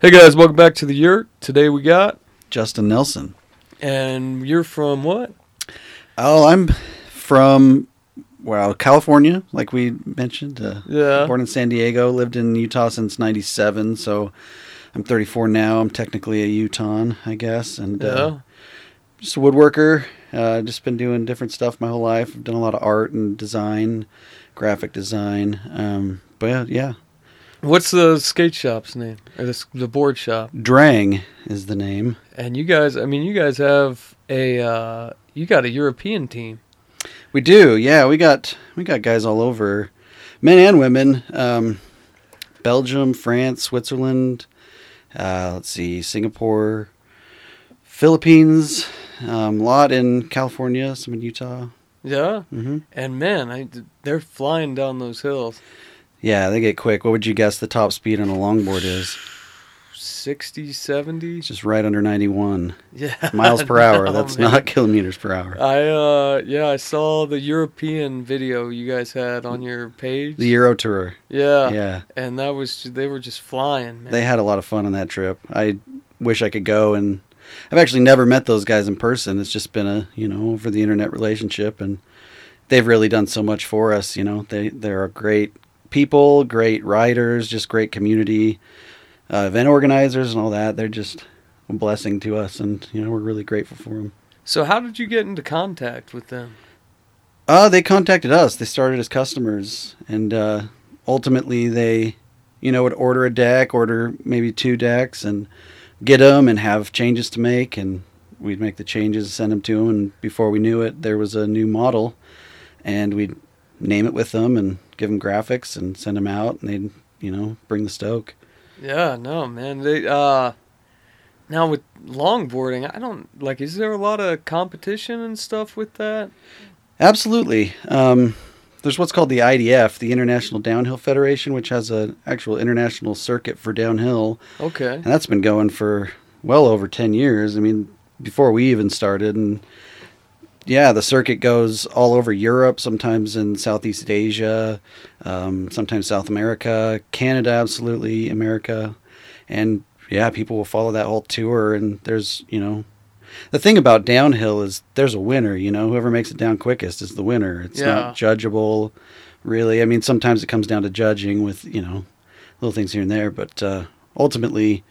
Hey guys, welcome back to the yurt. Today we got, Justin Nelson. and you're from what? Oh, I'm from well, California, like we mentioned. Uh, Yeah. Born in San Diego, lived in Utah since '97. So I'm 34 now. I'm technically a Utahn, I guess, and Yeah. uh, just a woodworker. Uh, just been doing different stuff my whole life. I've done a lot of art and design, graphic design. Um, but yeah, yeah, What's the skate shop's name or the the board shop? Drang is the name. And you guys, I mean, you guys have a uh, you got a European team. We do, yeah. We got we got guys all over, men and women. Um, Belgium, France, Switzerland. Uh, let's see, Singapore, Philippines. Um, a lot in California, some in Utah. Yeah. hmm And man, I, they're flying down those hills. Yeah, they get quick. What would you guess the top speed on a longboard is? 60, 70. It's just right under 91 Yeah. miles per hour. No, That's man. not kilometers per hour. I uh yeah, I saw the European video you guys had on your page. The Euro Tour. yeah. Yeah, And that was they were just flying, man. they had a lot of fun on that trip. I wish I could go and I've actually never met those guys in person. It's just been a, you know, over the internet relationship and they've really done so much for us, you know. They they're a great people, great riders, just great community uh, event organizers and all that. They're just a blessing to us and, you know, we're really grateful for them. So how did you get into contact with them? Uh, they contacted us. They started as customers, and uh, ultimately they, you know, would order a deck, order maybe two decks, and get them and have changes to make, and we'd make the changes, send them to them, and before we knew it, there was a new model, and we'd name it with them and give them graphics and send them out, and they'd, you know, bring the stoke. Yeah, no, man. They uh now with longboarding, I don't like is there a lot of competition and stuff with that? Absolutely. Um, there's what's called the IDF, the International Downhill Federation, which has an actual international circuit for downhill. Okay. and that's been going for well over 10 years i mean before we even started and yeah the circuit goes all over europe sometimes in southeast asia um, sometimes south america canada absolutely america and yeah people will follow that whole tour and there's you know the thing about downhill is there's a winner you know whoever makes it down quickest is the winner it's Yeah. not judgeable really i mean sometimes it comes down to judging with you know little things here and there but uh, ultimately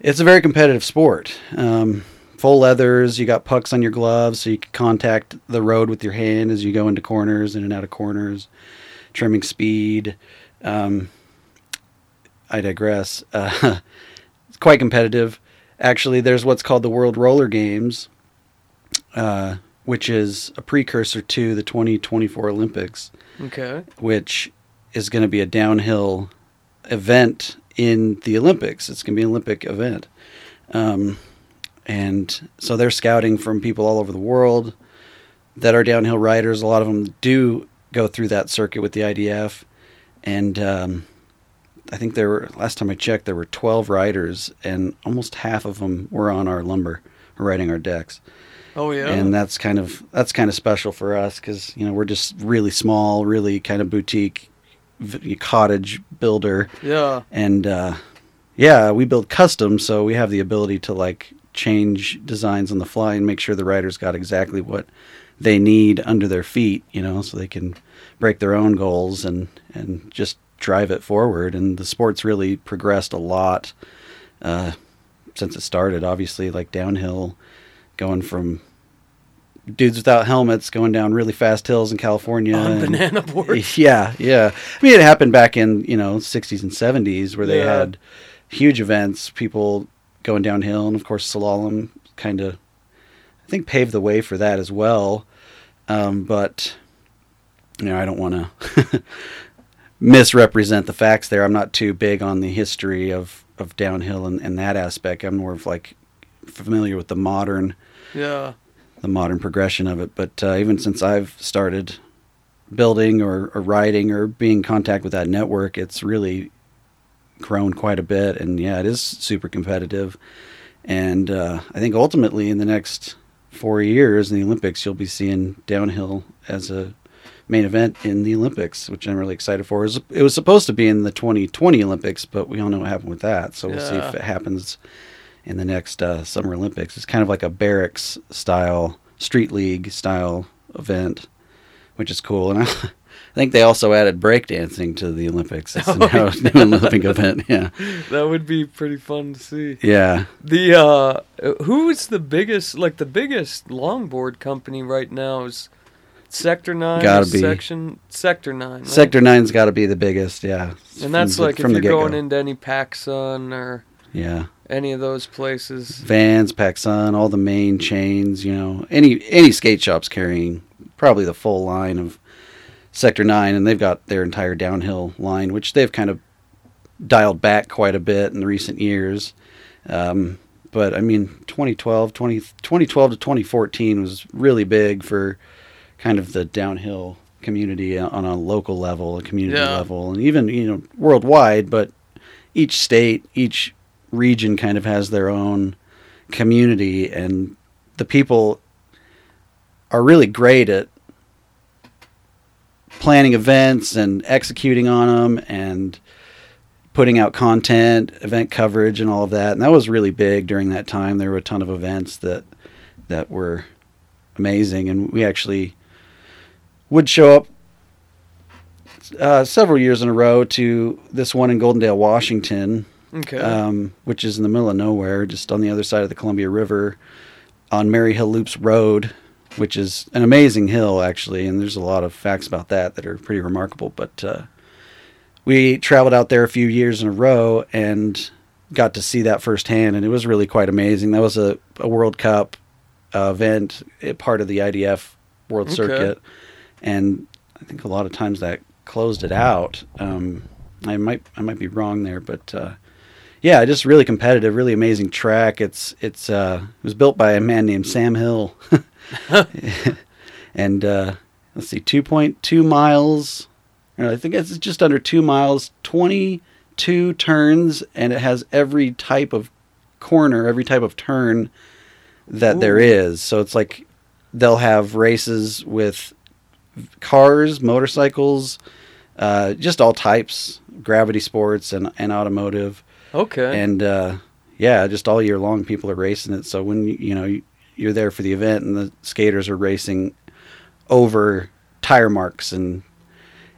it's a very competitive sport. Um, full leathers, you got pucks on your gloves, so you can contact the road with your hand as you go into corners, in and out of corners, trimming speed. Um, I digress. Uh, it's quite competitive. Actually, there's what's called the World Roller Games, uh, which is a precursor to the 2024 Olympics Okay. which is going to be a downhill event in the Olympics. It's going to be an Olympic event. Um, and so they're scouting from people all over the world that are downhill riders. A lot of them do go through that circuit with the IDF. And um, I think there were, last time I checked, there were 12 riders, and almost half of them were on our lumber, riding our decks Oh yeah. and that's kind of that's kind of special for us because you know we're just really small, really kind of boutique cottage builder, yeah. and uh, yeah, we build custom, so we have the ability to like change designs on the fly and make sure the riders got exactly what they need under their feet, you know, so they can break their own goals and and just drive it forward. And the sport's really progressed a lot uh, since it started. Obviously, like downhill, going from dudes without helmets going down really fast hills in California. On and- banana boards. yeah, yeah. I mean, it happened back in you know 60s and 70s where they Yeah. had huge events, people going downhill, and of course slalom kind of, I think, paved the way for that as well. Um, but you know, I don't want to misrepresent the facts there. I'm not too big on the history of of downhill and, and that aspect. I'm more of like familiar with the modern Yeah. the modern progression of it. But uh, even since I've started building or, or writing or being in contact with that network, it's really grown quite a bit. And yeah, it is super competitive. And uh, I think ultimately in the next four years in the Olympics, you'll be seeing downhill as a main event in the Olympics, which I'm really excited for. It was, it was supposed to be in the 2020 Olympics, but we all know what happened with that. So we'll see if it happens in the next uh, Summer Olympics. It's kind of like a barracks style, street league style event, which is cool. And I, I think they also added breakdancing to the Olympics. It's Oh, now a new Olympic event. Yeah. That would be pretty fun to see. Yeah. The uh who is the biggest like the biggest longboard company right now is Sector 9 Gotta be. section Sector 9. right? Sector Nine's got to be the biggest. Yeah. And that's From like if from the you're going into any PacSun or Yeah. any of those places. Vans, PacSun, all the main chains, you know, any any skate shops carrying probably the full line of Sector 9 and they've got their entire downhill line which they've kind of dialed back quite a bit in the recent years. Um, but I mean 2012 20, 2012 to 2014 was really big for kind of the downhill community on a local level, a community Yeah. level and even you know worldwide, but each state, each region kind of has their own community and the people are really great at planning events and executing on them and putting out content, event coverage and all of that. And that was really big during that time. There were a ton of events that that were amazing and we actually would show up uh, several years in a row to this one in Goldendale, Washington, Okay. um, which is in the middle of nowhere, just on the other side of the Columbia River, on Maryhill Loops Road, which is an amazing hill actually, and there's a lot of facts about that that are pretty remarkable. But uh, we traveled out there a few years in a row and got to see that firsthand, and it was really quite amazing. That was a, a World Cup uh, event, eh, part of the IDF World Okay. Circuit, and I think a lot of times that closed it out. Um, I might I might be wrong there, but uh, yeah, just really competitive, really amazing track. It's it's uh, it was built by a man named Sam Hill, and uh, let's see, two point two miles. I think it's just under two miles, twenty two turns, and it has every type of corner, every type of turn that there Ooh. is. So it's like they'll have races with cars, motorcycles, uh, just all types, gravity sports and, and automotive. okay. And uh, yeah, just all year long, people are racing it. So when you, you know you- you're there for the event and the skaters are racing over tire marks, and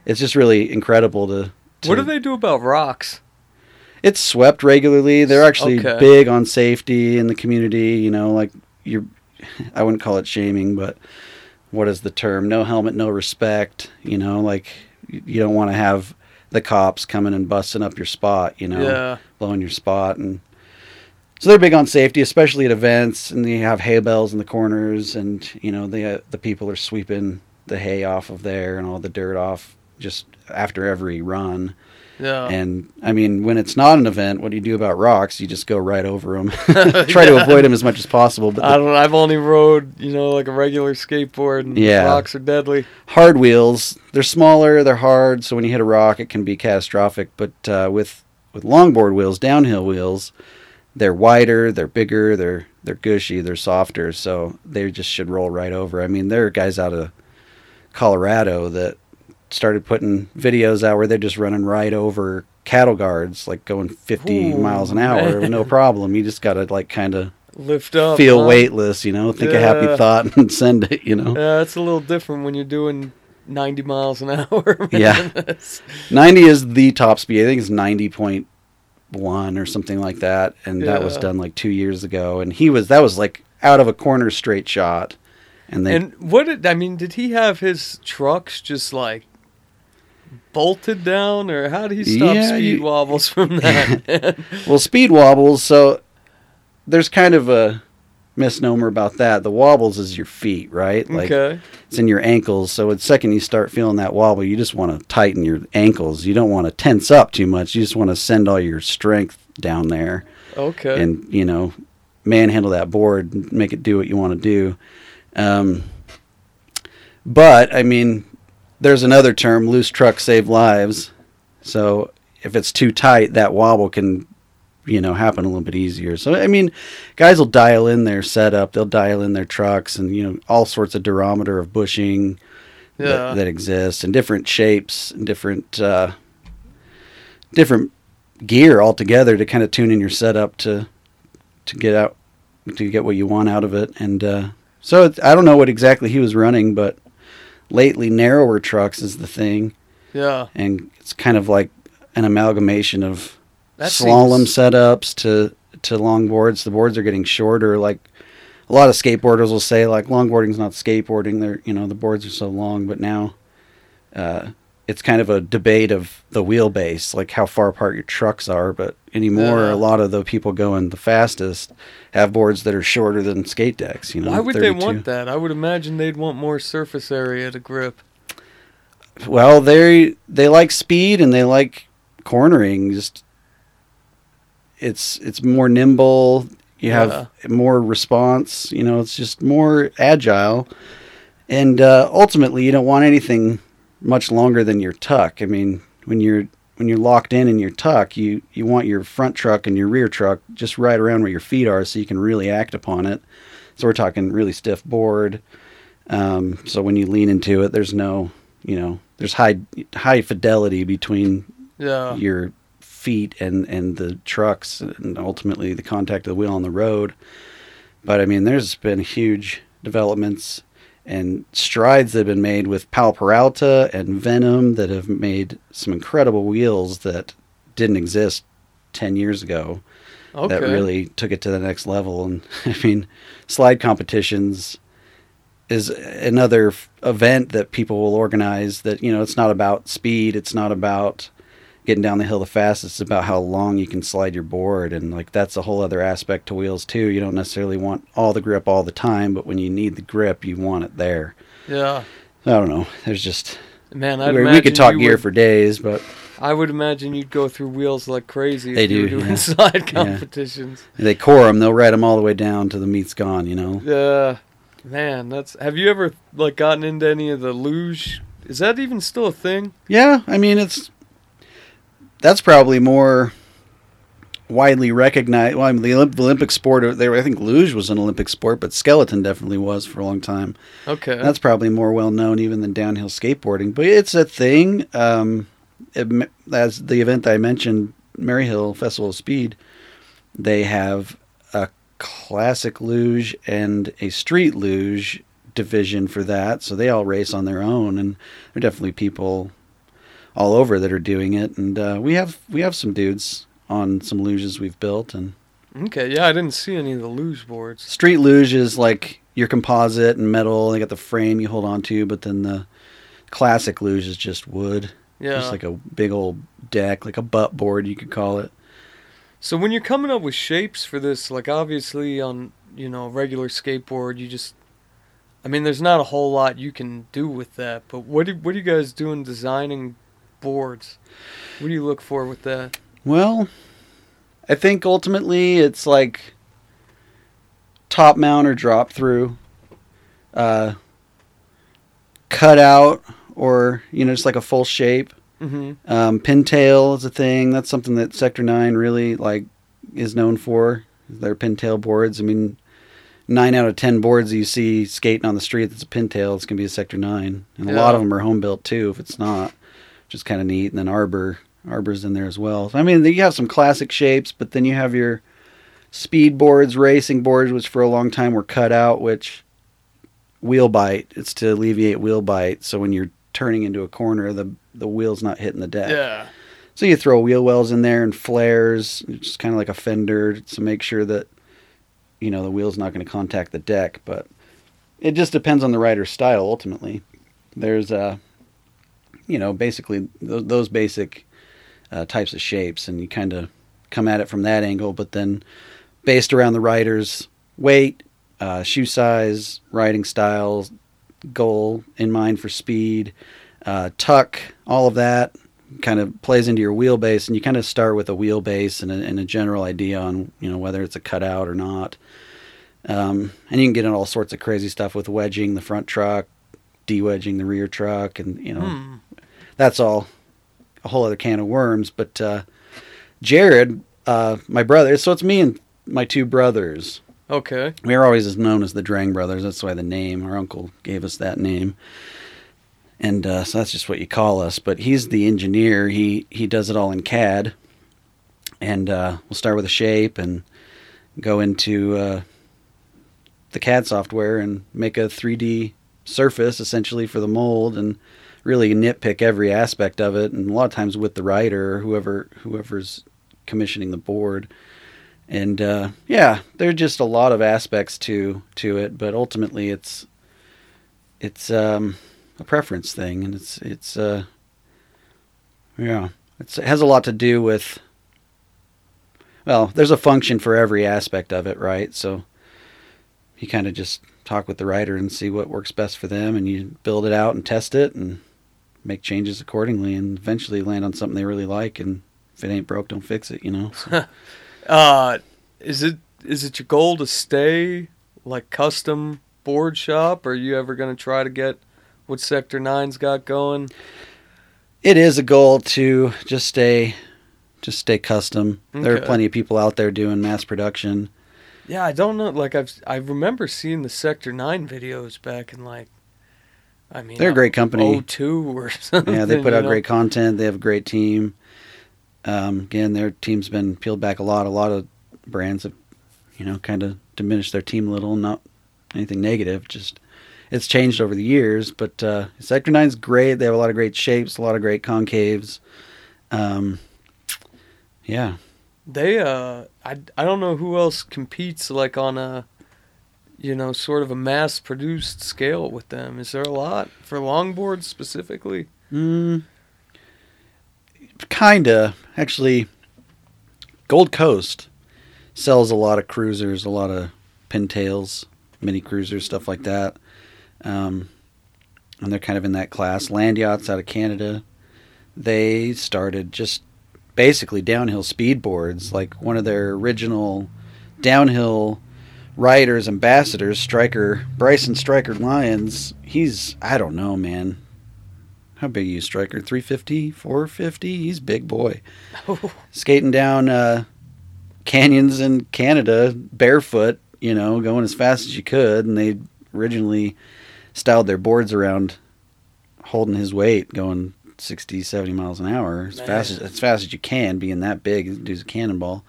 it's just really incredible to. to what do they do about rocks? It's swept regularly. They're actually Okay. big on safety in the community. You know, like you're. I wouldn't call it shaming, but what is the term? No helmet, no respect. You know, like you don't want to have the cops coming and busting up your spot. You know, Yeah. blowing your spot and so they're big on safety especially at events and they have hay bales in the corners and you know the the people are sweeping the hay off of there and all the dirt off just after every run Yeah. and i mean when it's not an event what do you do about rocks you just go right over them try to avoid them as much as possible but I don't. I've only rode, you know, like a regular skateboard, and Yeah. rocks are deadly. hard wheels they're smaller they're hard so when you hit a rock it can be catastrophic but uh, with with longboard wheels downhill wheels they're wider they're bigger they're they're gushy they're softer so they just should roll right over i mean there are guys out of colorado that started putting videos out where they're just running right over cattle guards like going 50 Ooh, miles an hour no problem you just gotta like kind of Lift up. feel huh? weightless you know think a happy thought and send it you know Yeah, it's a little different when you're doing 90 miles an hour. Yeah. 90 is the top speed. I think it's 90.1 or something like that. And that was done like two years ago. And he was, that was like out of a corner straight shot. And they, and what did I mean? Did he have his trucks just like bolted down, or how did he stop Yeah, speed you- wobbles from that? well, speed wobbles. So there's kind of a misnomer about that. The wobbles is your feet, right? Like okay. it's in your ankles. So the second you start feeling that wobble, you just want to tighten your ankles. You don't want to tense up too much. You just want to send all your strength down there. Okay. and you know manhandle that board and make it do what you want to do um, but i mean there's another term loose trucks save lives so if it's too tight that wobble can you know happen a little bit easier so i mean guys will dial in their setup they'll dial in their trucks and you know all sorts of durometer of bushing Yeah. that, that exist and different shapes and different uh, different gear altogether to kind of tune in your setup to to get out to get what you want out of it. And uh, so I don't know what exactly he was running, but lately narrower trucks is the thing, Yeah. and it's kind of like an amalgamation of That slalom seems- setups to to long boards. The boards are getting shorter. Like a lot of skateboarders will say, like longboarding's not skateboarding. They're you know the boards are so long, but now uh, it's kind of a debate of the wheelbase, like how far apart your trucks are. But anymore, a lot of the people going the fastest have boards that are shorter than skate decks. You know, Why would they want that? I would imagine they'd want more surface area to grip. Well, they they like speed and they like cornering. Just it's it's more nimble. You have more response. You know, it's just more agile. And uh, ultimately, you don't want anything much longer than your tuck. I mean, when you're when you're locked in in your tuck, you you want your front truck and your rear truck just right around where your feet are, so you can really act upon it. So we're talking really stiff board. Um, so when you lean into it, there's no, you know, there's high high fidelity between Yeah. your feet and and the trucks and ultimately the contact of the wheel on the road. But I mean, there's been huge developments and strides that have been made with Powell Peralta and Venom that have made some incredible wheels that didn't exist 10 years ago Okay. that really took it to the next level. And I mean, slide competitions is another f- event that people will organize that, you know, it's not about speed, it's not about getting down the hill the fastest, it's about how long you can slide your board. And like that's a whole other aspect to wheels too. You don't necessarily want all the grip all the time, but when you need the grip, you want it there. Yeah. I don't know. There's just Man, I'd we, could talk gear would- for days, but I would imagine you'd go through wheels like crazy They if you were do, doing yeah. slide competitions. they core them. They'll ride them all the way down to the meat's gone. You know. Yeah. man, that's. Have you ever like gotten into any of the luge? Is that even still a thing? Yeah, I mean it's that's probably more widely recognized. Well, I mean, the, Olymp- the Olympic sport. uh, I think luge was an Olympic sport, but skeleton definitely was for a long time. Okay. That's probably more well known even than downhill skateboarding. But it's a thing. Um, it, as the event that I mentioned, Maryhill Festival of Speed, they have a classic luge and a street luge division for that. So they all race on their own, and there are definitely people all over that are doing it. And uh, we have we have some dudes on some luges we've built, and okay. Yeah, I didn't see any of the luge boards. Street luge is like your composite and metal. They got the frame you hold on to, but then the classic luge is just wood. Yeah. Just like a big old deck, like a butt board, you could call it. So when you're coming up with shapes for this, like obviously on you know a regular skateboard, you just, I mean, there's not a whole lot you can do with that. But what do what are you guys doing designing boards? What do you look for with that? Well, I think ultimately it's like top mount or drop through, uh, cut out, or you know, just like a full shape. Mm-hmm. Um, pintail is a thing. That's something that Sector Nine really like is known for. Their pintail boards. I mean, nine out of ten boards you see skating on the street that's a pintail, it's gonna be a Sector Nine, and a lot of them are home built too. If it's not, which is kind of neat. And then Arbor, Arbor's in there as well. So, I mean, you have some classic shapes, but then you have your speed boards, racing boards, which for a long time were cut out, which wheel bite. It's to alleviate wheel bite. So when you're turning into a corner, the the wheel's not hitting the deck. Yeah. So you throw wheel wells in there and flares, just kind of like a fender to make sure that you know the wheel's not going to contact the deck. But it just depends on the rider's style. Ultimately, there's uh, you know, basically th- those basic uh, types of shapes, and you kind of come at it from that angle. But then, based around the rider's weight, uh, shoe size, riding style, goal in mind for speed, uh, tuck, all of that kind of plays into your wheelbase, and you kind of start with a wheelbase and a, and a general idea on you know whether it's a cutout or not. Um, and you can get in all sorts of crazy stuff with wedging the front truck, de-wedging the rear truck, and you know Hmm. That's all a whole other can of worms. But uh, Jared, uh, my brother, so it's me and my two brothers. Okay. We were always known as the Drang brothers. That's why the name our uncle gave us that name. and uh, so that's just what you call us. But he's the engineer. He he does it all in CAD, and uh, we'll start with a shape and go into uh, the CAD software and make a 3D surface essentially for the mold and really nitpick every aspect of it. And a lot of times with the writer or whoever whoever's commissioning the board. And uh, yeah, there's just a lot of aspects to to it, but ultimately it's it's um, a preference thing, and it's it's uh, yeah, it's, it has a lot to do with. Well, there's a function for every aspect of it, right? So you kind of just talk with the writer and see what works best for them, and you build it out and test it and make changes accordingly, and eventually land on something they really like. And if it ain't broke, don't fix it. You know. So. uh, is it is it your goal to stay like custom board shop? Or are you ever going to try to get what Sector Nine's got going? It is a goal to just stay, just stay custom. Okay. There are plenty of people out there doing mass production. Yeah, I don't know. Like I've I remember seeing the Sector Nine videos back in like, I mean, they're a great company. 02 or something. Yeah, they put out know? great content. They have a great team. Um, again, their team's been peeled back a lot. A lot of brands have, you know, kind of diminished their team a little. Not anything negative, just it's changed over the years. But uh, Sector Nine's great. They have a lot of great shapes, a lot of great concaves. Um, yeah, they. Uh, I I don't know who else competes like on a, you know, sort of a mass produced scale with them. Is there a lot for longboards specifically? Mm, kinda actually. Gold Coast sells a lot of cruisers, a lot of pintails, mini cruisers, stuff like that. Um, and they're kind of in that class. Landyachtz out of Canada, they started just basically downhill speedboards. Like one of their original downhill riders, ambassadors, Striker, Bryson Striker Lyons, he's, I don't know, man. How big are you, Striker? 350, 450? He's big boy. Skating down uh, canyons in Canada barefoot you know, going as fast as you could. And they originally styled their boards around holding his weight, going 60, 70 miles an hour as fast as, as fast as you can, being that big. Dude's a cannonball.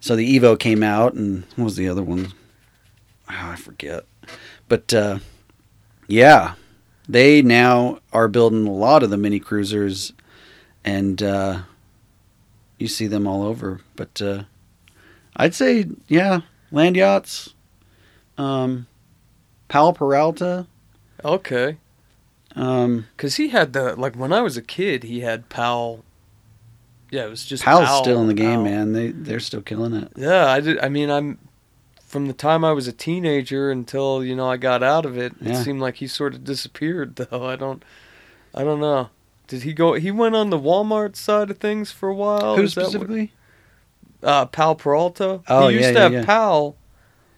So the Evo came out, and what was the other one? Oh, I forget. But uh, yeah, they now are building a lot of the mini cruisers, and uh, you see them all over. But uh, I'd say, yeah, Landyachtz. Um, Powell Peralta. Okay. Um, cause he had the like when I was a kid, he had Powell Yeah, it was just Pal's Powell, still in the game, Powell. man. They they're still killing it. Yeah, I did. I mean, I'm from the time I was a teenager until you know I got out of it. It seemed like he sort of disappeared, though. I don't, I don't know. Did he go? He went on the Walmart side of things for a while. Who specifically? uh, Powell Peralta. Oh, he used yeah, to have yeah. Powell,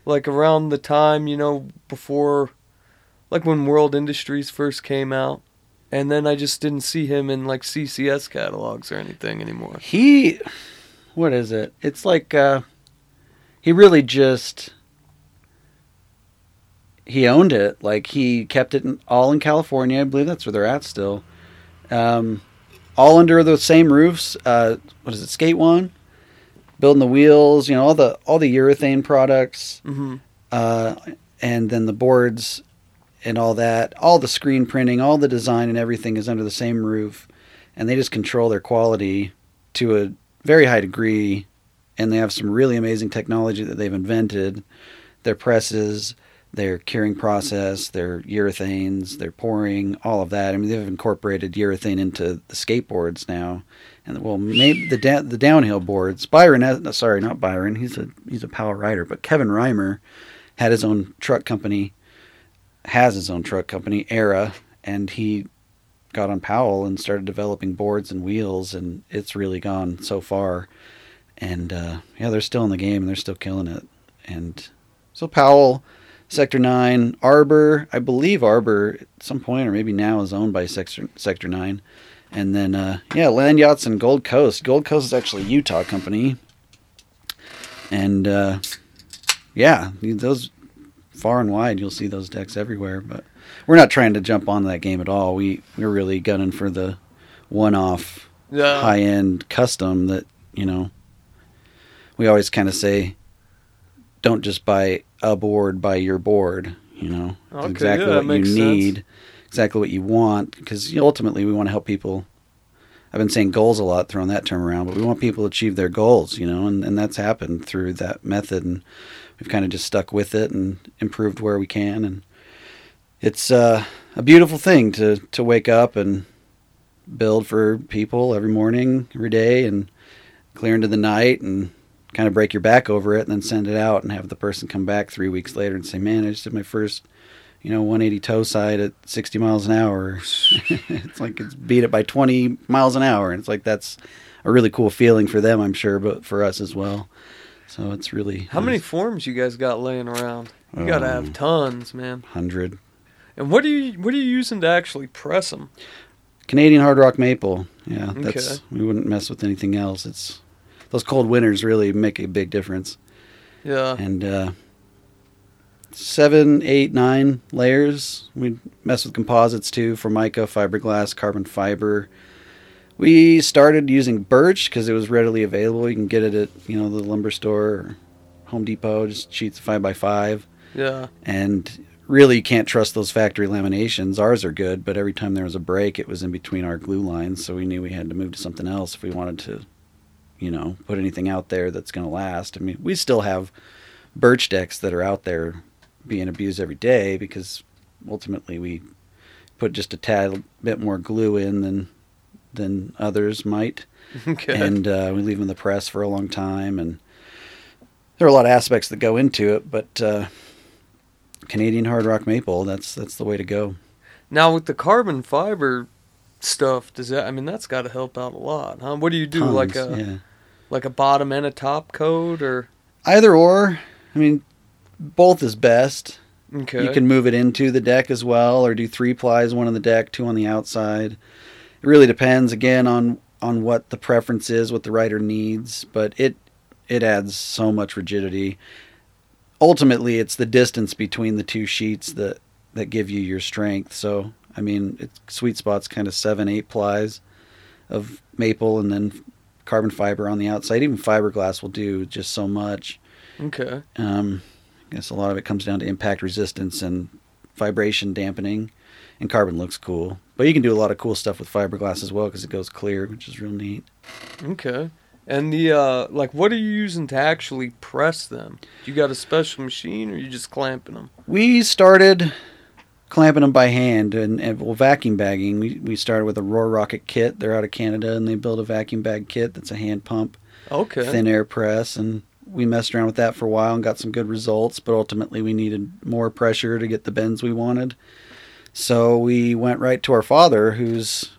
like around the time you know before, like when World Industries first came out, and then I just didn't see him in like CCS catalogs or anything anymore. He, what is it? It's like uh, he really just he owned it. Like he kept it in, all in California. I believe that's where they're at still. Um, all under the same roofs. Uh, what is it? Skate One building the wheels, you know, all the all the urethane products, mm-hmm. uh, and then the boards and all that, all the screen printing, all the design and everything is under the same roof, and they just control their quality to a very high degree, and they have some really amazing technology that they've invented. Their presses, their curing process, their urethanes, their pouring, all of that. I mean, they've incorporated urethane into the skateboards now and well, maybe the da- the downhill boards. Byron, sorry, not Byron. He's a he's a power rider, but Kevin Reimer had his own truck company, has his own truck company, Aera, and he got on Powell and started developing boards and wheels, and it's really gone so far. And uh, yeah, they're still in the game and they're still killing it. And so Powell, Sector Nine, Arbor, I believe Arbor at some point or maybe now is owned by Sector Sector Nine and then, uh, yeah, Landyachtz and Gold Coast. Gold Coast is actually a Utah company. And, uh, yeah, those far and wide, you'll see those decks everywhere. But we're not trying to jump on that game at all. We we're really gunning for the one-off Yeah. high end custom that you know we always kind of say don't just buy a board buy your board you know Okay, exactly yeah, what you makes sense. need exactly what you want because ultimately we want to help people i've been saying goals a lot throwing that term around but we want people to achieve their goals you know and, and that's happened through that method and we've kind of just stuck with it and improved where we can and it's uh, a beautiful thing to to wake up and build for people every morning, every day, and clear into the night and kind of break your back over it and then send it out and have the person come back three weeks later and say, Man, I just did my first, you know, 180 toe side at 60 miles an hour. it's like it's beat it by 20 miles an hour. And it's like that's a really cool feeling for them, I'm sure, but for us as well. So it's really. How many forms you guys got laying around? You gotta have Um, tons, man. 100. And what are you what are you using to actually press them? Canadian Hard Rock Maple. Yeah, that's Okay. we wouldn't mess with anything else. It's those cold winters really make a big difference. Yeah. And uh, seven, eight, nine layers. We mess with composites too, formica, fiberglass, carbon fiber. We started using birch because it was readily available. You can get it at you know the lumber store, or Home Depot, just sheets of five by five Yeah. and really you can't trust those factory laminations. Ours are good, but every time there was a break, it was in between our glue lines, so we knew we had to move to something else if we wanted to, you know, put anything out there that's going to last. I mean, we still have birch decks that are out there being abused every day because ultimately we put just a tad bit more glue in than than others might and uh, we leave them in the press for a long time and there are a lot of aspects that go into it but uh, canadian hard rock maple that's that's the way to go now with the carbon fiber stuff, does that I mean that's gotta help out a lot, huh? What do you do? like a yeah. Like a bottom and a top coat or? Either or. I mean both is best. Okay. you can move it into the deck as well or do three plies one on the deck two on the outside. It really depends again on on what the preference is what the writer needs but it it adds so much rigidity. Ultimately it's the distance between the two sheets that that give you your strength. So i mean it's sweet spots kind of seven eight plies of maple and then carbon fiber on the outside even fiberglass will do just so much Okay. um, I guess a lot of it comes down to impact resistance and vibration dampening, and carbon looks cool. But you can do a lot of cool stuff with fiberglass as well because it goes clear, which is real neat. Okay. And the uh like what are you using to actually press them? You got a special machine or you just clamping them? We started clamping them by hand and, and well, vacuum bagging. We, we started with a Roarockit kit. They're out of Canada and they build a vacuum bag kit that's a hand pump, Okay. thin air press, and we messed around with that for a while and got some good results. But ultimately, we needed more pressure to get the bends we wanted. So we went right to our father, who's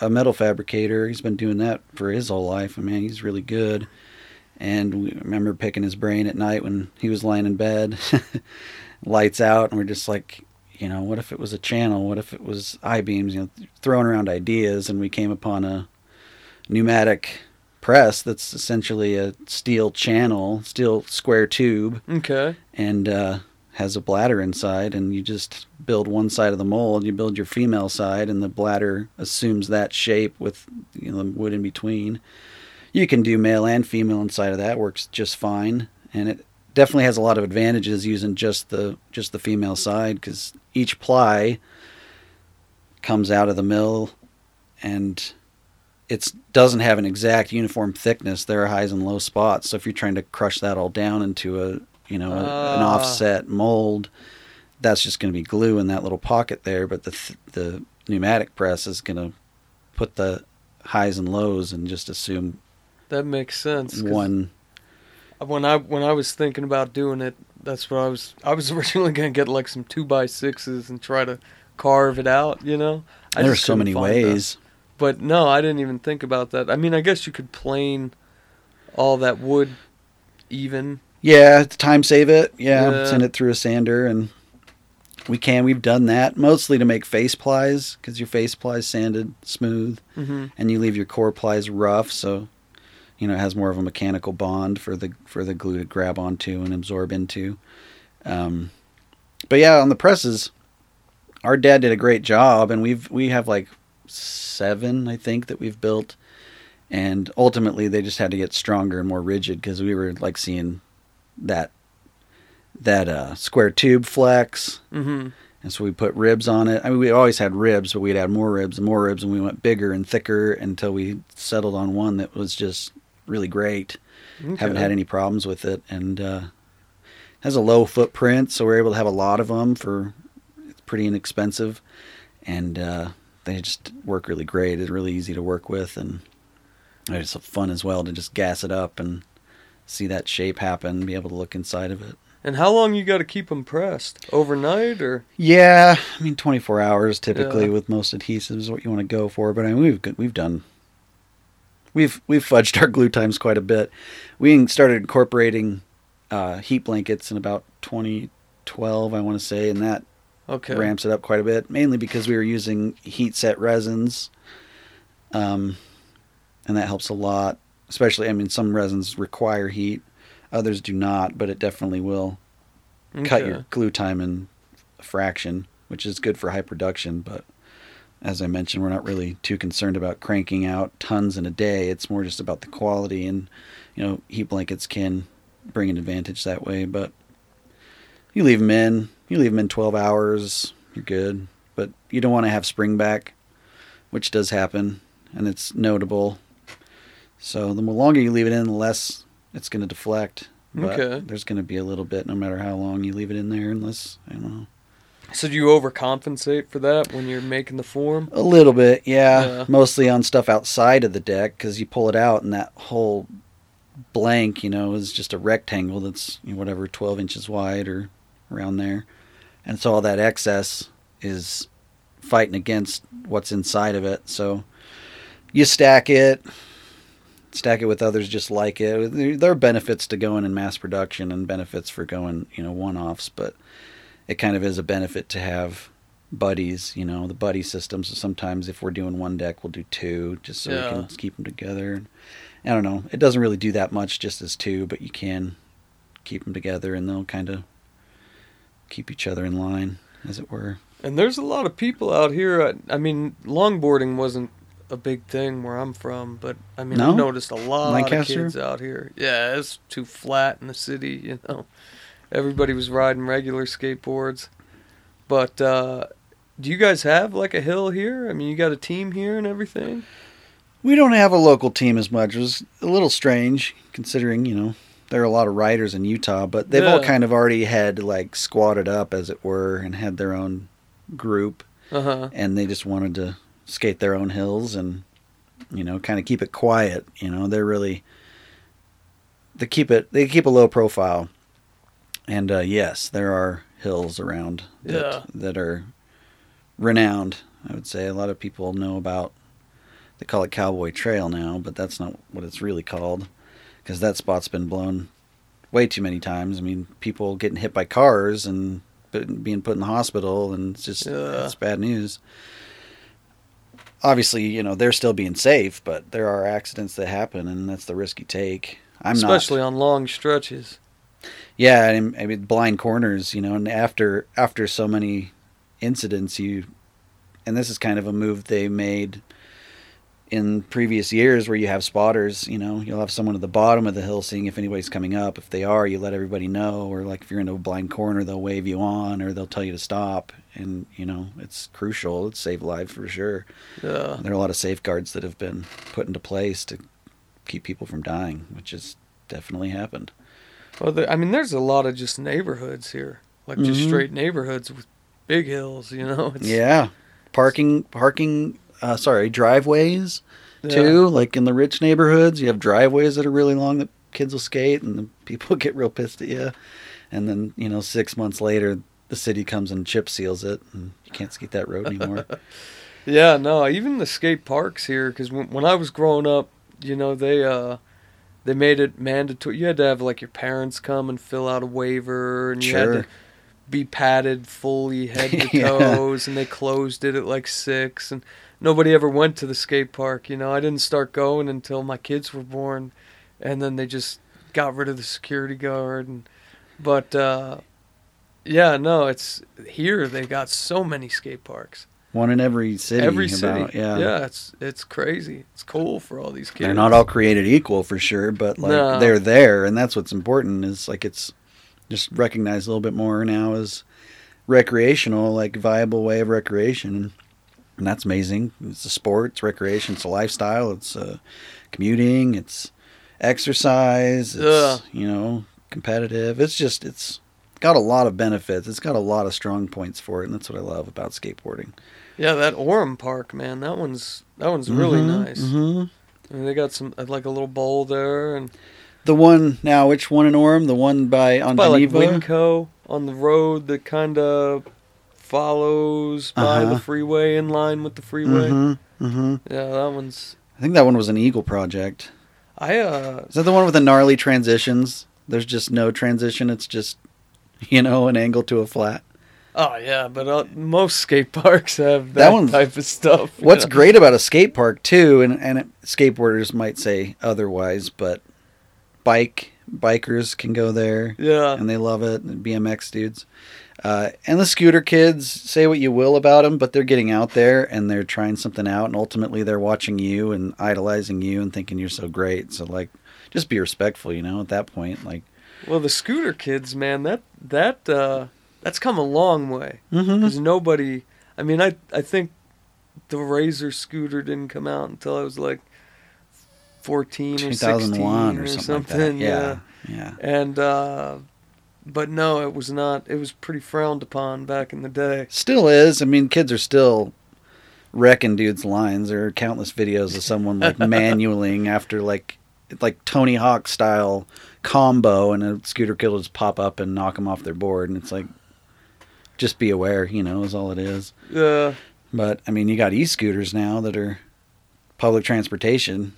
a metal fabricator. He's been doing that for his whole life. I mean, he's really good. And we remember picking his brain at night when he was lying in bed, lights out, and we're just like, you know, what if it was a channel? What if it was I beams? You know, throwing around ideas, and we came upon a pneumatic press that's essentially a steel channel, steel square tube, Okay. and uh, has a bladder inside. And you just build one side of the mold, you build your female side, and the bladder assumes that shape with you know, the wood in between. You can do male and female inside of that, works just fine, and it definitely has a lot of advantages using just the just the female side because each ply comes out of the mill and it doesn't have an exact uniform thickness. There are highs and low spots. So if you're trying to crush that all down into a you know a, an Ah. offset mold, that's just going to be glue in that little pocket there. But the th- the pneumatic press is going to put the highs and lows and just assume That makes sense. one. When I when I was thinking about doing it, that's what I was. I was originally gonna get like some two by sixes and try to carve it out. You know. I There's so many find that. ways. But no, I didn't even think about that. I mean, I guess you could plane all that wood even. Yeah, to time save it. Yeah, Yeah. send it through a sander, and we can. We've done that mostly to make face plies because your face plies sanded smooth, hmm and you leave your core plies rough, so you know it has more of a mechanical bond for the for the glue to grab onto and absorb into. Um, but yeah, on the presses, our dad did a great job, and we've we have like seven, I think, that we've built, and ultimately they just had to get stronger and more rigid because we were like seeing that that uh, square tube flex, Mm-hmm. and so we put ribs on it. I mean, we always had ribs, but we'd add more ribs and more ribs, and we went bigger and thicker until we settled on one that was just really great. Haven't had any problems with it, and uh, has a low footprint, so we're able to have a lot of them for it's pretty inexpensive, and uh, they just work really great. It's really easy to work with, and it's fun as well to just gas it up and see that shape happen, be able to look inside of it. And how long you got to keep them pressed? Overnight or? Yeah, I mean, 24 hours typically Yeah. with most adhesives is what you want to go for. But I mean, we've we've done we've we've fudged our glue times quite a bit. We started incorporating uh, heat blankets in about 2012, I want to say, and that Okay. ramps it up quite a bit. Mainly because we were using heat set resins, um, and that helps a lot. Especially, I mean, some resins require heat, others do not, but it definitely will cut your glue time in a fraction, which is good for high production. But as I mentioned, we're not really too concerned about cranking out tons in a day. It's more just about the quality, and you know, heat blankets can bring an advantage that way. But you leave them in, you leave them in 12 hours, you're good. But you don't want to have spring back, which does happen, and it's notable. So the more longer you leave it in, the less it's going to deflect. But Okay. there's going to be a little bit no matter how long you leave it in there, unless I don't know. So do you overcompensate for that when you're making the form? A little bit, yeah. Yeah. Mostly on stuff outside of the deck because you pull it out and that whole blank, you know, is just a rectangle that's you know, whatever 12 inches wide or around there, and so all that excess is fighting against what's inside of it. So you stack it, stack it with others just like it. There- There are benefits to going in mass production and benefits for going, you know, one-offs, but it kind of is a benefit to have buddies, you know, the buddy system. So sometimes if we're doing one deck, we'll do two just so Yeah. we can keep them together. I don't know. It doesn't really do that much just as two, but you can keep them together and they'll kind of keep each other in line, as it were. And there's a lot of people out here. I, I mean, longboarding wasn't a big thing where I'm from, but I mean, No? I've noticed a lot Lancaster? of kids out here. Yeah, it's too flat in the city, you know. Everybody was riding regular skateboards. But uh, do you guys have like a hill here? I mean, you got a team here and everything? We don't have a local team as much. It was a little strange considering, you know, there are a lot of riders in Utah, but they've all kind of already had like squatted up, as it were, and had their own group. Uh huh. and they just wanted to skate their own hills and you know kind of keep it quiet you know they're really they keep it they keep a low profile and uh, yes there are hills around that, Yeah. that are renowned i would say a lot of people know about they call it cowboy trail now but that's not what it's really called because that spot's been blown way too many times i mean people getting hit by cars and being put in the hospital and it's just Yeah. it's bad news obviously you know they're still being safe but there are accidents that happen and that's the risk you take i'm not Especially not on long stretches. Yeah I mean, blind corners you know and after after so many incidents you and this is kind of a move they made in previous years where you have spotters you know you'll have someone at the bottom of the hill seeing if anybody's coming up if they are you let everybody know or like if you're in a blind corner they'll wave you on or they'll tell you to stop and you know it's crucial it's saved lives for sure Yeah. there are a lot of safeguards that have been put into place to keep people from dying, which has definitely happened. Well, there, I mean, there's a lot of just neighborhoods here, like just Mhm. straight neighborhoods with big hills. You know, it's, yeah, parking, parking. Uh, sorry, driveways yeah. too. Like in the rich neighborhoods, you have driveways that are really long that kids will skate, and the people get real pissed at you. And then you know, six months later, the city comes and chip seals it, and you can't skate that road anymore. Yeah, no, even the skate parks here, because when, when I was growing up, you know, they uh, they made it mandatory. You had to have like your parents come and fill out a waiver, and you had to be padded fully head to Yeah. toes, and they closed it at like six, and nobody ever went to the skate park. You know, I didn't start going until my kids were born, and then they just got rid of the security guard, and but uh, Yeah, no, it's here. They got so many skate parks. One in every city. Every about- city. Yeah. yeah, it's it's crazy. It's cool for all these kids. They're not all created equal for sure, but like No. they're there, and that's what's important. Is like it's just recognized a little bit more now as recreational, like viable way of recreation, and that's amazing. It's a sport, it's recreation, it's a lifestyle, it's uh, commuting, it's exercise, it's Yeah. you know competitive. It's just it's got a lot of benefits. It's got a lot of strong points for it, and that's what I love about skateboarding. Yeah, that Orem Park, man. That one's that one's really Mhm, nice. mhm. I mean, they got some uh, like a little bowl there, and The one now, which one in Orem? The one by on by like Winco on the road that kind of follows by Uh-huh. the freeway in line with the freeway. Mm-hmm, mm-hmm. Yeah, that one's. I think that one was an Eagle project. I uh Is that the one with the gnarly transitions? There's just no transition. It's just, you know, an angle to a flat. Oh yeah, but uh, most skate parks have That that, type of stuff. What's know? great about a skate park too, and and it, skateboarders might say otherwise, but bike bikers can go there Yeah, and they love it. BMX dudes. Uh, and the scooter kids, say what you will about them, but they're getting out there and they're trying something out, and ultimately they're watching you and idolizing you and thinking you're so great. So like, just be respectful, you know. At that point, like, well, the scooter kids, man, that that uh that's come a long way. mm-hmm. because nobody. I mean, I I think the Razor scooter didn't come out until I was like fourteen or sixteen or or something, something. like that. Yeah, yeah. and uh, but no, it was not. It was pretty frowned upon back in the day. Still is. I mean, kids are still wrecking dudes' lines. There are countless videos of someone like manualing after like like Tony Hawk style combo, and a scooter kid will just pop up and knock them off their board, and it's like, just be aware, you know, is all it is. Yeah, But I mean, you got e-scooters now that are public transportation.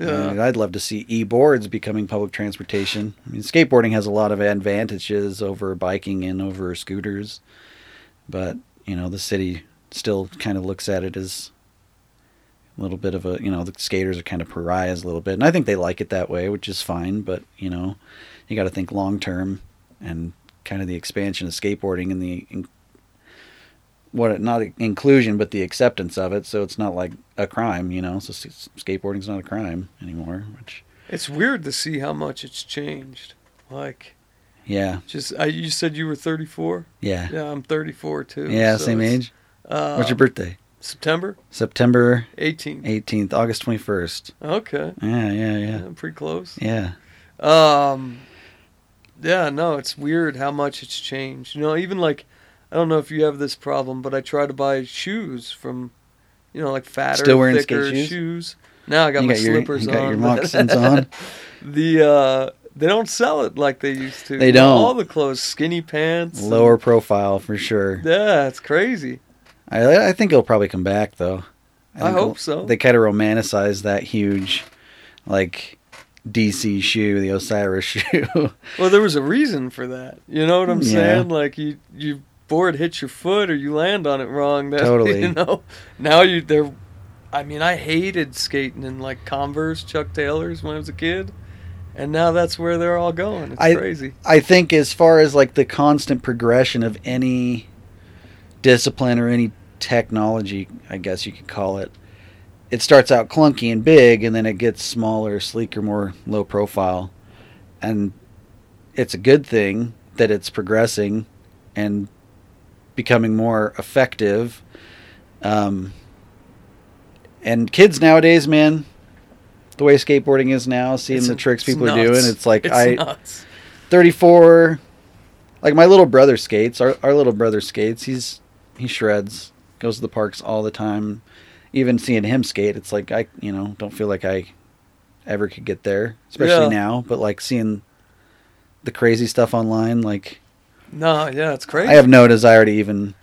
yeah, Uh, I'd love to see e-boards becoming public transportation. I mean, skateboarding has a lot of advantages over biking and over scooters, but you know, the city still kind of looks at it as a little bit of a, you know, the skaters are kind of pariahs a little bit, and I think they like it that way, which is fine. But you know, you got to think long term and kind of the expansion of skateboarding and the in, what not inclusion but the acceptance of it so it's not like a crime you know so skateboarding's not a crime anymore which it's weird to see how much it's changed. Like, yeah just I, you said you were thirty four. yeah yeah, Yeah, I'm thirty four too. so same age Uh, what's your birthday September september 18th. 18th august 21st Okay. yeah yeah Yeah, yeah pretty close. yeah Um, yeah, no, it's weird how much it's changed. You know, even like, I don't know if you have this problem, but I try to buy shoes from, you know, like fatter, Still wearing skate thicker shoes? Now I got You my got your- slippers you got on. your moccasins on? the uh, they don't sell it like they used to. They don't. All the clothes, skinny pants. and- lower profile for sure yeah, it's crazy. I, I think it'll probably come back though I think hope so. they kind of romanticize that huge like dc shoe the osiris shoe Well, there was a reason for that. You know what I'm Yeah. saying? Like you, you board hits your foot or you land on it wrong. That, Totally. You know. Now you they're. I mean, I hated skating in like Converse, Chuck Taylors when I was a kid, and now that's where they're all going. It's I- crazy. I think as far as like the constant progression of any discipline or any technology, I guess you could call it, it starts out clunky and big and then it gets smaller, sleeker, more low profile. And it's a good thing that it's progressing and becoming more effective. Um, and kids nowadays, man, the way skateboarding is now, seeing It's- the tricks people are doing, it's like It's I nuts. 34 like my little brother skates our, our little brother skates he's he shreds goes to the parks all the time even seeing him skate it's like i you know don't feel like i ever could get there especially Yeah. now but like seeing the crazy stuff online like No, yeah, it's crazy. i have no desire to even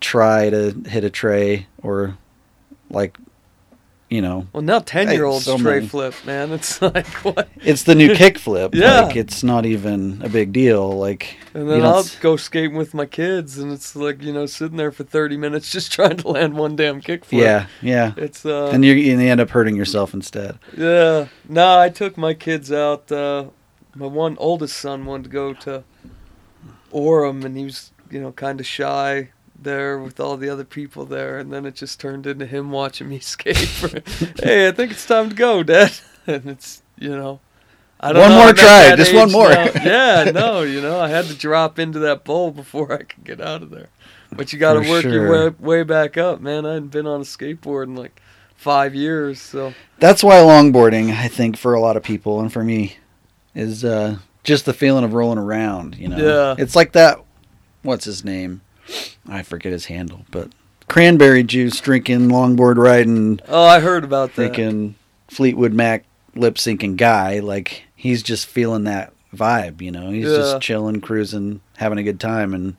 try to hit a tray or like you know well, now ten year olds so tray many. flip, man. It's like what? it's the new kick flip. Yeah. like it's not even a big deal like And you then I'll s- go skating with my kids, and it's like you know sitting there for thirty minutes just trying to land one damn kick flip. yeah yeah It's uh. and you and you end up hurting yourself instead. Yeah. No, I took my kids out. Uh, my one oldest son wanted to go to Orem, and he was you know, kind of shy there with all the other people there, and then it just turned into him watching me skate. For, hey, I think it's time to go, Dad. And it's you know, I don't One know, more try, just one more. now. yeah, no, you know, I had to drop into that bowl before I could get out of there. But you got to work your way way back up, man. I hadn't been on a skateboard in like five years, so That's why longboarding, I think, for a lot of people and for me, is uh, just the feeling of rolling around. You know, Yeah. It's like that. What's his name? I forget his handle, but cranberry juice drinking, longboard riding, oh, I heard about that. freaking Fleetwood Mac lip syncing guy. Like he's just feeling that vibe. You know, he's Yeah. just chilling, cruising, having a good time, and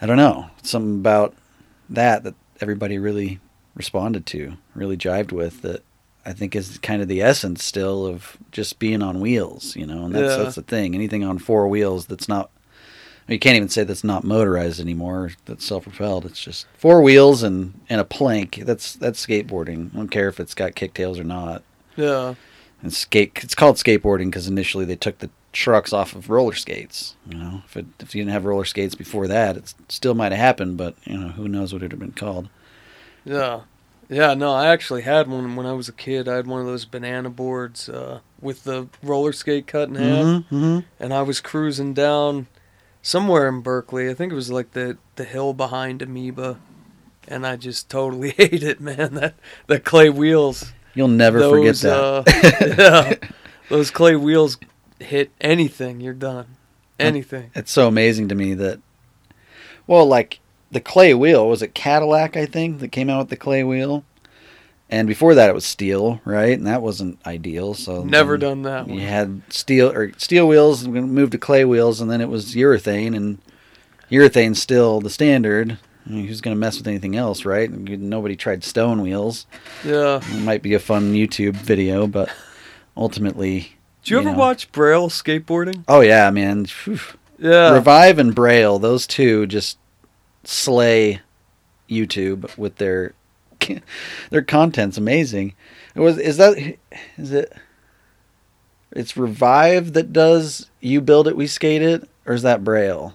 I don't know something about that that everybody really responded to, really jived with. That I think is kind of the essence still of just being on wheels. You know, and that's Yeah. that's the thing. Anything on four wheels that's not. You can't even say that's not motorized anymore. That's self-propelled. It's just four wheels and, and a plank. That's that's skateboarding. I don't care if it's got kicktails or not. Yeah, And skate. It's called skateboarding because initially they took the trucks off of roller skates. You know, if it, if you didn't have roller skates before that, it still might have happened. But you know, who knows what it would have been called. yeah, yeah. No, I actually had one when I was a kid. I had one of those banana boards uh, with the roller skate cut in half, Mm-hmm. and I was cruising down somewhere in Berkeley. I think it was like the the hill behind Amoeba, and I just totally hate it, man. That the clay wheels. You'll never forget that. Uh, yeah, those clay wheels hit anything, you're done. Anything. it's so amazing to me that well like the clay wheel was it cadillac i think that came out with the clay wheel and before that it was steel right and that wasn't ideal so Never done that one. you had steel or steel wheels and we moved to clay wheels and then it was urethane and urethane's still the standard I mean, who's going to mess with anything else right nobody tried stone wheels Yeah. it might be a fun youtube video but ultimately Do you, You ever know. watch Braille skateboarding? oh yeah man Phew. Yeah. Revive and Braille, those two just slay YouTube with their their content's amazing. It was is that is it it's Revive that does you build it we skate it or is that Braille?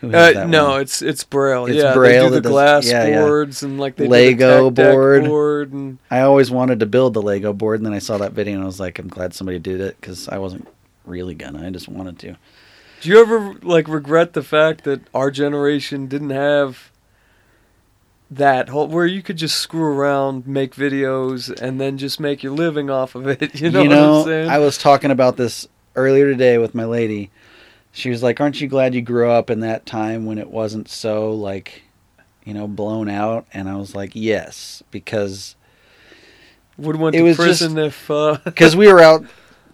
Uh, no, one? it's it's Braille. It's yeah, Braille they do the does- glass yeah, yeah. boards and like they Lego the board. board and I always wanted to build the Lego board and then I saw that video and I was like I'm glad somebody did it cuz I wasn't really gonna. I just wanted to. Do you ever like regret the fact that our generation didn't have that whole where you could just screw around, make videos, and then just make your living off of it? You know, what I'm saying? I was talking about this earlier today with my lady. She was like, "Aren't you glad you grew up in that time when it wasn't so like, you know, blown out?" And I was like, "Yes, because Would went it to was prison if uh, because we were out.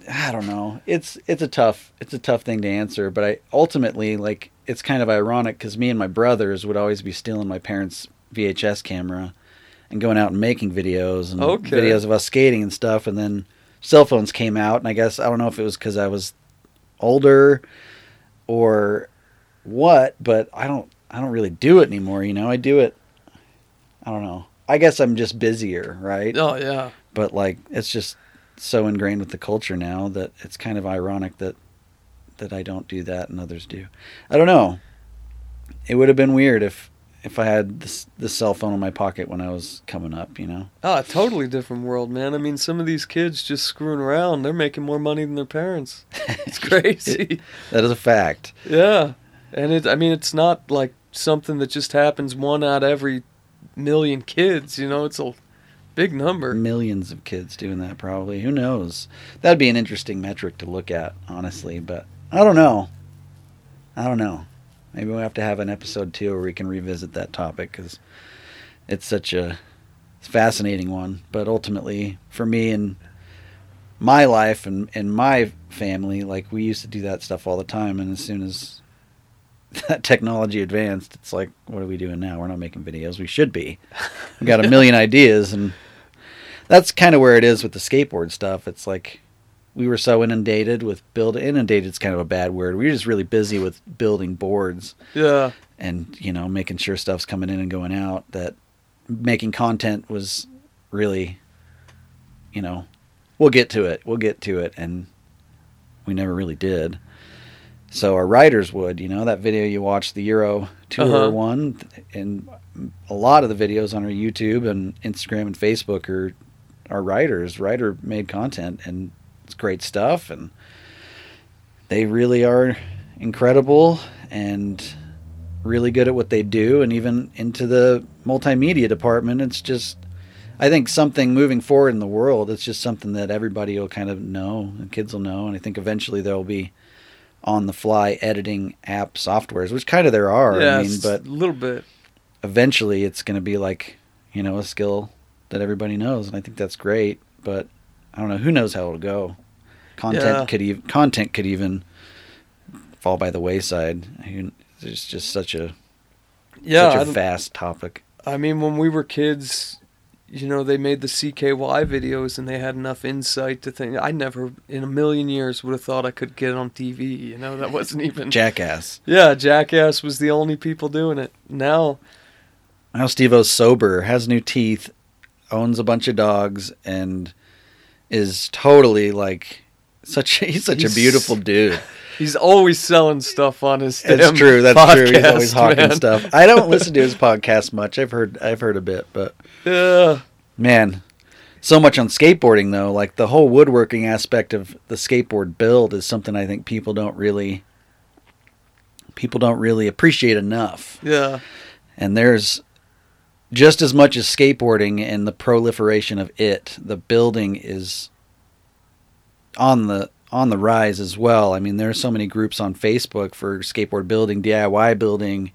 I don't know. It's it's a tough it's a tough thing to answer, but I ultimately like it's kind of ironic because me and my brothers would always be stealing my parents' VHS camera and going out and making videos and Okay. videos of us skating and stuff, and then cell phones came out, and I guess I don't know if it was because I was older or what, but I don't I don't really do it anymore. You know, I do it. I don't know. I guess I'm just busier, right? oh yeah, but like it's just so ingrained with the culture now that it's kind of ironic that that I don't do that and others do. I don't know. It would have been weird if if I had this this cell phone in my pocket when I was coming up, you know. oh, a totally different world, man. I mean, some of these kids just screwing around. They're making more money than their parents. It's crazy. That is a fact. Yeah, and it. I mean, it's not like something that just happens one out of every million kids. You know, it's a big number. Millions of kids doing that probably. Who knows? That'd be an interesting metric to look at, honestly, but I don't know. I don't know. Maybe we'll have to have an episode two where we can revisit that topic because it's such a fascinating one. But ultimately, for me and my life and, and my family, like we used to do that stuff all the time. And as soon as that technology advanced, it's like, what are we doing now? We're not making videos. We should be. We've got a million ideas. And that's kind of where it is with the skateboard stuff. It's like we were so inundated with build inundated's kind of a bad word. We were just really busy with building boards. Yeah, and you know making sure stuff's coming in and going out that making content was really you know we'll get to it. We'll get to it. And we never really did. So our writers would, you know, that video you watched the Euro tour Uh-huh. one, and a lot of the videos on our YouTube and Instagram and Facebook are are writers, writer made content, and it's great stuff, and they really are incredible and really good at what they do, and even into the multimedia department, it's just. I think something moving forward in the world, it's just something that everybody will kind of know and kids will know. And I think eventually there will be on the fly editing app softwares, which kind of there are. yeah, I mean, but a little bit. eventually it's going to be like, you know, a skill that everybody knows. And I think that's great. But I don't know. Who knows how it'll go? Content Yeah. could even, content could even fall by the wayside. It's just such a, Yeah, such a vast topic. I mean, when we were kids, you know, they made the CKY videos and they had enough insight to think. I never, in a million years, would have thought I could get on TV. You know, that wasn't even. Jackass. yeah, Jackass was the only people doing it. Now, Now Steve O's sober, has new teeth, owns a bunch of dogs, and is totally like such. He's such He's- a beautiful dude. he's always selling stuff on his. Damn true. That's true. He's always hawking man. stuff. I don't listen to his podcast much. I've heard. I've heard a bit, but Yeah, man, so much on skateboarding though. Like the whole woodworking aspect of the skateboard build is something I think people don't really. People don't really appreciate enough. yeah, and there's just as much as skateboarding and the proliferation of it the building is on the on the rise as well. I mean there are so many groups on facebook for skateboard building diy building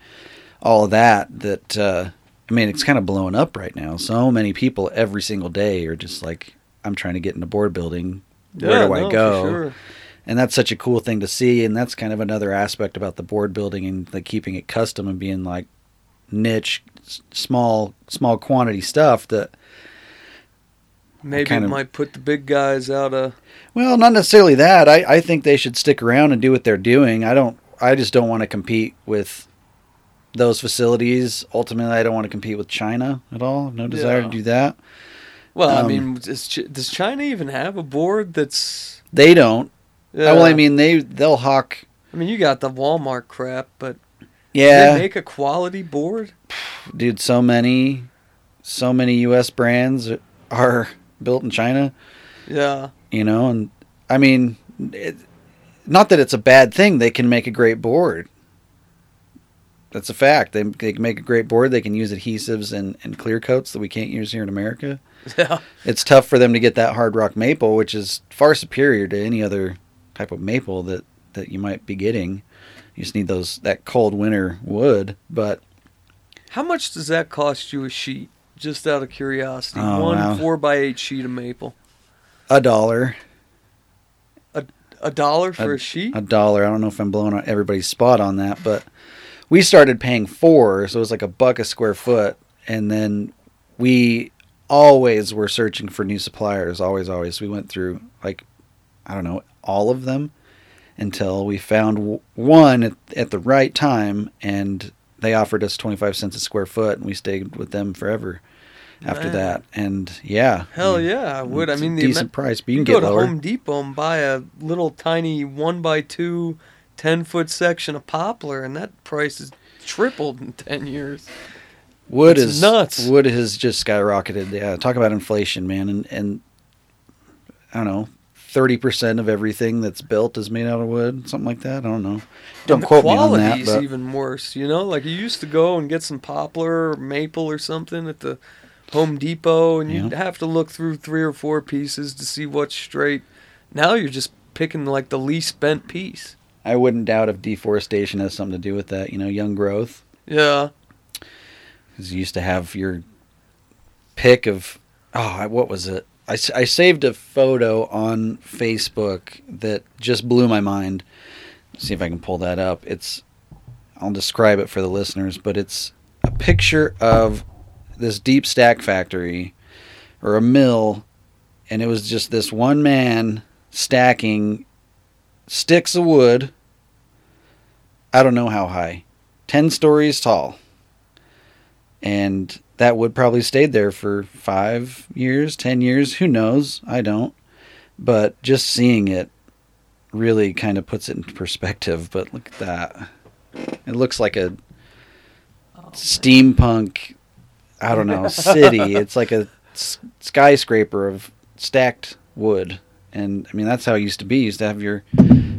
all of that that uh i mean it's kind of blowing up right now. So many people every single day are just like i'm trying to get into board building. Where Yeah, do i no, go? sure. and that's such a cool thing to see and that's kind of another aspect about the board building and like keeping it custom and being like niche small small quantity stuff that Maybe kind of- might put the big guys out of. well not necessarily that I, I think they should stick around and do what they're doing i don't i just don't want to compete with those facilities ultimately i don't want to compete with china at all no desire Yeah. to do that Well, I Um, mean, does, does China even have a board that's? they don't Yeah. well i mean they they'll hawk I mean, you got the Walmart crap, but yeah. They make a quality board. dude so many so many us brands are built in china. Yeah, you know and i mean it, not that it's a bad thing they can make a great board. That's a fact. They, they can make a great board they can use adhesives and, and clear coats that we can't use here in america. Yeah, it's tough for them to get that hard rock maple which is far superior to any other type of maple that that you might be getting you just need those that cold winter wood but How much does that cost you a sheet? Just out of curiosity, Oh, one wow. four by eight sheet of maple. a dollar A dollar for a, sheet? a dollar. I don't know if I'm blowing everybody's spot on that, but we started paying four, so it was like a buck a square foot, and then we always were searching for new suppliers. Always, always. We went through like I don't know all of them until we found one at, at the right time, and they offered us 25 cents a square foot, and we stayed with them forever after Man. that. And yeah, Hell yeah, I would. I mean, the decent amount- price, but you you can go get to lower. Home Depot and buy a little tiny one by two, 10 foot section of poplar, and that price is tripled in ten years. Wood It's is nuts. Wood has just skyrocketed. Yeah, talk about inflation, man. And and I don't know, thirty percent of everything that's built is made out of wood, something like that. I don't know. Don't quote me on that. But even worse. You know, like you used to go and get some poplar or maple or something at the Home Depot, and you'd Yeah. have to look through three or four pieces to see what's straight. Now you're just picking like the least bent piece. I wouldn't doubt if deforestation has something to do with that. You know, young growth. Yeah, Because you used to have your pick of oh, what was it? I, I saved a photo on Facebook that just blew my mind. see if I can pull that up. It's I'll describe it for the listeners, but it's a picture of this deep stack factory or a mill, and it was just this one man stacking sticks of wood. I don't know how high, ten stories tall, and that wood probably stayed there for five years, ten years. Who knows? I don't. But just seeing it really kind of puts it into perspective. But look at that. It looks like a steampunk, I don't know, city. it's like a s- skyscraper of stacked wood. And I mean, that's how it used to be. You used to have your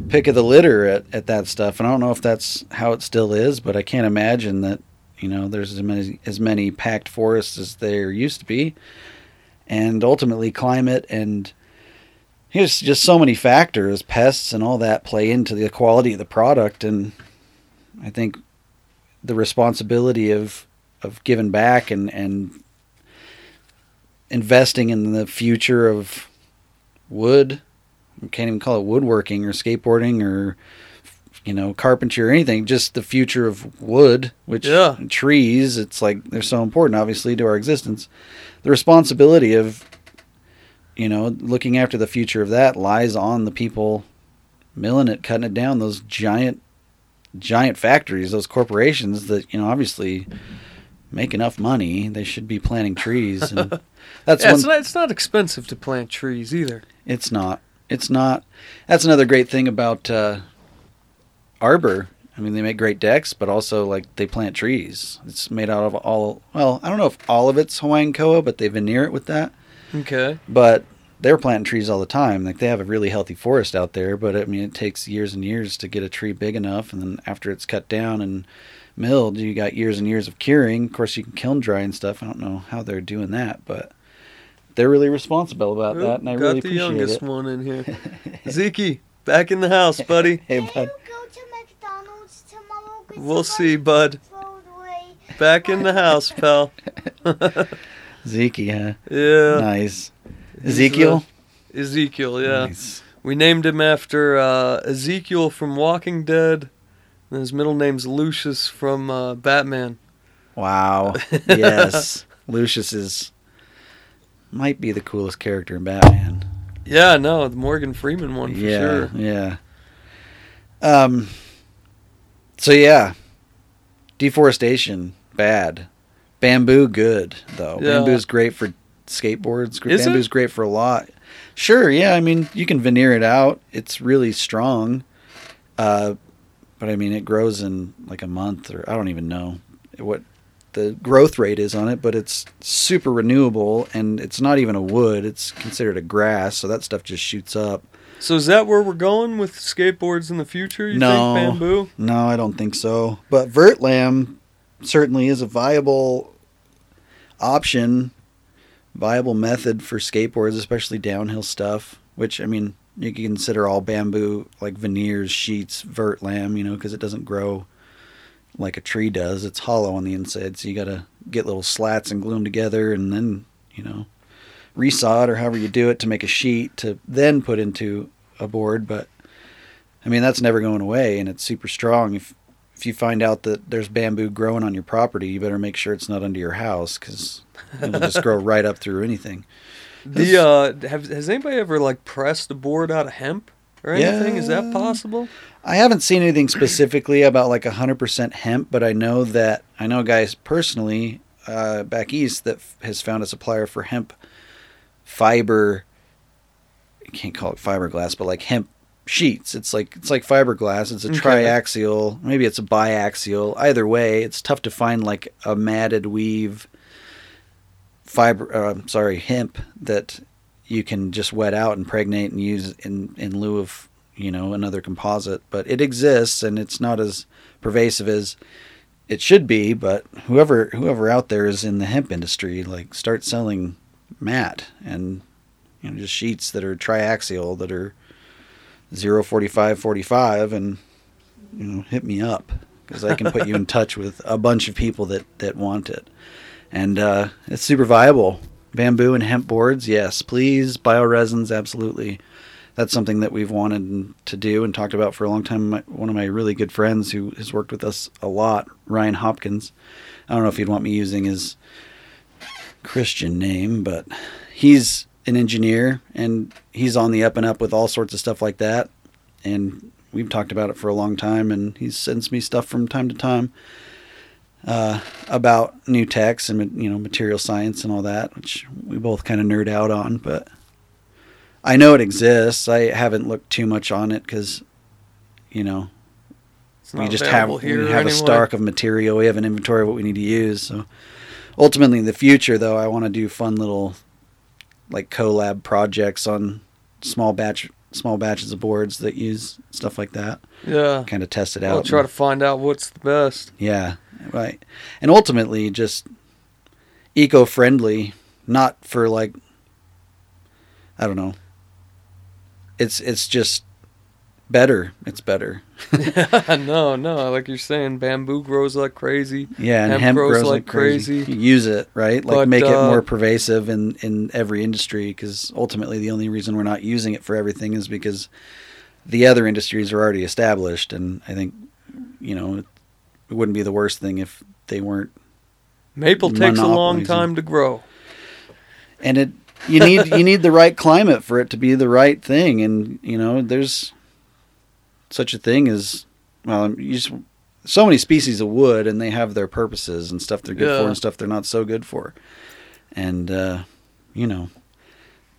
pick of the litter at, at that stuff. And I don't know if that's how it still is, but I can't imagine that, you know, there's as many, as many packed forests as there used to be. And ultimately, climate and there's just so many factors, pests and all that play into the quality of the product. And I think the responsibility of of giving back and and investing in the future of wood. I can't even call it woodworking or skateboarding or you know carpentry or anything. Just the future of wood, which Yeah. trees. It's like they're so important, obviously, to our existence. The responsibility of you know looking after the future of that lies on the people milling it, cutting it down. Those giant giant factories, those corporations that you know obviously make enough money, they should be planting trees. And that's yeah, one. it's not, it's not expensive to plant trees either. It's not. It's not. That's another great thing about uh, Arbor. I mean, they make great decks, but also like they plant trees. It's made out of all. Well, I don't know if all of it's Hawaiian koa, but they veneer it with that. Okay. But they're planting trees all the time. Like they have a really healthy forest out there, but I mean, it takes years and years to get a tree big enough, and then after it's cut down and milled, you got years and years of curing. Of course, you can kiln dry and stuff. I don't know how they're doing that, but they're really responsible about that, and I got really the appreciate youngest it. one in here. Zeke, back in the house, buddy. Hey, bud. We'll see, bud. throw it away. Back in the house, pal. Zeke, huh? Yeah. Nice. He's, Ezekiel? uh, Ezekiel, yeah. Nice. We named him after uh, Ezekiel from Walking Dead. And his middle name's Lucius from uh, Batman. Wow. Yes. Lucius is might be the coolest character in Batman. Yeah, no, the Morgan Freeman one for yeah, sure. yeah. Um. So yeah, deforestation bad. Bamboo good though. Yeah. Bamboo's great for skateboards. Is it? Bamboo's great for a lot. Sure, yeah. I mean, you can veneer it out. It's really strong. Uh, but I mean, it grows in like a month, or I don't even know what the growth rate is on it. But it's super renewable, and it's not even a wood. It's considered a grass, so that stuff just shoots up. So is that where we're going with skateboards in the future? You No. think bamboo? No, I don't think so. But Vertlam certainly is a viable option, viable method for skateboards, especially downhill stuff. Which I mean, you can consider all bamboo like veneers, sheets, Vertlam, you know, because it doesn't grow like a tree does. It's hollow on the inside, so you got to get little slats and glue them together, and then you know, resaw it or however you do it to make a sheet to then put into a board. But I mean, that's never going away, and it's super strong. If if you find out that there's bamboo growing on your property, you better make sure it's not under your house because it'll just grow right up through anything. The uh, have, has anybody ever like pressed a board out of hemp or anything? Is that possible? I haven't seen anything specifically about like 100% hemp, but I know that I know guys personally uh, back east that f- has found a supplier for hemp fiber. I can't call it fiberglass, but like hemp sheets. It's like it's like fiberglass. It's a Okay. triaxial, maybe it's a biaxial. Either way, it's tough to find like a matted weave fiber. Uh, sorry, hemp that you can just wet out, and impregnate, and use in in lieu of you know another composite. But it exists, and it's not as pervasive as it should be. But whoever whoever out there is in the hemp industry, like start selling mat and you know just sheets that are triaxial that are 045 45 and you know hit me up because I can put you in touch with a bunch of people that that want it. And uh, it's super viable. Bamboo and hemp boards yes please. Bioresins absolutely. That's something that we've wanted to do and talked about for a long time. My, one of my really good friends who has worked with us a lot ryan hopkins i don't know if he'd want me using his christian name but he's an engineer and he's on the up and up with all sorts of stuff like that and we've talked about it for a long time and he sends me stuff from time to time uh, about new techs and you know material science and all that which we both kind of nerd out on but I know it exists. I haven't looked too much on it because, you know, we just have we have anyway. a stock of material. We have an inventory of what we need to use. So ultimately, in the future, though, I want to do fun little like collab projects on small batch small batches of boards that use stuff like that. Yeah. Kind of test it out I'll try and- to find out what's the best. yeah, right. And ultimately, just eco-friendly, not for like I don't know. It's it's just better. It's better. no, no, like you're saying, bamboo grows like crazy. Yeah, and Hemp hemp, grows grows, like like crazy. crazy. Use it, right? Like But, make it uh, more pervasive in in every industry because ultimately the only reason we're not using it for everything is because the other industries are already established and I think you know it, it wouldn't be the worst thing if they weren't Maple takes a long time to grow. and it you need you need the right climate for it to be the right thing and you know there's such a thing as well you just so many species of wood and they have their purposes and stuff they're good for and stuff they're not so good for. And uh you know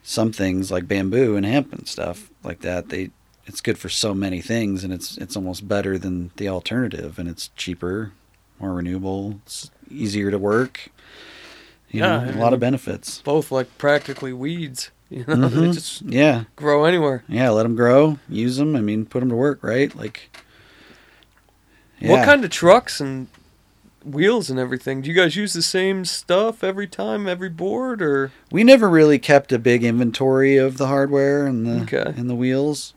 some things like bamboo and hemp and stuff like that they it's good for so many things and it's it's almost better than the alternative and it's cheaper more renewable it's easier to work you Yeah, know, a lot of benefits. Both like practically weeds. You know, they Mhm. just Yeah, grow anywhere. yeah. Let them grow, use them. I mean, put them to work, right? Like, What kind of trucks and wheels and everything? Do you guys use the same stuff every time, every board, or We never really kept a big inventory of the hardware and the Okay. and the wheels.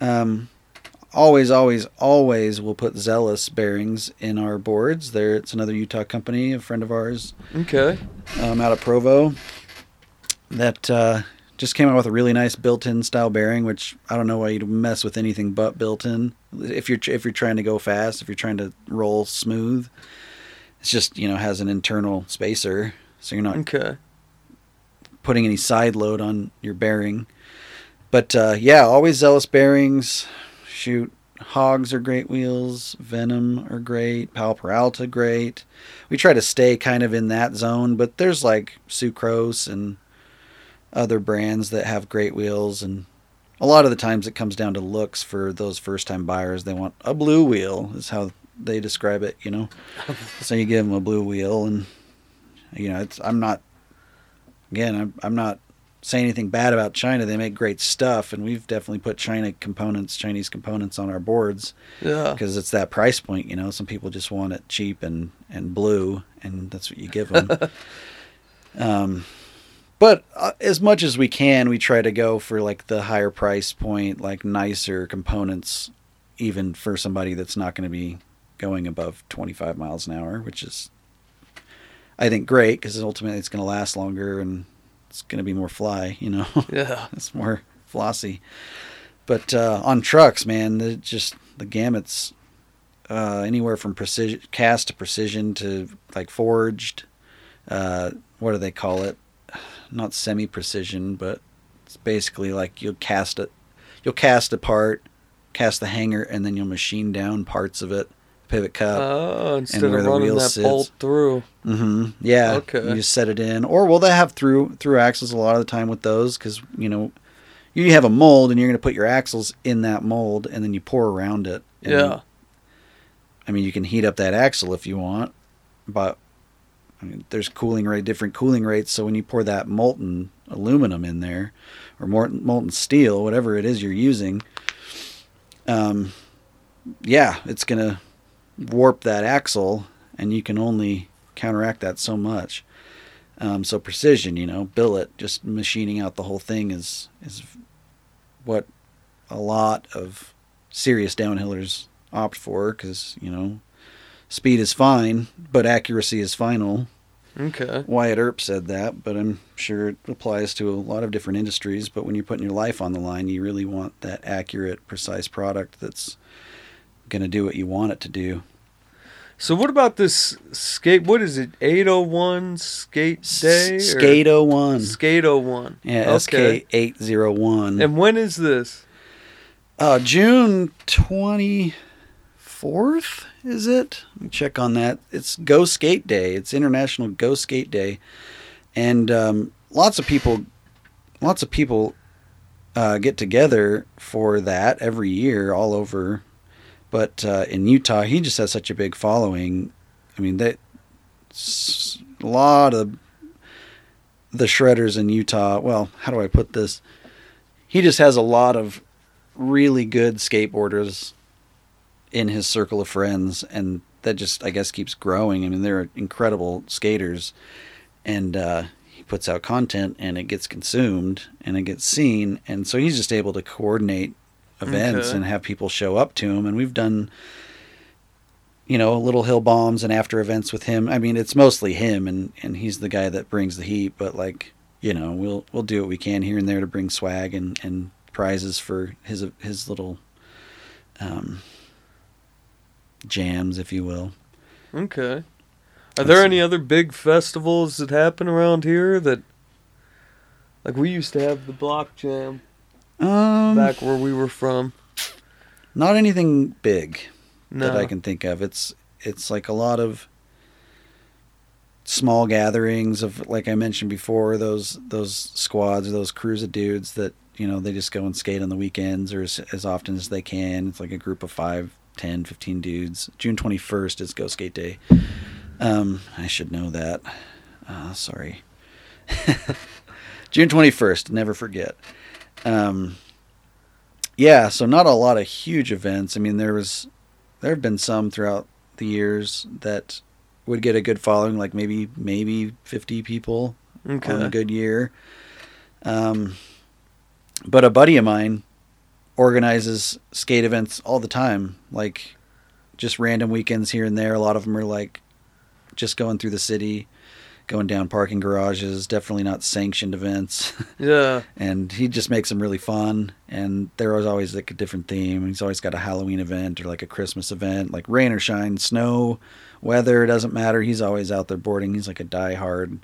Um, always, always, always, we'll put Zealous bearings in our boards. There, it's another Utah company, a friend of ours, okay? um, out of Provo, that uh, just came out with a really nice built-in style bearing. Which I don't know why you'd mess with anything but built-in. If you're if you're trying to go fast, if you're trying to roll smooth, it's just you know has an internal spacer, so you're not Okay. putting any side load on your bearing. But uh, yeah, always zealous bearings. Shoot, Hawgs are great wheels. Venom are great. Powell Peralta great. We try to stay kind of in that zone, but there's like Sucrose and other brands that have great wheels and a lot of the times it comes down to looks for those first time buyers. They want a blue wheel is how they describe it, you know. so you give them a blue wheel and you know, it's I'm not again, I'm, I'm not saying anything bad about China. They make great stuff, and we've definitely put China components, Chinese components on our boards Yeah. because it's that price point. You know, some people just want it cheap and and blue, and that's what you give them. um, but uh, as much as we can, we try to go for like the higher price point, like nicer components, even for somebody that's not going to be going above 25 miles an hour, which is, I think, great because ultimately it's going to last longer and it's going to be more fly. You know. Yeah. it's more flossy. But uh, on trucks, man, just the gamuts uh, anywhere from precision cast to precision to like forged. Uh, what do they call it? Not semi precision, but it's basically like you'll cast it. You'll cast a part, cast the hanger, and then you'll machine down parts of it, pivot cup. Oh, instead where of the running wheel that sits. bolt through. Mm-hmm. Yeah. Okay. You just set it in, or will they have through through axles a lot of the time with those because you know you have a mold and you're going to put your axles in that mold and then you pour around it. And, Yeah. I mean, you can heat up that axle if you want, but I mean, there's cooling rate, different cooling rates. So when you pour that molten aluminum in there, or molten, molten steel, whatever it is you're using, um, yeah, it's gonna warp that axle, and you can only counteract that so much. Um, so precision, you know, billet, just machining out the whole thing is is what a lot of serious downhillers opt for because you know speed is fine, but accuracy is final. Okay. Wyatt Earp said that, but I'm sure it applies to a lot of different industries. But when you're putting your life on the line, you really want that accurate, precise product that's going to do what you want it to do. So what about this skate? What is it? 801 skate day? or- Skato one, Skate 01. yeah, SK eight zero one. And when is this? Uh, June twenty fourth, is it? Let me check on that. It's Go Skate Day. It's International Go Skate Day, and um, lots of people, lots of people uh, get together for that every year all over. But uh, in Utah, he just has such a big following. I mean, that a lot of the shredders in Utah. Well, how do I put this? He just has a lot of really good skateboarders in his circle of friends, and that just I guess keeps growing. I mean, they're incredible skaters, and uh, he puts out content, and it gets consumed, and it gets seen, and so he's just able to coordinate events Okay. and have people show up to him. And we've done, you know, little hill bombs and after events with him. I mean, it's mostly him, and and he's the guy that brings the heat. But like, you know, we'll we'll do what we can here and there to bring swag and and prizes for his his little um, jams, if you will. Okay. Are there any other big festivals that happen around here that, like we used to have the Block Jam Um, back where we were from? not anything big No. that I can think of. It's it's like a lot of small gatherings of like I mentioned before those those squads or those crews of dudes that you know they just go and skate on the weekends or as, as often as they can. It's like a group of five, 10, 15 dudes. June 21st is Go Skate Day. Um, I should know that. Uh, sorry. June 21st, never forget. Um, yeah, so not a lot of huge events. I mean, there was there have been some throughout the years that would get a good following, like maybe maybe 50 people on a good year. Um, but a buddy of mine organizes skate events all the time, like just random weekends here and there. A lot of them are like just going through the city, going down parking garages. Definitely not sanctioned events. Yeah. and he just makes them really fun. And there was always like a different theme. He's always got a Halloween event or like a Christmas event, like rain or shine, snow, weather. It doesn't matter. He's always out there boarding. He's like a diehard,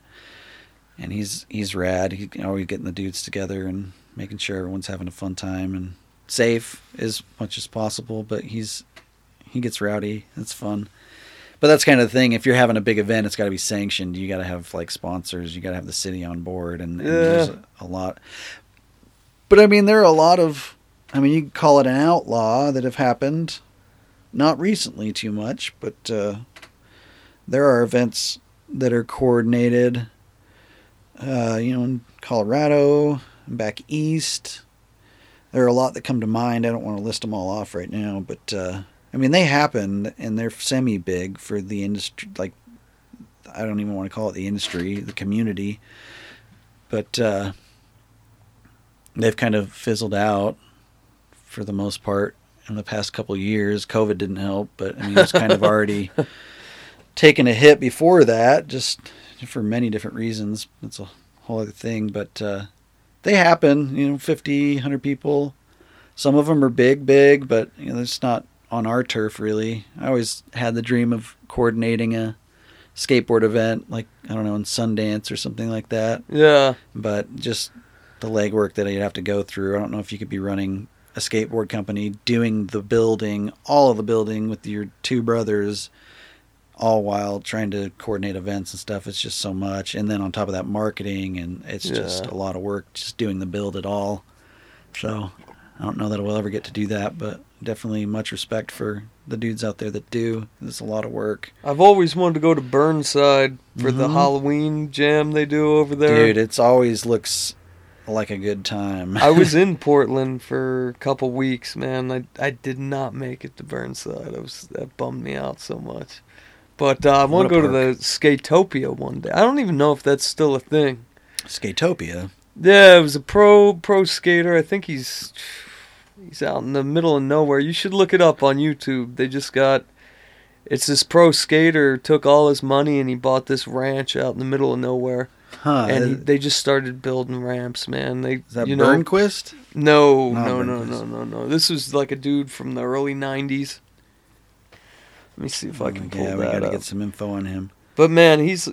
and he's he's rad. He's always getting the dudes together and making sure everyone's having a fun time and safe as much as possible. But he's he gets rowdy. It's fun. But that's kind of the thing. If you're having a big event, it's got to be sanctioned. You got to have like sponsors. You got to have the city on board, and, and there's Yeah. a, a lot. But I mean, there are a lot of. I mean, you could call it an outlaw that have happened, not recently too much, but uh, there are events that are coordinated. Uh, you know, in Colorado, back east. There are a lot that come to mind. I don't want to list them all off right now, but uh, I mean, they happen and they're semi big for the industry. Like, I don't even want to call it the industry, the community. But uh, they've kind of fizzled out for the most part in the past couple of years. COVID didn't help, but I mean, it's kind of already taken a hit before that, just for many different reasons. That's a whole other thing. But uh, they happen, you know, 50, 100 people. Some of them are big, big, but you know, it's not on our turf really. I always had the dream of coordinating a skateboard event, like I don't know, in Sundance or something like that. Yeah. But just the legwork that you'd have to go through. I don't know if you could be running a skateboard company, doing the building, all of the building with your two brothers, all while trying to coordinate events and stuff. It's just so much, and then on top of that, marketing, and it's just a lot of work just doing the build at all. So I don't know that we'll ever get to do that, but definitely much respect for the dudes out there that do. It's a lot of work. I've always wanted to go to Burnside for the Mhm. Halloween jam they do over there. Dude, it's always looks like a good time. I was in Portland for a couple weeks, man. I I did not make it to Burnside. I was that bummed me out so much. But uh, I want to go to the Skatopia one day. I don't even know if that's still a thing. Skatopia. Yeah, it was a pro pro skater. I think he's he's out in the middle of nowhere. You should look it up on YouTube. They just got it's this pro skater took all his money and he bought this ranch out in the middle of nowhere. Huh. and he, they just started building ramps, man. They is that you know Burnquist? no, Not no, no, no, no, no. This was like a dude from the early '90s. Let me see if I mm, can pull yeah, we gotta get some info on him. But man, he's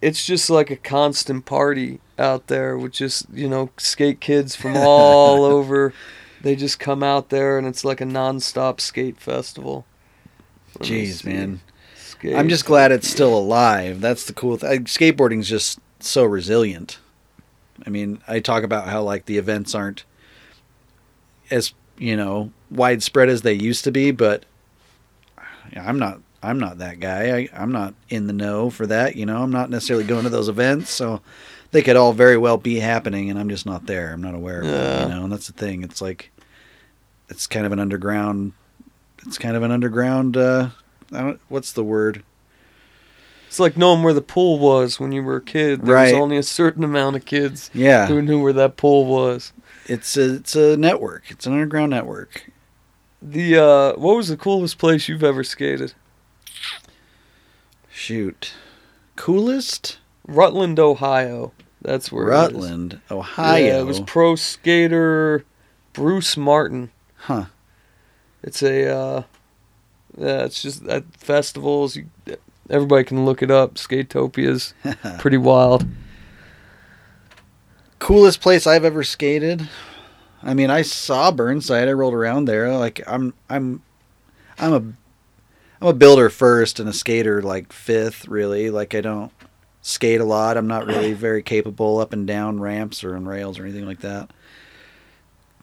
it's just like a constant party out there with just, you know, skate kids from all over. They just come out there and it's like a non-stop skate festival. Let Jeez, man. Skate I'm just glad it's still alive. That's the cool thing. Skateboarding's just so resilient. I mean, I talk about how like the events aren't as you know widespread as they used to be, but I'm not. I'm not that guy. I, I'm not in the know for that. You know, I'm not necessarily going to those events, so they could all very well be happening, and I'm just not there. I'm not aware of it. You know, and that's the thing. It's like it's kind of an underground. It's kind of an underground. Uh, I don't. What's the word? It's like knowing where the pool was when you were a kid. There Right. was only a certain amount of kids Yeah, who knew where that pool was. it's a it's a network. It's an underground network. The uh, what was the coolest place you've ever skated? Shoot, coolest Rutland, Ohio. That's where Rutland. Ohio. Yeah, it was pro skater Bruce Martin. huh? It's a uh, yeah, it's just at festivals. You, everybody can look it up. Skatopia's pretty wild. coolest place I've ever skated. I mean, I saw Burnside. I rolled around there. Like I'm, I'm, I'm a, I'm a builder first and a skater like fifth. Really, like I don't skate a lot. I'm not really very capable up and down ramps or on rails or anything like that.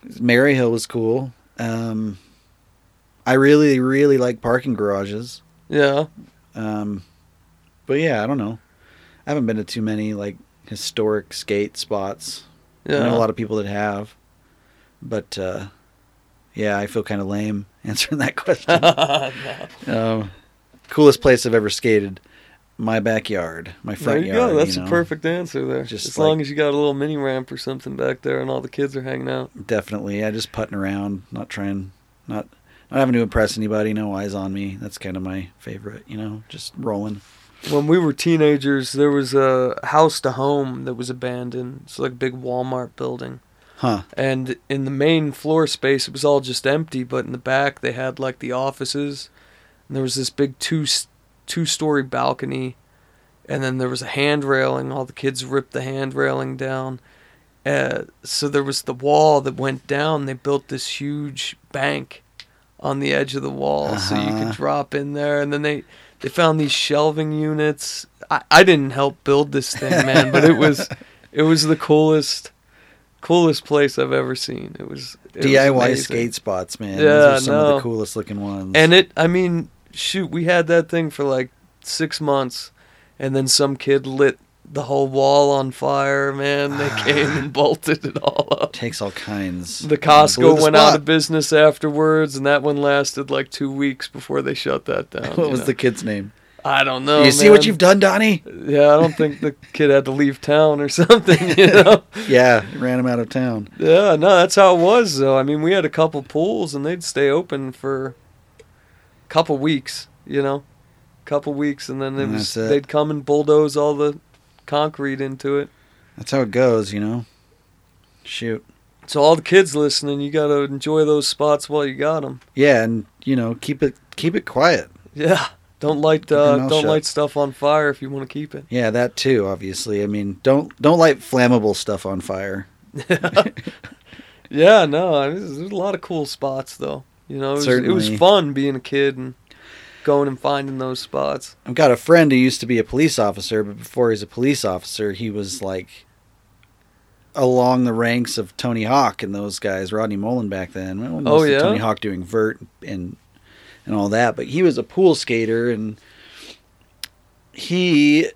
Maryhill was cool. Um, I really, really like parking garages. Yeah, Um, but yeah, I don't know. I haven't been to too many like historic skate spots. yeah. I know a lot of people that have, but uh, yeah, I feel kind of lame answering that question. No. um, coolest place I've ever skated, my backyard, my There front you yard. go. That's you a perfect answer there. Just as like- long as you got a little mini ramp or something back there, and all the kids are hanging out. Definitely, I just putting around, not trying, not not having to impress anybody. No eyes on me. That's kind of my favorite. You know, just rolling. When we were teenagers, there was a house to home that was abandoned. It's like a big Walmart building. Huh? And in the main floor space, it was all just empty. But in the back, they had like the offices, and there was this big two two story balcony, and then there was a hand railing. All the kids ripped the hand railing down. Uh, so there was the wall that went down. They built this huge bank on the edge of the wall, so you Uh-huh. could drop in there. And then they they found these shelving units. I, I didn't help build this thing, man, but it was it was the coolest coolest place I've ever seen. It was it DIY amazing. skate spots, man. Yeah, Those are some of the coolest looking ones. And it, I mean, shoot, we had that thing for like six months, and then some kid lit the whole wall on fire. Man, they came and bolted it all up. takes all kinds. The Costco the went out of business afterwards, and that one lasted like two weeks before they shut that down. What was know? the kid's name? I don't know. you see what you've done, Donnie? Yeah, I don't think the kid had to leave town or something. You know. Yeah, ran him out of town. Yeah, no, that's how it was though. I mean, we had a couple pools and they'd stay open for a couple weeks, you know. A Couple weeks and then And was it. they'd come and bulldoze all the concrete into it. That's how it goes, you know. Shoot. So all the kids listening, you got to enjoy those spots while you got them. Yeah, and you know, keep it keep it quiet. Yeah. Don't light uh, don't shut. light stuff on fire if you want to keep it. Yeah, that too. Obviously, I mean, don't don't light flammable stuff on fire. Yeah, no, I mean, there's, there's a lot of cool spots though. You know, it was, it was fun being a kid and going and finding those spots. I've got a friend who used to be a police officer, but before he was a police officer, he was like along the ranks of Tony Hawk and those guys, Rodney Mullen back then. Well, Oh, yeah? Tony Hawk doing vert and and all that, but he was a pool skater and he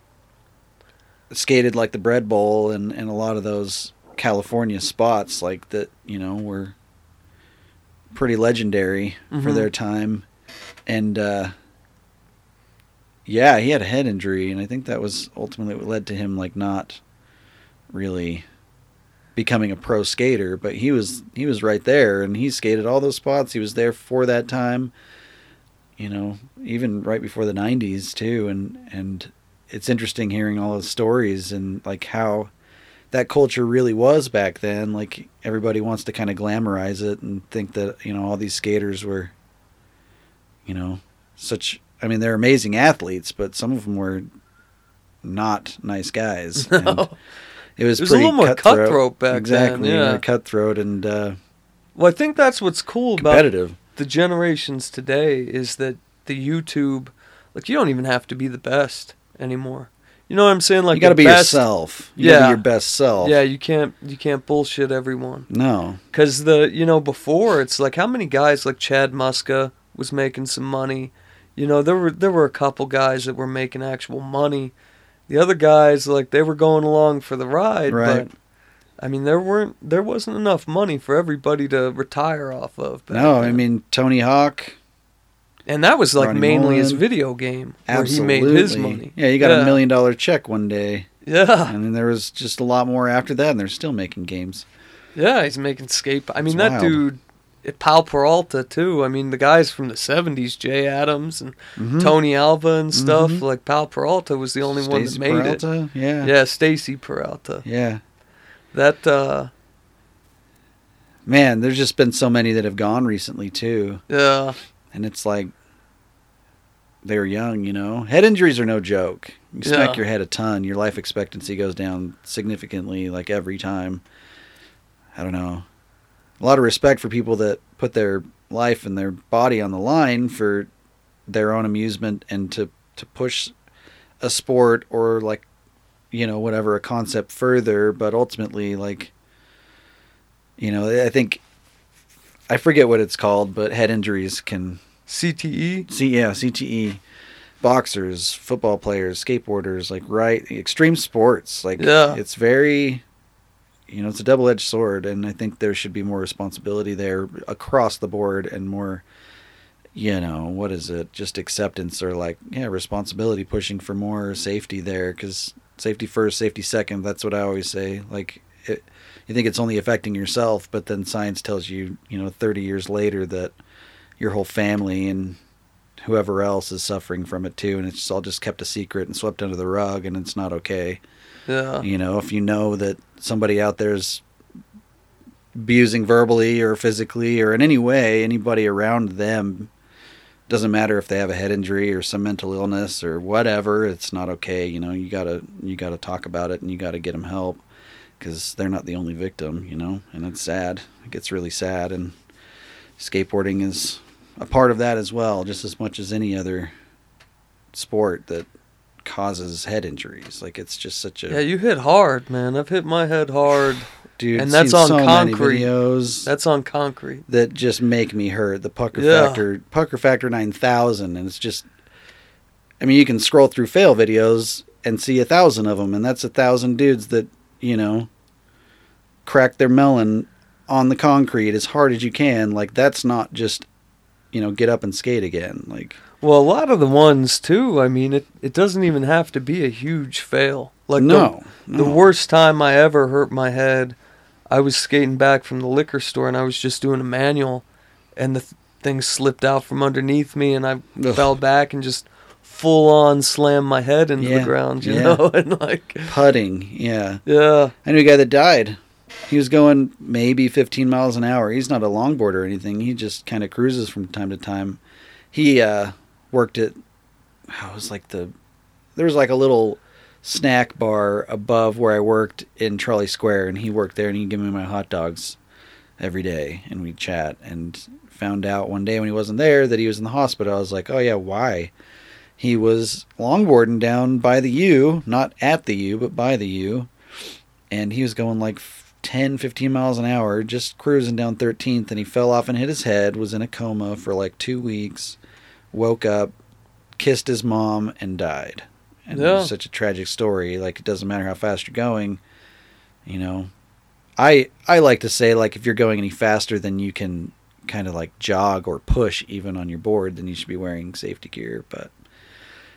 skated like the bread bowl and, and a lot of those California spots like that, you know, were pretty legendary for Mhm. their time. And uh yeah, he had a head injury and I think that was ultimately what led to him like not really becoming a pro skater, but he was he was right there and he skated all those spots. He was there for that time. You know, even right before the 90s too and and it's interesting hearing all those stories and like how that culture really was back then. Like everybody wants to kind of glamorize it and think that, you know, all these skaters were you know, such I mean, they're amazing athletes, but some of them were not nice guys. No. it was It was a little more cutthroat, cutthroat back then, exactly, yeah. cutthroat and uh, Well, I think that's what's cool about competitive. The generations today is that the YouTube, like you don't even have to be the best anymore. You know what I'm saying? Like you got to be best- yourself. You Yeah. be your best self. Yeah, you can't you can't bullshit everyone. No. Cause the you know before it's like how many guys like Chad Muska was making some money. You know there were there were a couple guys that were making actual money. The other guys like they were going along for the ride, Right. but I mean there weren't there wasn't enough money for everybody to retire off of. No, I mean Tony Hawk. and that was like Ronnie mainly his video game where he made his money. Yeah, you got Yeah. a million dollar check one day, Yeah, and then there was just a lot more after that, and they're still making games. yeah, he's making skate. I mean It's that wild. dude. Powell Peralta too. I mean the guys from the '70s, Jay Adams and Mhm. Tony Alva and stuff. Mhm. Like Powell Peralta was the only one that Stacy made it. Yeah. Yeah, Stacy Peralta. Yeah. That uh Man, there's just been so many that have gone recently too, yeah. and it's like they were young, you know. Head injuries are no joke. You smack Yeah. your head a ton, your life expectancy goes down significantly, like every time. I don't know. A lot of respect for people that put their life and their body on the line for their own amusement and to to push a sport or like you know whatever a concept further but ultimately like you know i think i forget what it's called but head injuries can CTE. see yeah cte boxers football players skateboarders like right extreme sports like Yeah. it's very you know it's a double-edged sword and i think there should be more responsibility there across the board and more you know what is it just acceptance or like yeah responsibility pushing for more safety there because safety first safety second that's what i always say like it, you think it's only affecting yourself but then science tells you you know 30 years later that your whole family and whoever else is suffering from it too and it's all just kept a secret and swept under the rug and it's not okay Yeah. you know, if you know that somebody out there's abusing verbally or physically or in any way anybody around them doesn't matter if they have a head injury or some mental illness or whatever, it's not okay, you know, you got to you got to talk about it and you got to get them help cuz they're not the only victim, you know, and it's sad. It gets really sad and skateboarding is a part of that as well, just as much as any other sport that causes head injuries. Like it's just such a Yeah, you hit hard, man. I've hit my head hard. Dude. and that's on so concrete. videos That's on concrete. that just make me hurt. The pucker Yeah. factor, pucker factor nine thousand, and it's just. I mean, you can scroll through fail videos and see a thousand of them, and that's a thousand dudes that you know crack their melon on the concrete as hard as you can. Like that's not just you know get up and skate again. Like Well, a lot of the ones too. I mean, it it doesn't even have to be a huge fail. Like the- no, the, no. worst time I ever hurt my head, I was skating back from the liquor store and I was just doing a manual, and the th- thing slipped out from underneath me and I Ugh. fell back and just full on slammed my head into Yeah, the ground. You yeah. know, and like putting. Yeah, yeah, I knew a guy that died. He was going maybe 15 miles an hour. He's not a longboarder or anything. He just kind of cruises from time to time. He uh, worked at, it was like the, there was like a little snack bar above where I worked in Trolley Square, and he worked there, and he'd give me my hot dogs every day, and we'd chat. And found out one day when he wasn't there that he was in the hospital. I was like, oh yeah, why? He was longboarding down by the U, not at the U, but by the U and he was going like f- 10 15 miles an hour just cruising down 13th and he fell off and hit his head was in a coma for like two weeks woke up kissed his mom and died and Yeah. was such a tragic story like it doesn't matter how fast you're going you know i i like to say like if you're going any faster than you can kind of like jog or push even on your board then you should be wearing safety gear but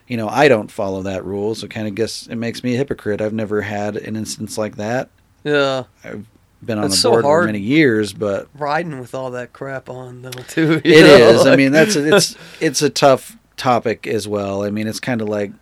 you know, I don't follow that rule, so kind of guess it makes me a hypocrite. I've never had an instance like that. yeah. I've been on That's the so board for hard. many years, but Riding with all that crap on though too. it you is. know, I mean, that's a, it's it's a tough topic as well. I mean, it's kind of like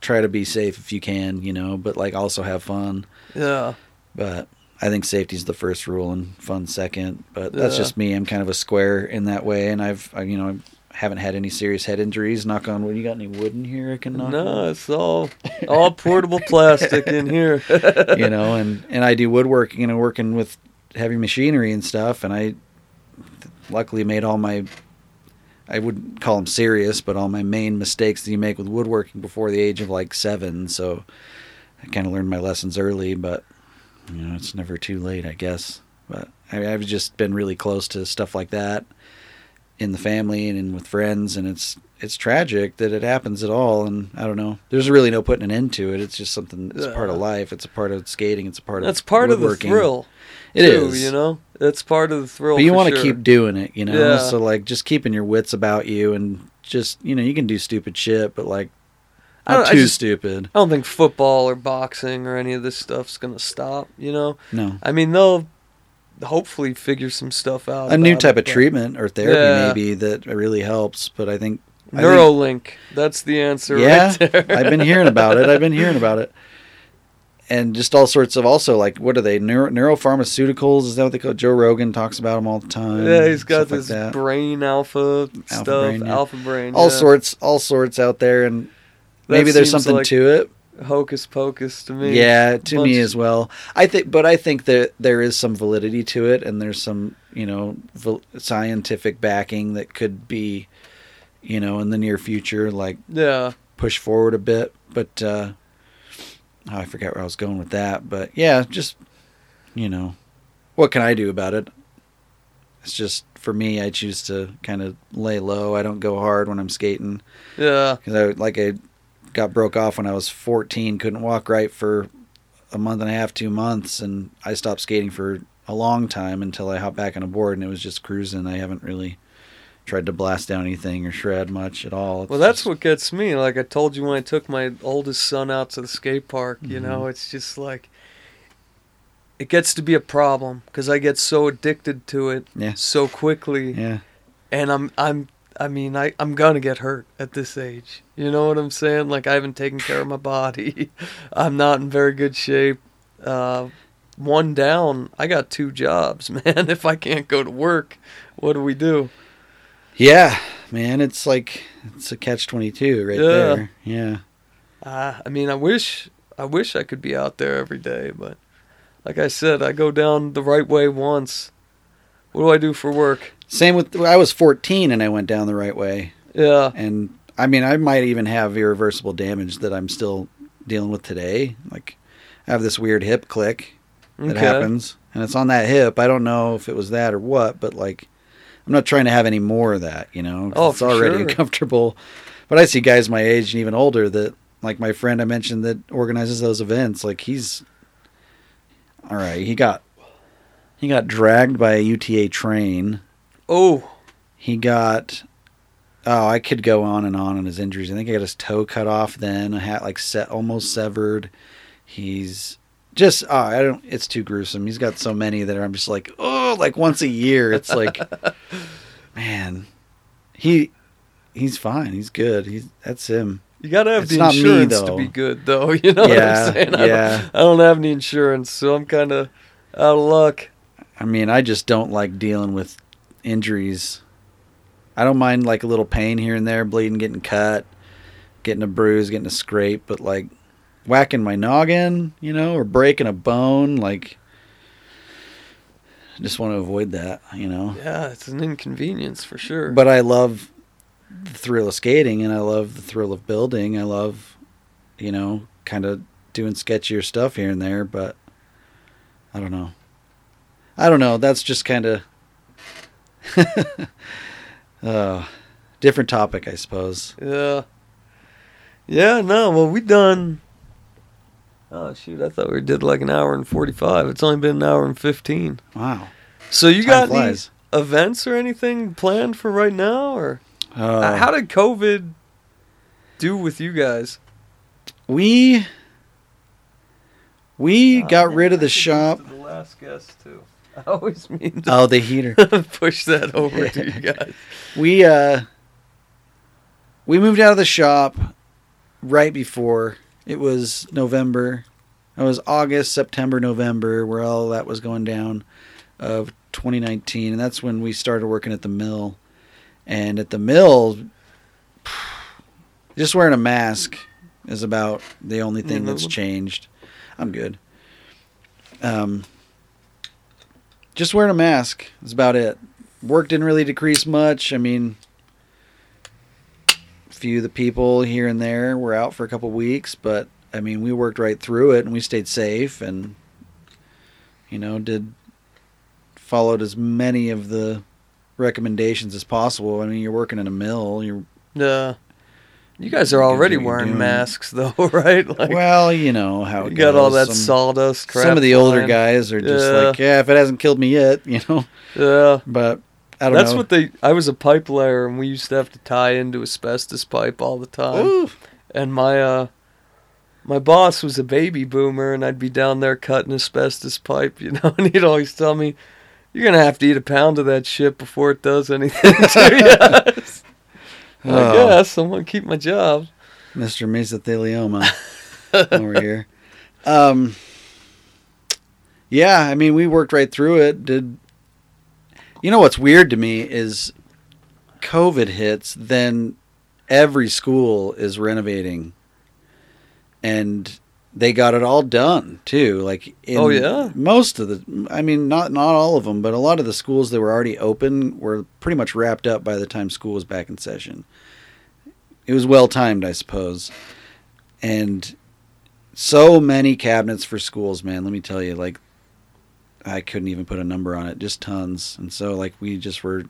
try to be safe if you can, you know, but like also have fun. yeah. But I think safety's the first rule and fun second. But that's Yeah. just me. I'm kind of a square in that way, and I've I, you know I haven't had any serious head injuries. Knock on wood. You got any wood in here? I can knock. on? No, it's all all portable plastic in here. you know, and and I do woodworking and working with heavy machinery and stuff, and I luckily made all my I wouldn't call them serious, but all my main mistakes that you make with woodworking before the age of like seven. So I kind of learned my lessons early, but you know, it's never too late, I guess. But I, I've just been really close to stuff like that in the family and in, with friends, and it's it's tragic that it happens at all. And I don't know. There's really no putting an end to it. It's just something. It's part of life. It's a part of skating. It's a part That's of part of the thrill. It too, is. you know. That's part of the thrill. but you want to sure. keep doing it, you know. Yeah. So like, just keeping your wits about you, and just you know, you can do stupid shit, but like, not too just- stupid. I don't think football or boxing or any of this stuff's gonna stop. You know. No. I mean, they'll hopefully figure some stuff out. A new type it, of treatment or therapy Yeah. maybe that really helps, but I think I think- Neuralink. That's the answer. Yeah, right there. I've been hearing about it. I've been hearing about it. And just all sorts of also like what are they neuro, neuropharmaceuticals? Is that what they call? Joe Rogan talks about them all the time. Yeah, he's got like this that. brain alpha, stuff, brain, yeah. alpha brain. all yeah. sorts, all sorts out there, and That maybe there's something like to it. hocus pocus to me. Yeah, to me as well. I think, but I think that there is some validity to it, and there's some you know val- scientific backing that could be, you know, in the near future, like Yeah. push forward a bit. But uh, oh, I forgot where I was going with that. But yeah, just you know, what can I do about it? It's just for me. I choose to kind of lay low. I don't go hard when I'm skating Yeah. because I like I got broke off when I was 14. Couldn't walk right for a month and a half, two months, and I stopped skating for a long time until I hopped back on a board, and it was just cruising. I haven't really tried to blast down anything or shred much at all. It's Well, that's just- what gets me. Like I told you when I took my oldest son out to the skate park, you Mhm. know, it's just like it gets to be a problem because I get so addicted to it Yeah. so quickly, yeah. and I'm I'm I mean I I'm gonna get hurt at this age. You know what I'm saying? Like I haven't taken care of my body. I'm not in very good shape. Uh, one down. I got two jobs, man. If I can't go to work, what do we do? Yeah, man, it's like it's a catch twenty two right Yeah. there. Yeah. Uh, I mean, I wish I wish I could be out there every day, but like I said, I go down the right way once. What do I do for work? Same with I was fourteen and I went down the right way. Yeah, And I mean I might even have irreversible damage that I'm still dealing with today. Like I have this weird hip click that okay. happens. And it's on that hip. I don't know if it was that or what, but like I'm not trying to have any more of that, you know. Oh, it's already sure. uncomfortable. But I see guys my age and even older that like my friend I mentioned that organizes those events, like he's all right, he got he got dragged by a UTA train. Oh, He got oh, I could go on and on on his injuries. I think he got his toe cut off then, a hat like set almost severed. He's just oh, I don't it's too gruesome. He's got so many that I'm just like, oh, like once a year. It's like man. He he's fine. He's good. He's that's him. you gotta have It's the not me, insurance to be good, though. You know what I'm saying? I yeah. Don't, I don't have any insurance, so I'm kind of out of luck. I mean, I just don't like dealing with injuries. I don't mind like a little pain here and there, bleeding, getting cut, getting a bruise, getting a scrape, but like whacking my noggin, you know, or breaking a bone, like I just want to avoid that, you know. Yeah, it's an inconvenience for sure. But I love the thrill of skating and I love the thrill of building. I love, you know, kind of doing sketchier stuff here and there, but I don't know. I don't know. That's just kind of uh, different topic, I suppose. yeah, yeah. No, well, we done. Oh shoot! I thought we did like an hour and forty-five. It's only been an hour and fifteen. Wow. So you Time got any events or anything planned for right now, or Uh, how did COVID do with you guys? we we got rid of the shop. The last guest too. I always mean to Oh, the heater. push that over to you guys. we uh we moved out of the shop right before it was November. It was August, September, November where all that was going down of 2019 and that's when we started working at the mill. And at the mill just wearing a mask is about the only thing that's changed. I'm good. Um just wearing a mask is about it. Work didn't really decrease much. I mean, few of the people here and there were out for a couple weeks, but I mean, we worked right through it and we stayed safe and you know, did followed as many of the recommendations as possible. I mean, you're working in a mill, you're Yeah. You guys are You can do already wearing doing. masks though, right? Like well, you know how it you got all that Some- sawdust crap. Some of the older flying. guys are just Yeah. like, yeah, if it hasn't killed me yet, you know. Yeah. But I don't That's know. what they I was a pipe layer and we used to have to tie into asbestos pipe all the time. Ooh. and my uh my boss was a baby boomer and I'd be down there cutting asbestos pipe, you know, and he'd always tell me, You're gonna have to eat a pound of that shit before it does anything to you. I Oh. guess I'm gonna keep my job. Mr. Mesothelioma over here. Um, yeah, I mean, we worked right through it. Did you know what's weird to me is COVID hits, then every school is renovating, and they got it all done too. Like, in Oh, yeah? most of the, I mean, not not all of them, but a lot of the schools that were already open were pretty much wrapped up by the time school was back in session. It was well timed, I suppose, and so many cabinets for schools, man. Let me tell you, like, I couldn't even put a number on it, just tons. And so, like, we just were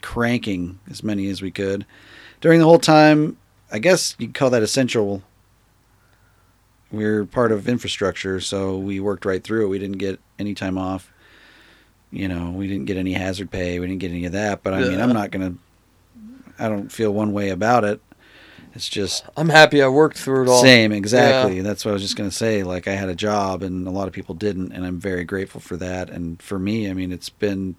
cranking as many as we could during the whole time. I guess you'd call that essential. We're part of infrastructure, so we worked right through it. We didn't get any time off. You know, we didn't get any hazard pay. We didn't get any of that. But I mean, I'm not gonna. I don't feel one way about it. It's just I'm happy I worked through it all. same, exactly. That's what I was just gonna say. Like I had a job, and a lot of people didn't, and I'm very grateful for that. And for me, I mean, it's been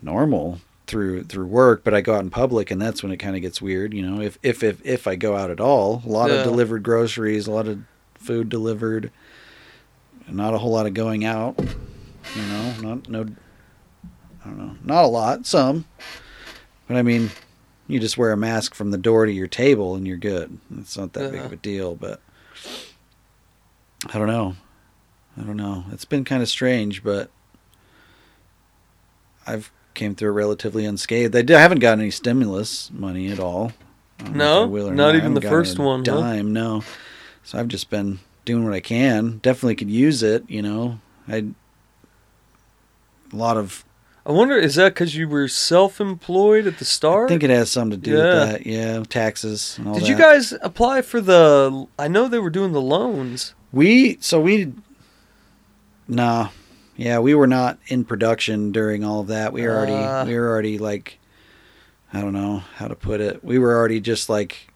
normal through through work, but I go out in public, and that's when it kind of gets weird. You know, if if if if I go out at all, a lot Yeah. of delivered groceries, a lot of food delivered, not a whole lot of going out. You know, not no, I don't know, not a lot, some, but I mean, you just wear a mask from the door to your table and you're good. It's not that big of uh-huh. a deal, but I don't know. I don't know. It's been kind of strange, but I've came through relatively unscathed. I, did, I haven't gotten any stimulus money at all. No? if I will or Not even the first one, huh? Dime, no. So I've just been doing what I can. Definitely could use it. You know, I a lot of I wonder is that because you were self-employed at the start? I think it has something to do Yeah. with that. Yeah, taxes and all Did that. you guys apply for the? I know they were doing the loans. We so we nah. Yeah, we were not in production during all of that. We were already Ah. we were already like I don't know how to put it. We were already just like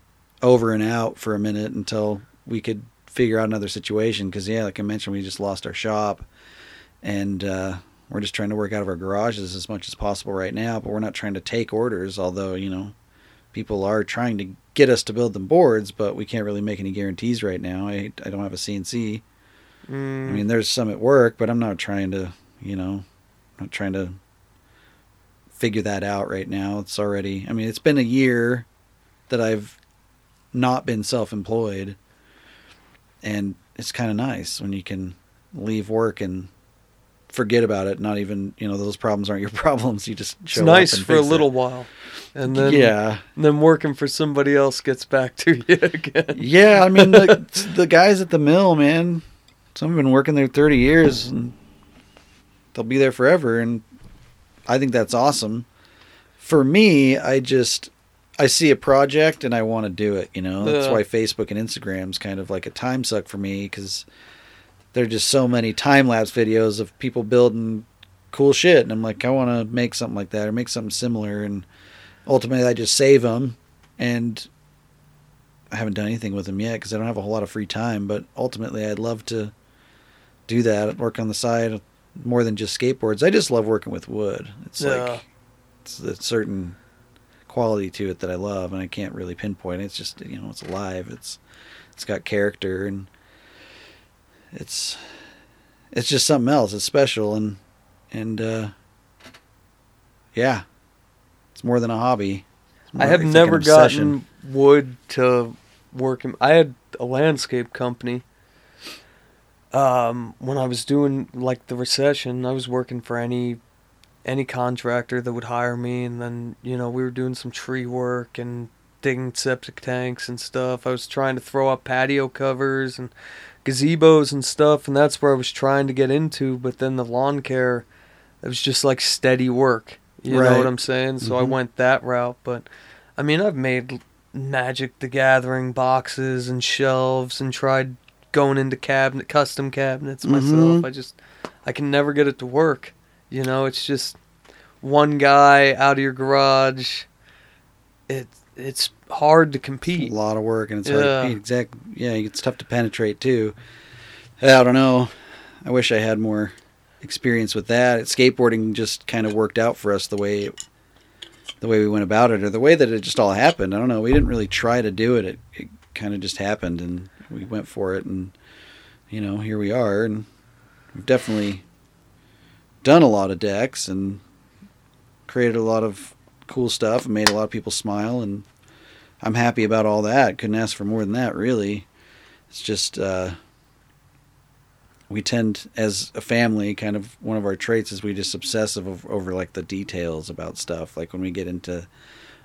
over and out for a minute until we could figure out another situation cuz yeah, like I mentioned we just lost our shop and uh we're just trying to work out of our garages as much as possible right now, but we're not trying to take orders although, you know, people are trying to get us to build them boards, but we can't really make any guarantees right now. I I don't have a CNC. Mm, I mean, there's some at work, but I'm not trying to, you know, not trying to figure that out right now. It's already, I mean, it's been a year that I've not been self employed. And it's kind of nice when you can leave work and forget about it. Not even, you know, those problems aren't your problems. You just it's nice for a fix it. little while, and then yeah. and then working for somebody else gets back to you again. Yeah, I mean the the guys at the mill, man. Some have been working there thirty years, and they'll be there forever. And I think that's awesome. For me, I just I see a project and I want to do it. You know, that's why Facebook and Instagram's kind of like a time suck for me because there are just so many time lapse videos of people building cool shit, and I'm like, I want to make something like that or make something similar. And ultimately, I just save them and I haven't done anything with them yet because I don't have a whole lot of free time. But ultimately, I'd love to do that, work on the side more than just skateboards. I just love working with wood. It's Yeah. like it's a certain quality to it that I love, and I can't really pinpoint. It's just you know, it's alive. It's it's got character, and it's it's just something else. It's special, and and uh, yeah, it's more than a hobby. I have like never gotten wood to work in. I had a landscape company. Um, when I was doing like the recession, I was working for any any contractor that would hire me, and then you know we were doing some tree work and digging septic tanks and stuff. I was trying to throw up patio covers and gazebos and stuff, and that's where I was trying to get into. But then the lawn care, it was just like steady work. You know what I'm saying? So I Mhm. went that route. But I mean, I've made Magic the Gathering boxes and shelves and tried going into cabinet custom cabinets myself. Mhm. I just I can never get it to work. You know, it's just one guy out of your garage. It it's hard to compete. a lot of work and it's hard Yeah. to beat. Exactly. Yeah, it's tough to penetrate too. I don't know. I wish I had more experience with that. Skateboarding just kind of worked out for us the way the way we went about it, or the way that it just all happened. I don't know. We didn't really try to do it. It, it kind of just happened, and we went for it, and you know, here we are, and we've definitely done a lot of decks and created a lot of cool stuff and made a lot of people smile and I'm happy about all that. Couldn't ask for more than that, really. It's just uh, we tend, as a family, kind of one of our traits is we just obsessive over, over like the details about stuff. Like when we get into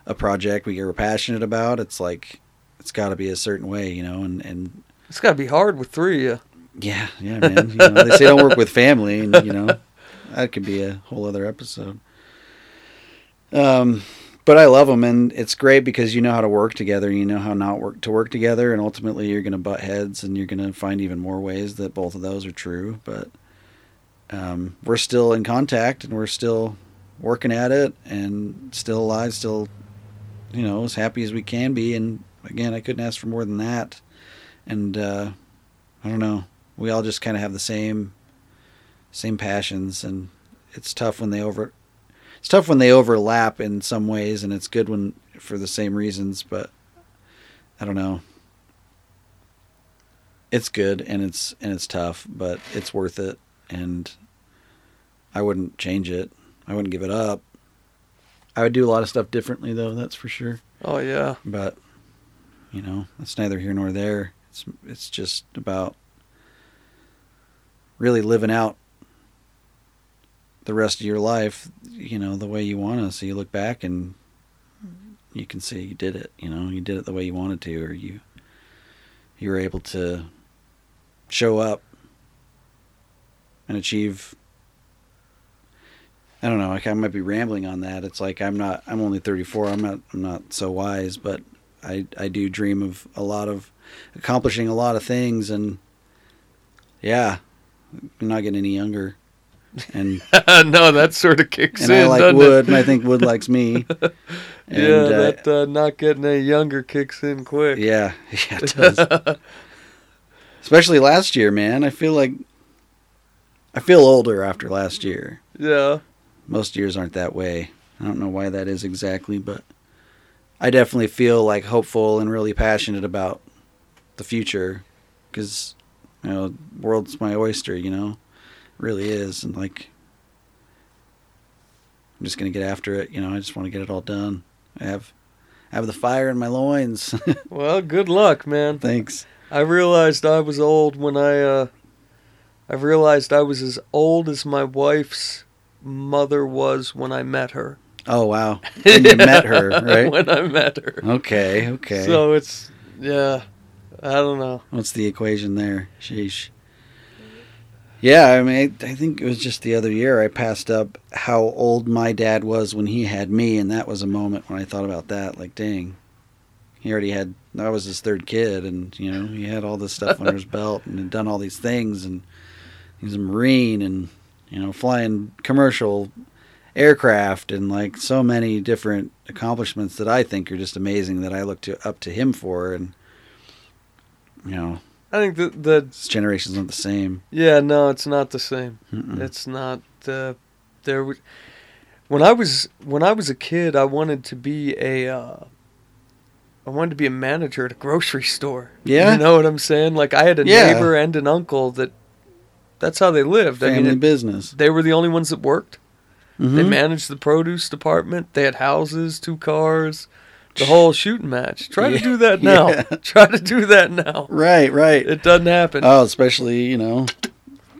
a project we are passionate about, it's like it's got to be a certain way, you know. And and It's got to be hard with three of you. yeah, yeah, man. You know, they say don't work with family, and you know that could be a whole other episode. Um, but I love them, and it's great because you know how to work together. You know how not work to work together, and ultimately you're going to butt heads, and you're going to find even more ways that both of those are true. But um, we're still in contact, and we're still working at it, and still alive, still you know as happy as we can be. And again, I couldn't ask for more than that. And uh, I don't know we all just kind of have the same same passions and it's tough when they over it's tough when they overlap in some ways and it's good when for the same reasons but i don't know. It's good and it's and it's tough but it's worth it and i wouldn't change it. I wouldn't give it up. I would do a lot of stuff differently though that's for sure. Oh yeah. but you know it's neither here nor there. It's it's just about really living out the rest of your life you know the way you want to so you look back and you can see you did it you know you did it the way you wanted to or you you were able to show up and achieve I don't know. Like I might be rambling on that. It's like I'm not. I'm only 34. I'm not. I'm not so wise, but I I do dream of a lot of accomplishing a lot of things, and yeah, I'm not getting any younger, and no, that sort of kicks and in. I like Wood, It? and I think Wood likes me. And, yeah, uh, that uh, not getting any younger kicks in quick. yeah, yeah, it does. Especially last year, man. I feel like I feel older after last year. yeah. most years aren't that way. I don't know why that is exactly, but I definitely feel like hopeful and really passionate about the future because you know, world's my oyster. You know, really is, and like I'm just gonna get after it. You know, I just want to get it all done. I have I have the fire in my loins. Well, good luck, man. Thanks. I realized I was old when I uh I realized I was as old as my wife's mother was when I met her. Oh wow, when you met her, right? when I met her. Okay, okay. So it's yeah. I don't know. What's the equation there? Sheesh. Yeah, I mean, I, I think it was just the other year I passed up how old my dad was when he had me, and that was a moment when I thought about that. Like, dang, he already had. I was his third kid, and you know, he had all this stuff under his belt and had done all these things, and he's a marine, and you know, flying commercial aircraft, and like so many different accomplishments that I think are just amazing that I look to up to him for, and you know, I think that the this generation's not the same. yeah, no, it's not the same. Mm-mm. It's not uh, there. w- When I was when I was a kid, I wanted to be a uh, I wanted to be a manager at a grocery store. Yeah? you know what I'm saying. Like I had a Yeah. neighbor and an uncle that that's how they lived. I mean, it, business. they were the only ones that worked. They Mhm. managed the produce department. They had houses, two cars, the whole shooting match. Try Yeah, to do that now. yeah. Try to do that now. Right, right. It doesn't happen. Oh, especially you know,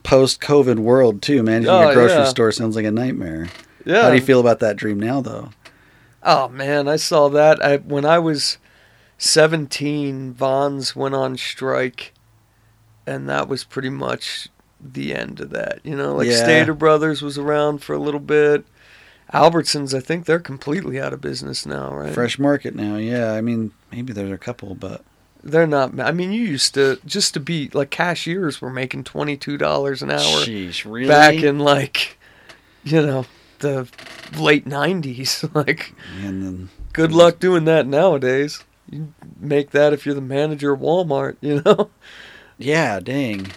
post-COVID world too. Managing Oh, a grocery yeah. store sounds like a nightmare. yeah. How do you feel about that dream now, though? Oh man, I saw that I, when I was 17, Vons went on strike, and that was pretty much the end of that. You know, like. Stater Brothers was around for a little bit. Albertsons, I think they're completely out of business now, right? Fresh market now. Yeah, I mean, maybe there's a couple, but They're not. I mean, you used to just to be like cashiers were making twenty two dollars an hour Jeez, really? back in like, you know, the late nineties. like, and then good luck doing that nowadays. You make that if you're the manager of Walmart. You know, yeah, dang,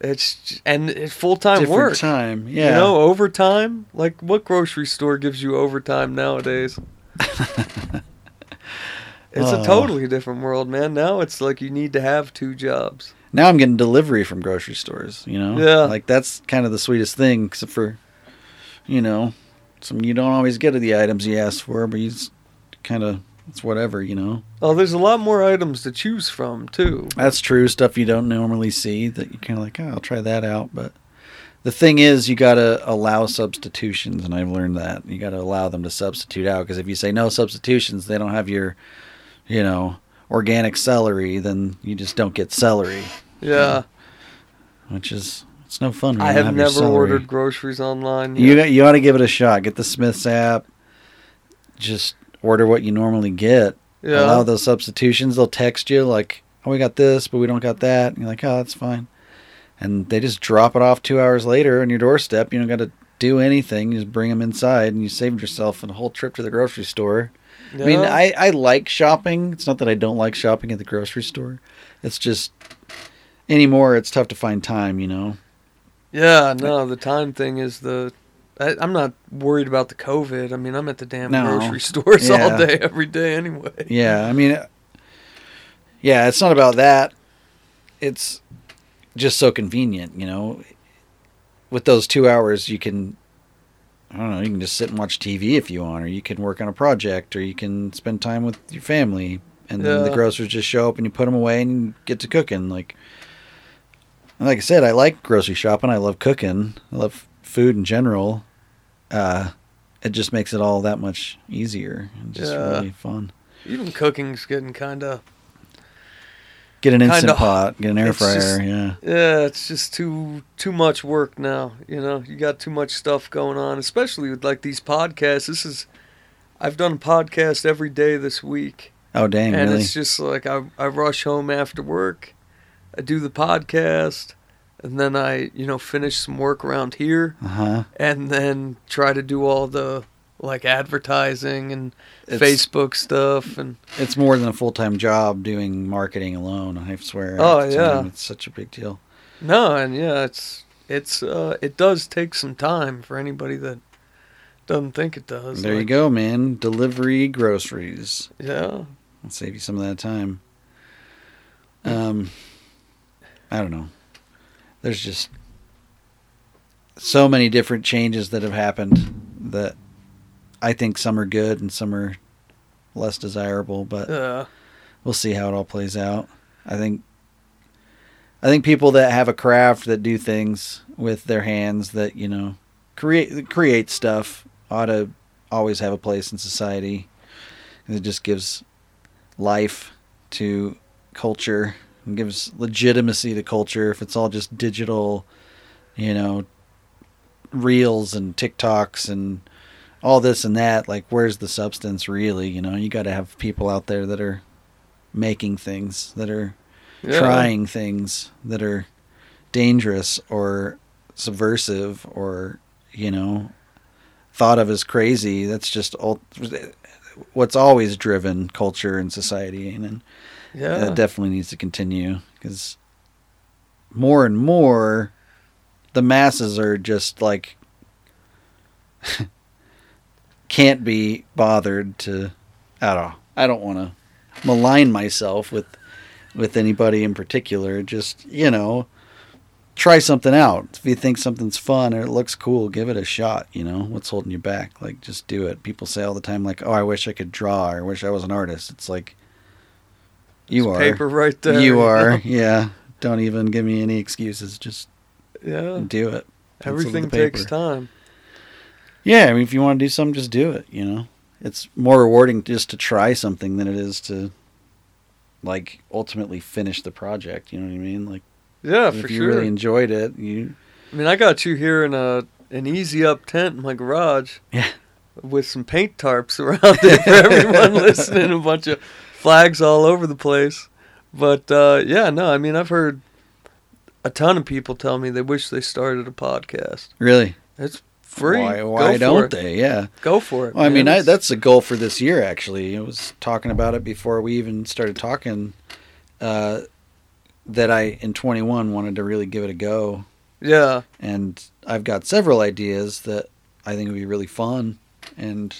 it's and it's full time different work. time. Yeah, You know, overtime. Like, what grocery store gives you overtime nowadays? It's Oh. a totally different world, man. Now it's like you need to have two jobs. now I'm getting delivery from grocery stores. You know, Yeah. like that's kind of the sweetest thing, except for, you know, some you don't always get the items you ask for, but you kind of it's whatever. You know, Oh, there's a lot more items to choose from too. that's true. Stuff you don't normally see that you kind of like, oh, I'll try that out, but. The thing is, you got to allow substitutions, and I've learned that you got to allow them to substitute out. Because if you say no substitutions, they don't have your, you know, organic celery, then you just don't get celery. Yeah, which is it's no fun. I you don't have never ordered groceries online. You Yet. you ought to give it a shot. Get the Smiths app. Just order what you normally get. yeah, Allow those substitutions. They'll text you like, "Oh, we got this, but we don't got that." And you're like, "Oh, that's fine." And they just drop it off two hours later on your doorstep. You don't got to do anything. You just bring them inside, and you saved yourself a whole trip to the grocery store. I mean, I, I like shopping. It's not that I don't like shopping at the grocery store. It's just anymore. It's tough to find time. You know. yeah, no, the time thing is the. I, I'm not worried about the COVID. I mean, I'm at the damn No. grocery stores Yeah. all day, every day, anyway. Yeah, I mean, yeah, it's not about that. It's just so convenient, you know. With those two hours, you can, I don't know, you can just sit and watch TV if you want, or you can work on a project, or you can spend time with your family, and then the Yeah. grocers just show up and you put them away and you get to cooking. Like, like I said, I like grocery shopping. I love cooking. I love food in general. Uh, it just makes it all that much easier and just Yeah. really fun. Even cooking's getting kind of. Get an instant Kinda- pot, get an air fryer, just- yeah. Yeah, it's just too too much work now. You know, you got too much stuff going on, especially with like these podcasts. This is, I've done a podcast every day this week, Oh dang, and really? it's just like I I rush home after work, I do the podcast, and then I you know finish some work around here, Uh huh. and then try to do all the like advertising and It's, Facebook stuff and It's more than a full time job doing marketing alone. I swear. Oh, the yeah. it's such a big deal. no, and yeah, it's it's uh it does take some time for anybody that doesn't think it does. there you go, man. Delivery groceries. Yeah. I'll save you some of that time. Um, I don't know. There's just so many different changes that have happened that I think some are good and some are less desirable, but Yeah. we'll see how it all plays out. I think I think people that have a craft that do things with their hands that, you know, create create stuff ought to always have a place in society. It just gives life to culture and gives legitimacy to culture if it's all just digital, you know, reels and TikToks and all this and that, like where's the substance really, you know? You got to have people out there that are making things, that are yeah. trying things that are dangerous or subversive or, you know, thought of as crazy. That's just all what's always driven culture and society and Yeah. that definitely needs to continue because more and more the masses are just like can't be bothered to at don't. I don't want to malign myself with with anybody in particular. Just you know try something out. If you think something's fun or it looks cool give it a shot you know? What's holding you back? Like just do it. People say all the time like oh i wish i could draw or i wish i was an artist. It's like you There's are paper right there. you know? are yeah don't even give me any excuses just Yeah. do it Pencil Everything takes time. yeah i mean if you want to do something just do it you know it's more rewarding just to try something than it is to like ultimately finish the project. You know what I mean? Like Yeah, if for you sure. really enjoyed it, you I mean, I got you here in a an easy up tent in my garage. Yeah. With some paint tarps around it for everyone listening, a bunch of flags all over the place. But uh, yeah, no, I mean, I've heard a ton of people tell me they wish they started a podcast. really It's free. Why, why don't it. they? Yeah. Go for it. Well, I mean, I, that's a goal for this year. Actually, I was talking about it before we even started talking. Uh, that I in 21 wanted to really give it a go, yeah. and I've got several ideas that I think would be really fun, and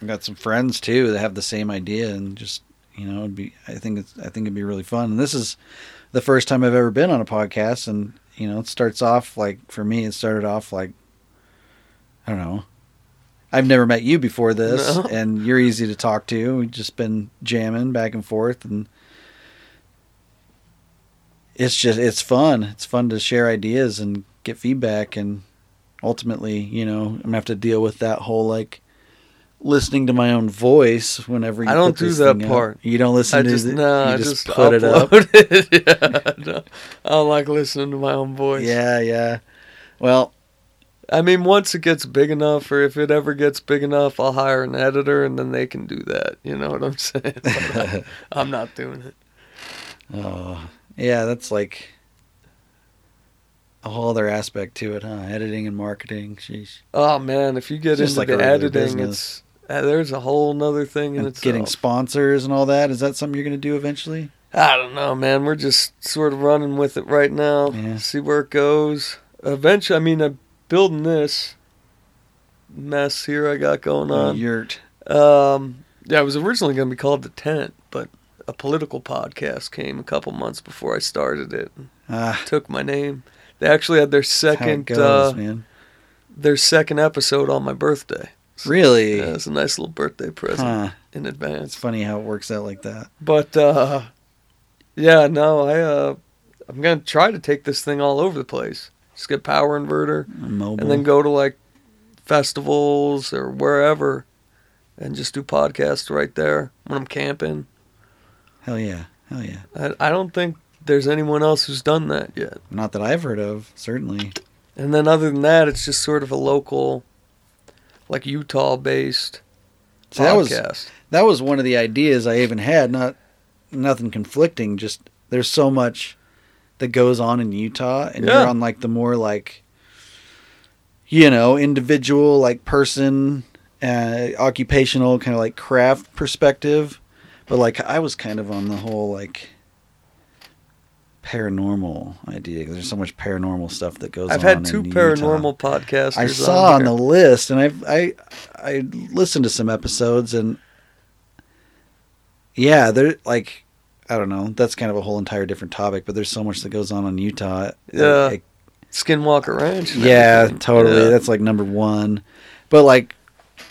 I've got some friends too that have the same idea, and just you know, it'd be I think it's I think it'd be really fun. And this is the first time I've ever been on a podcast, and you know, it starts off like for me, it started off like I don't know. I've never met you before this, No. and you're easy to talk to. We've just been jamming back and forth, and it's just it's fun. It's fun to share ideas and get feedback, and ultimately, you know, I'm gonna have to deal with that whole like listening to my own voice whenever you I don't do that thing up. part. You don't listen I to just the, no, you I just, just, put it up. yeah, no, I don't like listening to my own voice. Yeah, yeah. Well, I mean, once it gets big enough, or if it ever gets big enough, I'll hire an editor, and then they can do that. You know what I'm saying? I- uh, I'm not doing it. oh, yeah, that's like a whole other aspect to it, huh? Editing and marketing. Sheesh. Oh man, if you get It's into like the editing, business. it's uh, there's a whole nother thing in And itself. getting sponsors and all that. Is that something you're going to do eventually? I don't know, man. We're just sort of running with it right now. Yeah. See where it goes. Eventually, I mean, I'm building this mess here I got going Uh, on. yurt. Um, yeah, it was originally going to be called The Tent, but a political podcast came a couple months before I started it Ah, took my name. They actually had their that's how it second goes, uh, their second episode on my birthday. Really? Yeah, it's a nice little birthday present Huh. in advance. It's funny how it works out like that. But uh, yeah, no, I uh, I'm gonna try to take this thing all over the place. Just get power inverter Mobile. and then go to like festivals or wherever, and just do podcasts right there when I'm camping. Hell yeah. Hell yeah. I, I don't think there's anyone else who's done that yet. Not that I've heard of, certainly. And then other than that, it's just sort of a local, like Utah-based See, that was that was one of the ideas I even had. Not nothing conflicting. Just there's so much that goes on in Utah, and Yeah. you're on like the more like you know individual like person uh, occupational kind of like craft perspective. But like I was kind of on the whole like paranormal idea. 'cause There's so much paranormal stuff that goes. I've on I've had two in Utah. paranormal podcasters. I saw on here. the list, and I've I I listened to some episodes, and yeah, they're like I don't know. That's kind of a whole entire different topic, but there's so much that goes on in Utah. Yeah. Like, Skinwalker Ranch. yeah, everything. totally. Yeah. That's like number one. But like,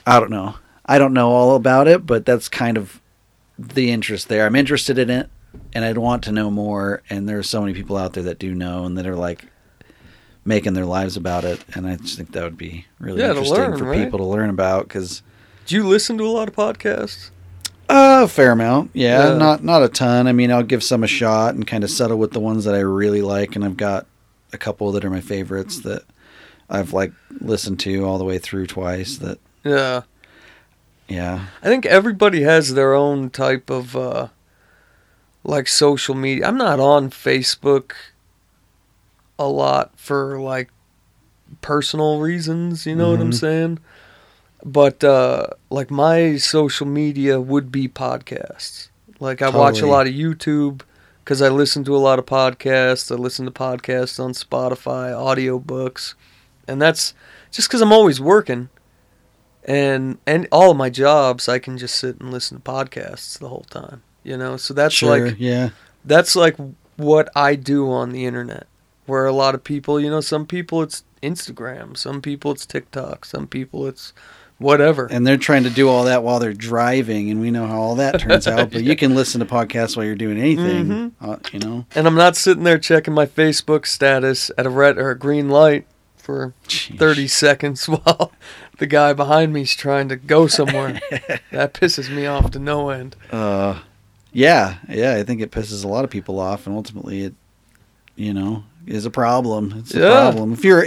I don't know. I don't know all about it, but that's kind of the interest there. I'm interested in it, and I'd want to know more. And there are so many people out there that do know and that are like making their lives about it. And I just think that would be really Yeah, interesting learn, for right? people to learn about because Do you listen to a lot of podcasts? uh, a fair amount. Yeah, Yeah. not not a ton. I mean, I'll give some a shot and kind of settle with the ones that I really like, and I've got a couple that are my favorites that I've like listened to all the way through twice. That Yeah. yeah, I think everybody has their own type of uh like social media. I'm not on Facebook a lot for like personal reasons, you know what I'm Mhm. saying? But uh like my social media would be podcasts. Like I watch a lot of YouTube cuz I listen to a lot of podcasts. I listen to podcasts on Spotify, audiobooks. And that's just cuz I'm always working and and all of my jobs I can just sit and listen to podcasts the whole time you know so that's sure, like yeah, that's like what I do on the internet where a lot of people you know some people it's Instagram some people it's TikTok some people it's whatever and they're trying to do all that while they're driving, and we know how all that turns out. But you can listen to podcasts while you're doing anything, Mhm. uh, you know. and I'm not sitting there checking my Facebook status at a red or a green light for Sheesh. 30 seconds while the guy behind me's trying to go somewhere that pisses me off to no end Uh, yeah, yeah, I think it pisses a lot of people off, and ultimately, it, you know, is a problem. It's a Yeah. problem. If you're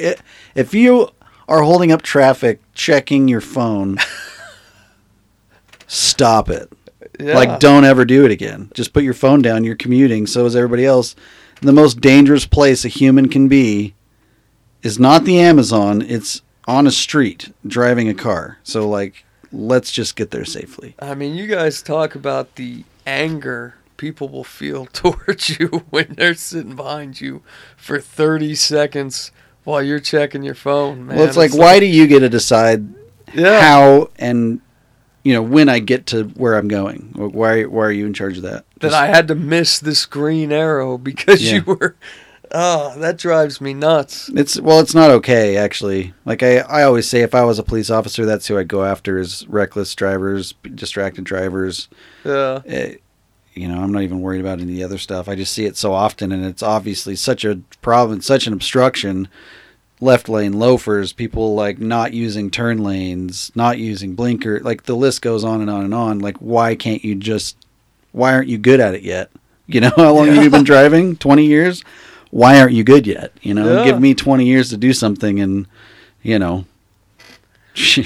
if you are holding up traffic, checking your phone, stop it. Yeah. Like, don't ever do it again. Just put your phone down. You're commuting. So is everybody else. The most dangerous place a human can be is not the Amazon. It's on a street driving a car. So like, let's just get there safely. I mean, you guys talk about the anger people will feel towards you when they're sitting behind you for 30 seconds while you're checking your phone, man. well, it's like, why do you get to decide yeah. how and you know when I get to where I'm going? Why why are you in charge of that? that Just- I had to miss this green arrow because Yeah. you were. Oh, that drives me nuts. It's well, it's not okay actually. Like I, I always say, if I was a police officer, that's who I'd go after: is reckless drivers, distracted drivers. Yeah. Eh, you know, I'm not even worried about any other stuff. I just see it so often, and it's obviously such a problem, such an obstruction. Left lane loafers, people like not using turn lanes, not using blinker. Like the list goes on and on and on. Like, why can't you just? Why aren't you good at it yet? You know, how long have you been driving? Twenty years. Why aren't you good yet? You know, Yeah. give me twenty years to do something, and you know.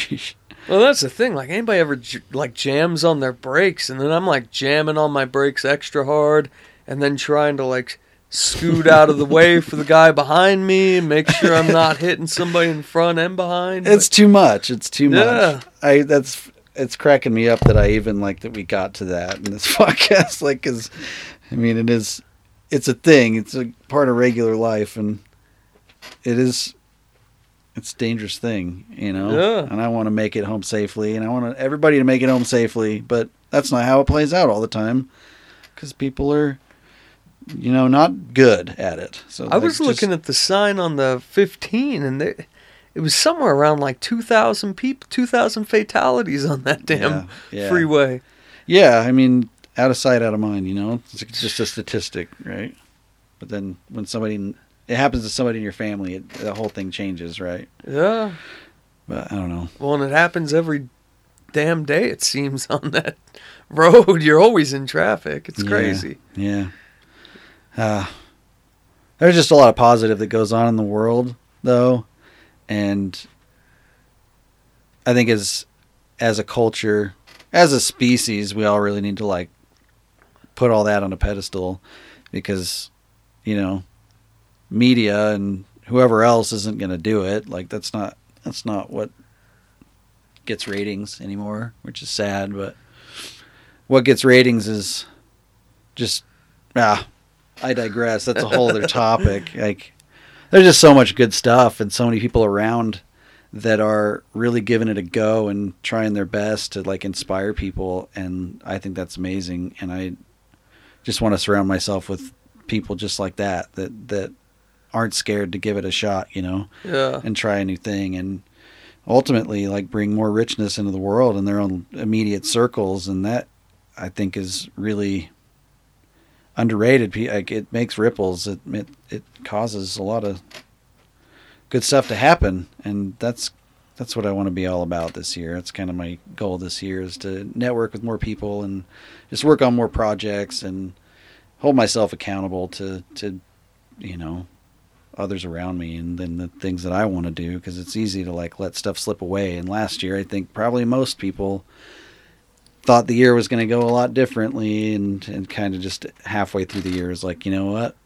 Well, that's the thing. Like anybody ever like jams on their brakes, and then I'm like jamming on my brakes extra hard, and then trying to like scoot out of the way for the guy behind me, and make sure I'm not hitting somebody in front and behind. It's too much. It's too Yeah. much. I that's it's cracking me up that I even like that we got to that in this podcast. Like, cause I mean, it is, it's a thing. It's a part of regular life, and it is, it's a dangerous thing, you know. Yeah. And I want to make it home safely, and I want everybody to make it home safely. But that's not how it plays out all the time, because people are, you know, not good at it. So I was looking at the sign on the 15, and they, it was somewhere around like 2,000 people, 2,000 fatalities on that damn Yeah, yeah. freeway. Yeah, I mean, out of sight, out of mind. You know, it's just a statistic, right? But then when somebody, it happens to somebody in your family, it, the whole thing changes, right? Yeah. But I don't know. Well, and it happens every damn day, it seems, on that road. You're always in traffic. It's Yeah. crazy. Yeah. Uh, there's just a lot of positive that goes on in the world, though, and I think as as a culture, as a species, we all really need to like put all that on a pedestal because you know media and whoever else isn't going to do it. Like that's not that's not what gets ratings anymore which is sad but what gets ratings is just ah i digress. That's a whole other topic. Like there's just so much good stuff and so many people around that are really giving it a go and trying their best to like inspire people and i think that's amazing and i just want to surround myself with people just like that that that aren't scared to give it a shot you know? Yeah. and try a new thing. And ultimately like bring more richness into the world in their own immediate circles. And that i think is really underrated. Like it makes ripples. It it, it causes a lot of good stuff to happen. And that's that's what i want to be all about this year. That's kind of my goal this year is to network with more people and just work on more projects and hold myself accountable to to you know others around me and then the things that I want to do because it's easy to like let stuff slip away. And last year, I think probably most people thought the year was going to go a lot differently and, and kind of just halfway through the year is like, you know what?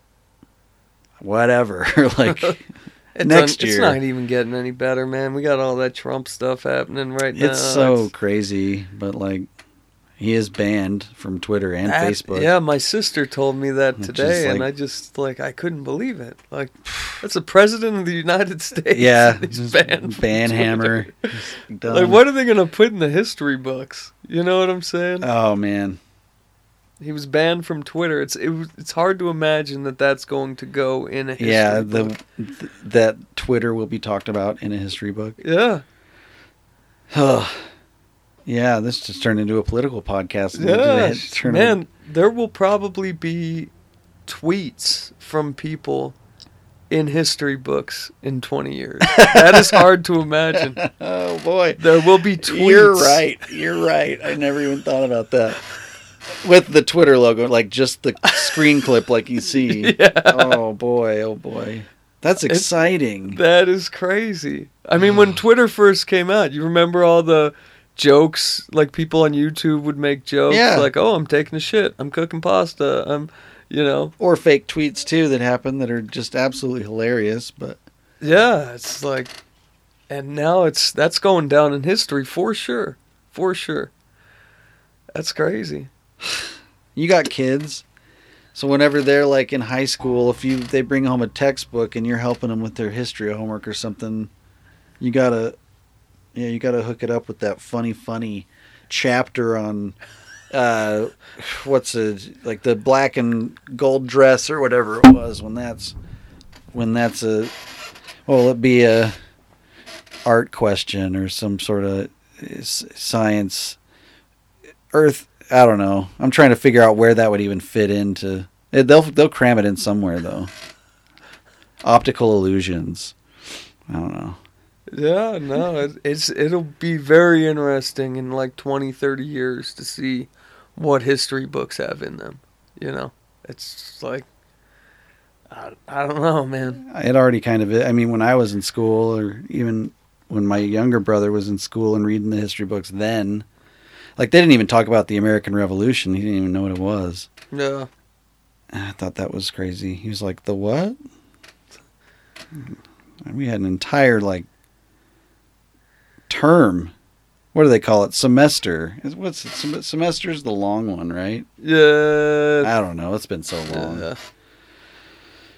Whatever. like, next un- year. It's not even getting any better, man. We got all that Trump stuff happening right now. it's so crazy, but like, he is banned from Twitter and Facebook. Yeah, my sister told me that today, and I just like I couldn't believe it. Like, that's the president of the United States. Yeah, he's banned. ban hammer. Twitter. Just done. Like, what are they gonna put in the history books? You know what I'm saying? Oh man, he was banned from Twitter. It's it it's hard to imagine that that's going to go in a history yeah, book. the th- that Twitter will be talked about in a history book. yeah yeah, this just turned into a political podcast. Yeah man. There will probably be tweets from people in history books in 20 years. that is hard to imagine. oh boy, There will be tweets. you're right. You're right. I never even thought about that. with the Twitter logo, like just the screen clip, like you see. Yeah. Oh boy, oh boy, that's It's- exciting. That is crazy. I mean, when Twitter first came out, you remember all the jokes like people on YouTube would make jokes Yeah. like, "Oh, I'm taking a shit. I'm cooking pasta. I'm, you know, or fake tweets too that happen that are just absolutely hilarious. But yeah, it's like and now it's that's going down in history for sure. For sure. That's crazy. you got kids, so whenever they're like in high school, if you they bring home a textbook and you're helping them with their history homework or something, you gotta, yeah, you gotta hook it up with that funny, funny chapter on. Uh, what's it like the black and gold dress or whatever it was when that's when that's a well it be a art question or some sort of science earth i don't know. I'm trying to figure out where that would even fit into eh, they'll they'll cram it in somewhere though. Optical illusions. I don't know Yeah, no, it, it's it'll be very interesting in like 20, 30 years to see what history books have in them. You know, it's like I, I don't know, man. it already kind of i mean when i was in school or even when my younger brother was in school and reading the history books then like they didn't even talk about the american revolution he didn't even know what it was Yeah, I thought that was crazy. He was like, "The what?" And we had an entire like term. What do they call it? Semester. Is- What's it? Sem- semester's the long one, right? yeah. I don't know. It's been so long. yeah.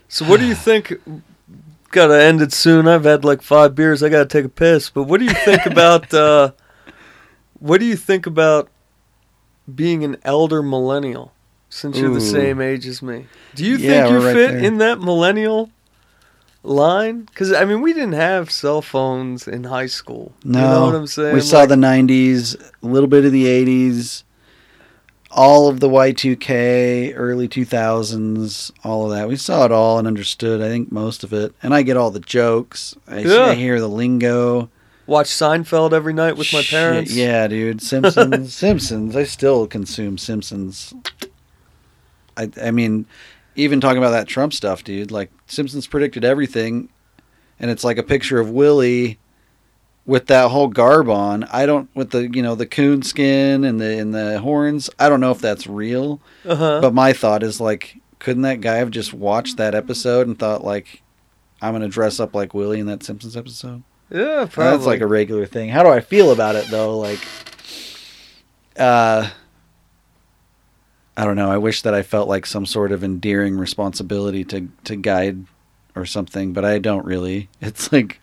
So what do you think? Gotta end it soon. I've had like five beers. I gotta take a piss. But what do you think about? uh What do you think about being an elder millennial? Since you're the same age as me, do you Yeah, think you right fit in that millennial line? Because I mean, we didn't have cell phones in high school. No, you know what I'm saying? we saw Like, the '90s, a little bit of the '80s, all of the Y2K, early 2000s, all of that. We saw it all and understood. I think most of it, and I get all the jokes. I, Yeah. I hear the lingo. watch Seinfeld every night with my Shit, parents. Yeah, dude. Simpsons. Simpsons. I still consume Simpsons. I I mean, even talking about that Trump stuff, dude. Like Simpsons predicted everything, and it's like a picture of Willie with that whole garb on. I don't with the you know the coon skin and the and the horns. I don't know if that's real, Uh huh. but my thought is like, couldn't that guy have just watched that episode and thought like, I'm gonna dress up like Willie in that Simpsons episode? Yeah, probably. That's like a regular thing. How do I feel about it though? Like, uh, I don't know. I wish that I felt like some sort of endearing responsibility to to guide or something, but I don't really. It's like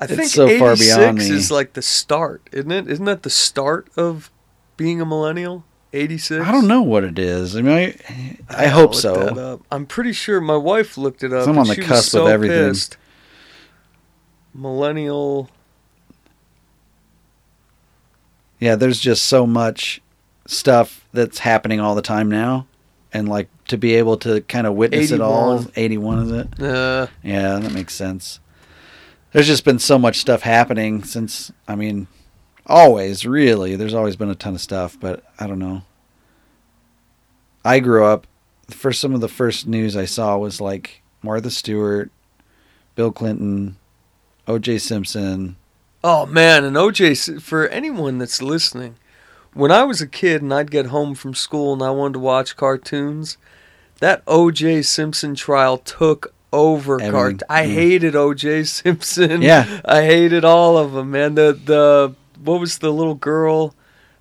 I It's think so far 86 beyond me. is like the start, isn't it? Isn't that the start of being a millennial? 86? I don't know what it is. I mean, I, I I'll hope so. I'm pretty sure my wife looked it up. I'm on the she was cusp of everything. Pissed. Millennial. Yeah, there's just so much stuff that's happening all the time now, and like to be able to kind of witness it all. 81. 81 is it? Uh, Yeah, that makes sense. There's just been so much stuff happening since, I mean, always, really. There's always been a ton of stuff, but I don't know. I grew up, for some of the first news I saw was like Martha Stewart, Bill Clinton, O.J. Simpson. oh man, and OJ, for anyone that's listening, when I was a kid and I'd get home from school and I wanted to watch cartoons, that OJ Simpson trial took over cart. I yeah. hated OJ Simpson. Yeah. I hated all of them, man. The the what was the little girl?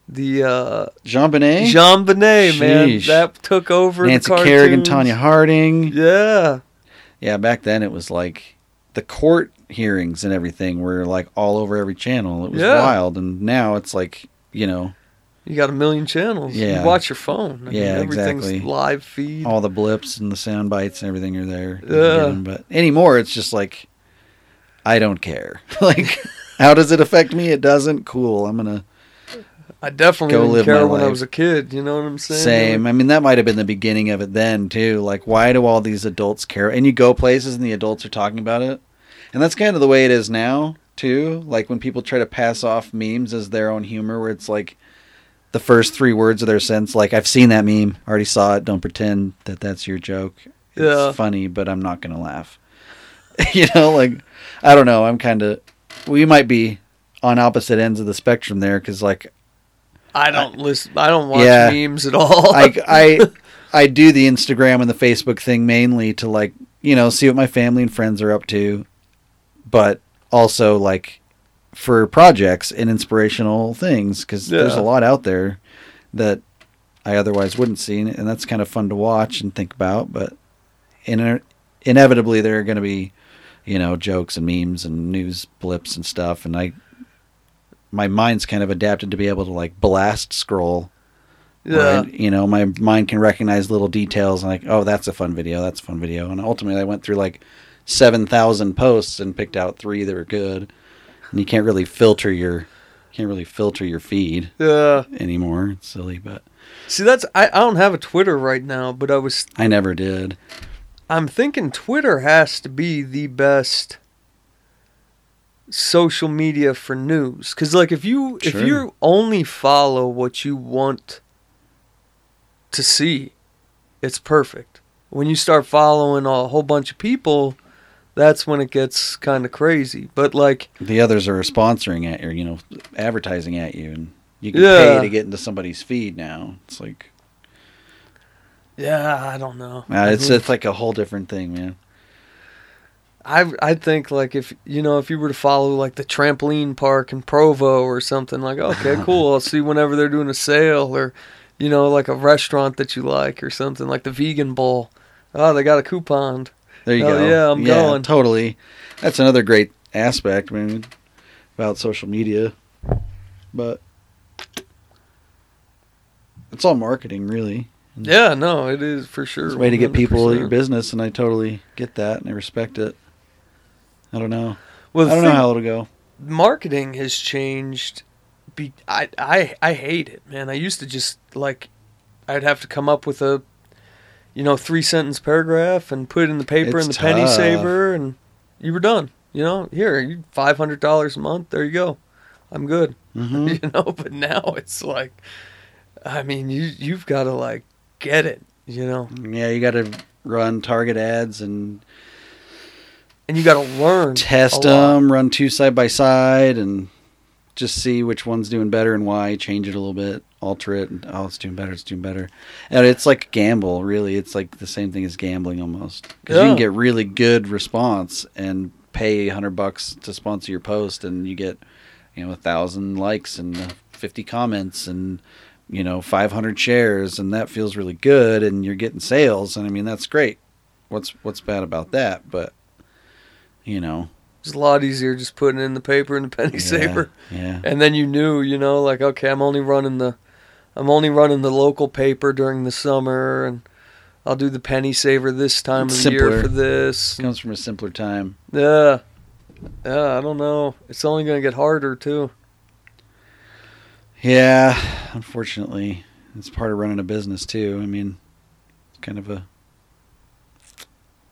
The uh JonBenét, Jean Benet, man. That took over Nancy Kerrigan. Tonya Harding. Yeah. Yeah, back then it was like the court hearings and everything were like all over every channel. It was Yeah. wild, and now it's like you know You got a million channels. Yeah. You watch your phone. I mean, Yeah, everything's exactly. live feed. all the blips and the sound bites and everything are there. Yeah. But anymore, it's just like I don't care. like, how does it affect me? It doesn't. Cool. I'm gonna I definitely Go didn't care when I was a kid. You know what I'm saying? same. I mean, that might have been the beginning of it then too. Like, why do all these adults care? And you go places and the adults are talking about it, and that's kind of the way it is now too. Like when people try to pass off memes as their own humor, where it's like the first three words of their sentence. Like I've seen that meme, already saw it. Don't pretend that that's your joke. It's Yeah. funny, but I'm not gonna laugh. you know, like I don't know. I'm kind of. We might be on opposite ends of the spectrum there because like I don't listen. I don't watch Yeah. memes at all. I, I I do the Instagram and the Facebook thing mainly to like you know see what my family and friends are up to, but also like for projects and inspirational things because there's a lot out there that I otherwise wouldn't see, and that's kind of fun to watch and think about. But in, inevitably, there are going to be you know jokes and memes and news blips and stuff, and I my mind's kind of adapted to be able to like blast scroll yeah. Right? You know, my mind can recognize little details and like, oh, that's a fun video. That's a fun video. And ultimately, I went through like seven thousand posts and picked out three that were good. And you can't really filter your can't really filter your feed Yeah. anymore. It's silly, but See, that's I, I don't have a Twitter right now, but I was I never did. I'm thinking Twitter has to be the best social media for news cuz like if you if you only follow what you want to see, it's perfect. When you start following a whole bunch of people, that's when it gets kind of crazy. But like The others are sponsoring at you, you know, advertising at you, and you can Yeah. pay to get into somebody's feed now. It's like yeah, I don't know. uh, it's it's like a whole different thing, man. I I think like if you know if you were to follow like the trampoline park in Provo or something like okay cool I'll see whenever they're doing a sale or you know like a restaurant that you like or something like the vegan bowl oh they got a coupon There you Hell go. yeah, I'm going. Totally. That's another great aspect, I mean, about social media. But it's all marketing, really. yeah no it is for sure It's a way to get people at your business, and I totally get that, and I respect it. I don't know. well I don't know how it'll go. marketing has changed be I, I I hate it man I used to just like I'd have to come up with a you know three sentence paragraph and put it in the paper and the penny saver and you were done. You know here you five hundred dollars a month there you go. I'm good. Hmm you know but now it's like I mean you you've got to like get it you know? Yeah, you got to run target ads and and you got to learn test lot. them, run two side by side, and just see which one's doing better and why. Change it a little bit, alter it, and oh, it's doing better. It's doing better. And it's like a gamble, really. It's like the same thing as gambling almost, because you can get really good response and pay a hundred bucks to sponsor your post, and you get you know a thousand likes and uh, fifty comments and you know 500 shares and that feels really good and you're getting sales and i mean that's great what's what's bad about that but you know it's a lot easier just putting in the paper and the penny yeah, saver yeah and then you knew, you know, like okay, I'm only running the, I'm only running the local paper during the summer, and I'll do the penny saver this time It's of the year for this. it comes from a simpler time Yeah, yeah, I don't know. It's only gonna get harder too. yeah unfortunately it's part of running a business too i mean it's kind of a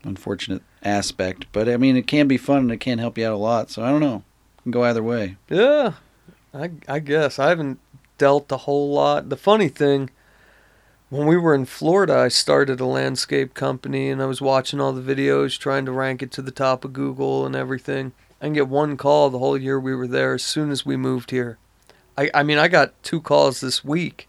unfortunate aspect but i mean it can be fun and it can help you out a lot so i don't know it can go either way Yeah, I I guess I haven't dealt a whole lot. The funny thing, when we were in Florida, I started a landscape company and I was watching all the videos, trying to rank it to the top of Google and everything. I get one call the whole year we were there. As soon as we moved here, I I mean I got two calls this week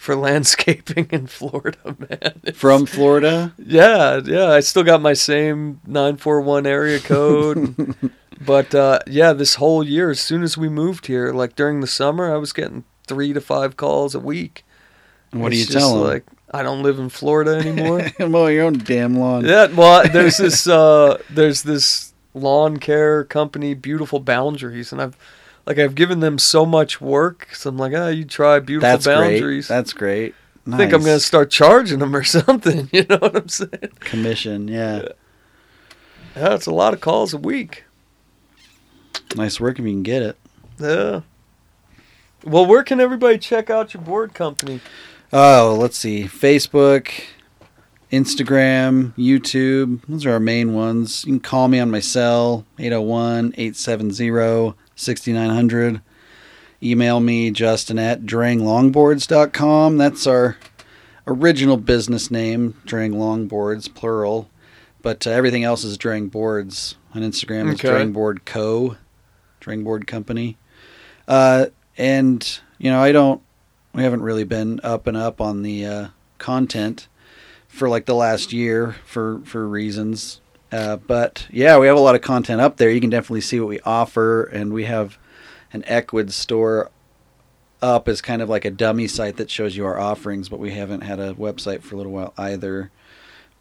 for landscaping in Florida, man. It's- from florida yeah, yeah. I still got my same nine four one area code. But uh, yeah, this whole year, as soon as we moved here, like during the summer, I was getting three to five calls a week. what do you tell them Like I don't live in Florida anymore. mow your own damn lawn yeah, well, there's this uh, there's this lawn care company, Beautiful Boundaries, and I've like I've given them so much work. So I'm like, ah, you try Beautiful that's Boundaries. great that's great I think I'm gonna start charging them or something. You know what I'm saying? commission yeah Yeah, it's a lot of calls a week. nice work if you can get it Yeah. Well, where can everybody check out your board company? Oh, let's see. Facebook, Instagram, YouTube. Those are our main ones. You can call me on my cell, 801 870 6900. email me, Justin at dranglongboards.com. That's our original business name, Drang Longboards, plural. But uh, everything else is Drang Boards. On Instagram, it's Okay. Drang Board Co., Drang Board Company. Uh, and, you know, I don't, we haven't really been up and up on the uh, content for like the last year for, for reasons. Uh, but yeah, we have a lot of content up there. You can definitely see what we offer, and we have an Ecwid store up as kind of like a dummy site that shows you our offerings, but we haven't had a website for a little while either.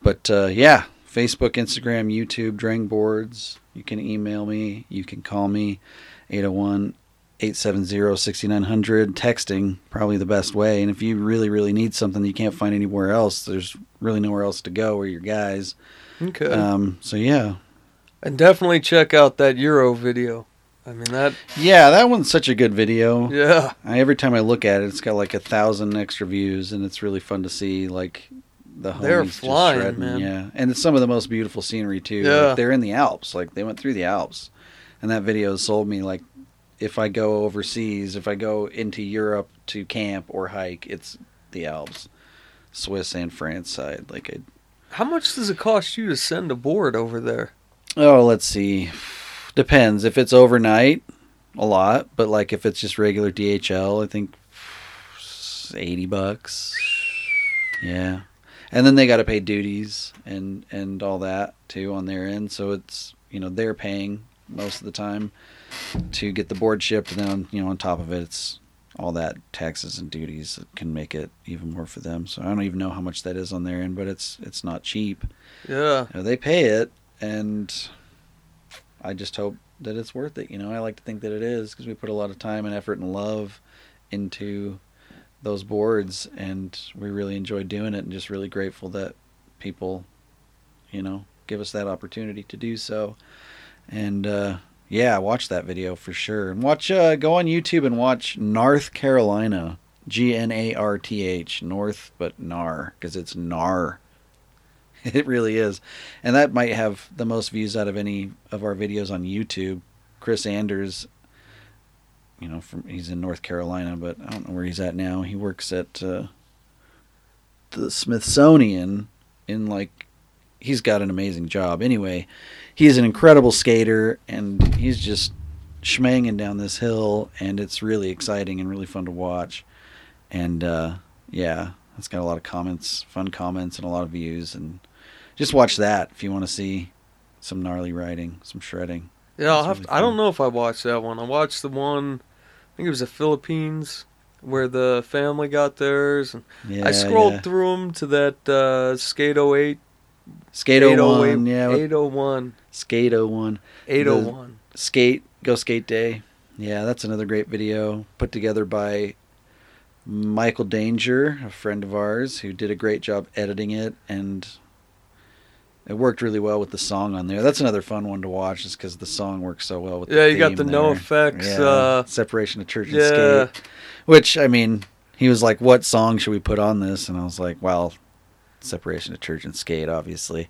But uh, yeah, Facebook, Instagram, YouTube, Drang Boards. You can email me. You can call me 801 870 6900. Texting, probably the best way. And if you really, really need something you can't find anywhere else, there's really nowhere else to go. We're your guys. Okay. Um, so yeah. and definitely check out that Euro video. I mean that. Yeah, that one's such a good video. Yeah. I, every time I look at it, it's got like a thousand extra views, and it's really fun to see like the They're flying, shredding, man. Yeah, and it's some of the most beautiful scenery too. Yeah. Like, they're in the Alps. Like they went through the Alps, and that video sold me like if I go overseas, if I go into Europe to camp or hike, it's the Alps, Swiss and France side. Like I, How much does it cost you to send a board over there? oh, let's see, depends if it's overnight, a lot, but like if it's just regular DHL, I think eighty bucks. Yeah, and then they got to pay duties and and all that too on their end. So it's you know they're paying most of the time to get the board shipped, and then you know on top of it, it's all that taxes and duties can make it even more for them. So I don't even know how much that is on their end, but it's it's not cheap. Yeah. You know, they pay it, and I just hope that it's worth it. You know, I like to think that it is because we put a lot of time and effort and love into those boards, and we really enjoy doing it, and just really grateful that people, you know, give us that opportunity to do so. And uh, yeah, watch that video for sure, and watch uh, go on YouTube and watch North Carolina, G N A R T H, North but Nar, because it's Nar. It really is. And that might have the most views out of any of our videos on YouTube. Chris Anders, you know, from he's in North Carolina, but I don't know where he's at now. He works at uh, the Smithsonian in like he's got an amazing job. Anyway, he's an incredible skater and he's just schmanging down this hill and it's really exciting and really fun to watch. And uh, yeah, it's got a lot of comments, fun comments and a lot of views and just watch that if you want to see some gnarly riding, some shredding. Yeah, I'll have to, I don't know if I watched that one. I watched the one, I think it was the Philippines, where the family got theirs. And Yeah, I scrolled yeah. through them to that uh, Skate 08, Skate 01, yeah, 801, Skate 01. 801. Skate, Go Skate Day. Yeah, that's another great video put together by Michael Danger, a friend of ours, who did a great job editing it, and it worked really well with the song on there. That's another fun one to watch, just because the song works so well with. Yeah, the you got theme the no effects. Yeah, Uh, separation of church and yeah. skate. Which I mean, he was like, "What song should we put on this?" And I was like, "Well, separation of church and skate, obviously,"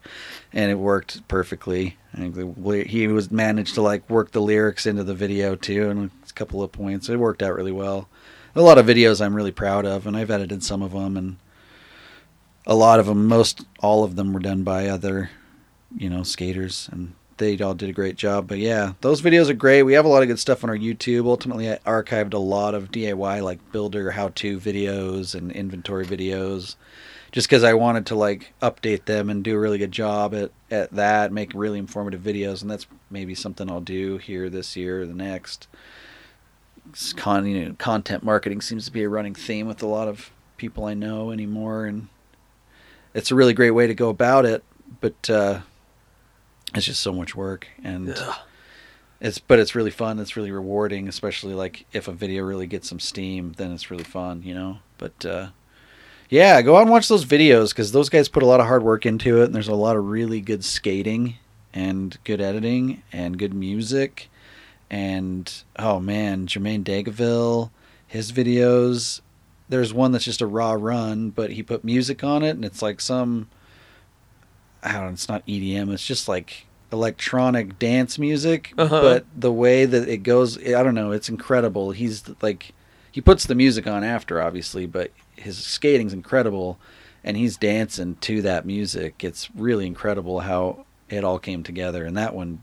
and it worked perfectly. He was managed to like work the lyrics into the video too, and a couple of points. It worked out really well. A lot of videos I'm really proud of, and I've edited some of them, and a lot of them, most all of them, were done by other, you know, skaters, and they all did a great job. But yeah, those videos are great. We have a lot of good stuff on our YouTube. Ultimately, I archived a lot of DIY like builder how-to videos and inventory videos, just because I wanted to like update them and do a really good job at at that, make really informative videos, and that's maybe something I'll do here this year or the next. Con, you know, content marketing seems to be a running theme with a lot of people I know anymore, and it's a really great way to go about it. But uh, it's just so much work, and Yeah. it's but it's really fun. It's really rewarding, especially like if a video really gets some steam, then it's really fun, you know. But uh, yeah, go out and watch those videos because those guys put a lot of hard work into it, and there's a lot of really good skating and good editing and good music. And oh man, Jermaine Dagaville, his videos. There's one that's just a raw run, but he put music on it, and it's like some. I don't know. It's not EDM. It's just like electronic dance music, Uh-huh. but the way that it goes, I don't know, it's incredible. He's like, he puts the music on after, obviously, but his skating's incredible, and he's dancing to that music. It's really incredible how it all came together, and that one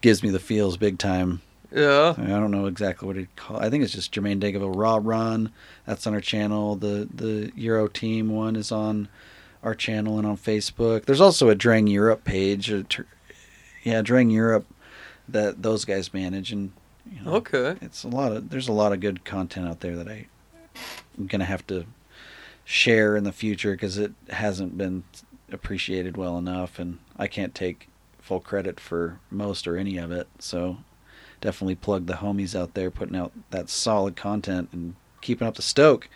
gives me the feels big time. Yeah. I don't know exactly what it call. I think it's just Jermaine Dageville Raw Run. That's on our channel. The the Euro Team one is on our channel and on Facebook. There's also a Drang Europe page. tr- Yeah, Drang Europe that those guys manage, and you know, Okay. it's a lot of. There's a lot of good content out there that I I'm gonna have to share in the future because it hasn't been appreciated well enough, and I can't take full credit for most or any of it. So definitely plug the homies out there putting out that solid content and keeping up the stoke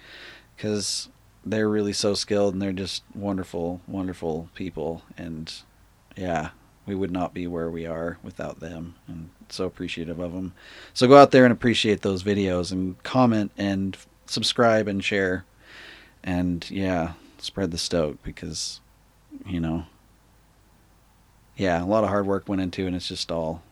because they're really so skilled and they're just wonderful, wonderful people. And yeah, we would not be where we are without them and so appreciative of them. So go out there and appreciate those videos and comment and subscribe and share. And yeah, spread the stoke because, you know, yeah, a lot of hard work went into it and it's just all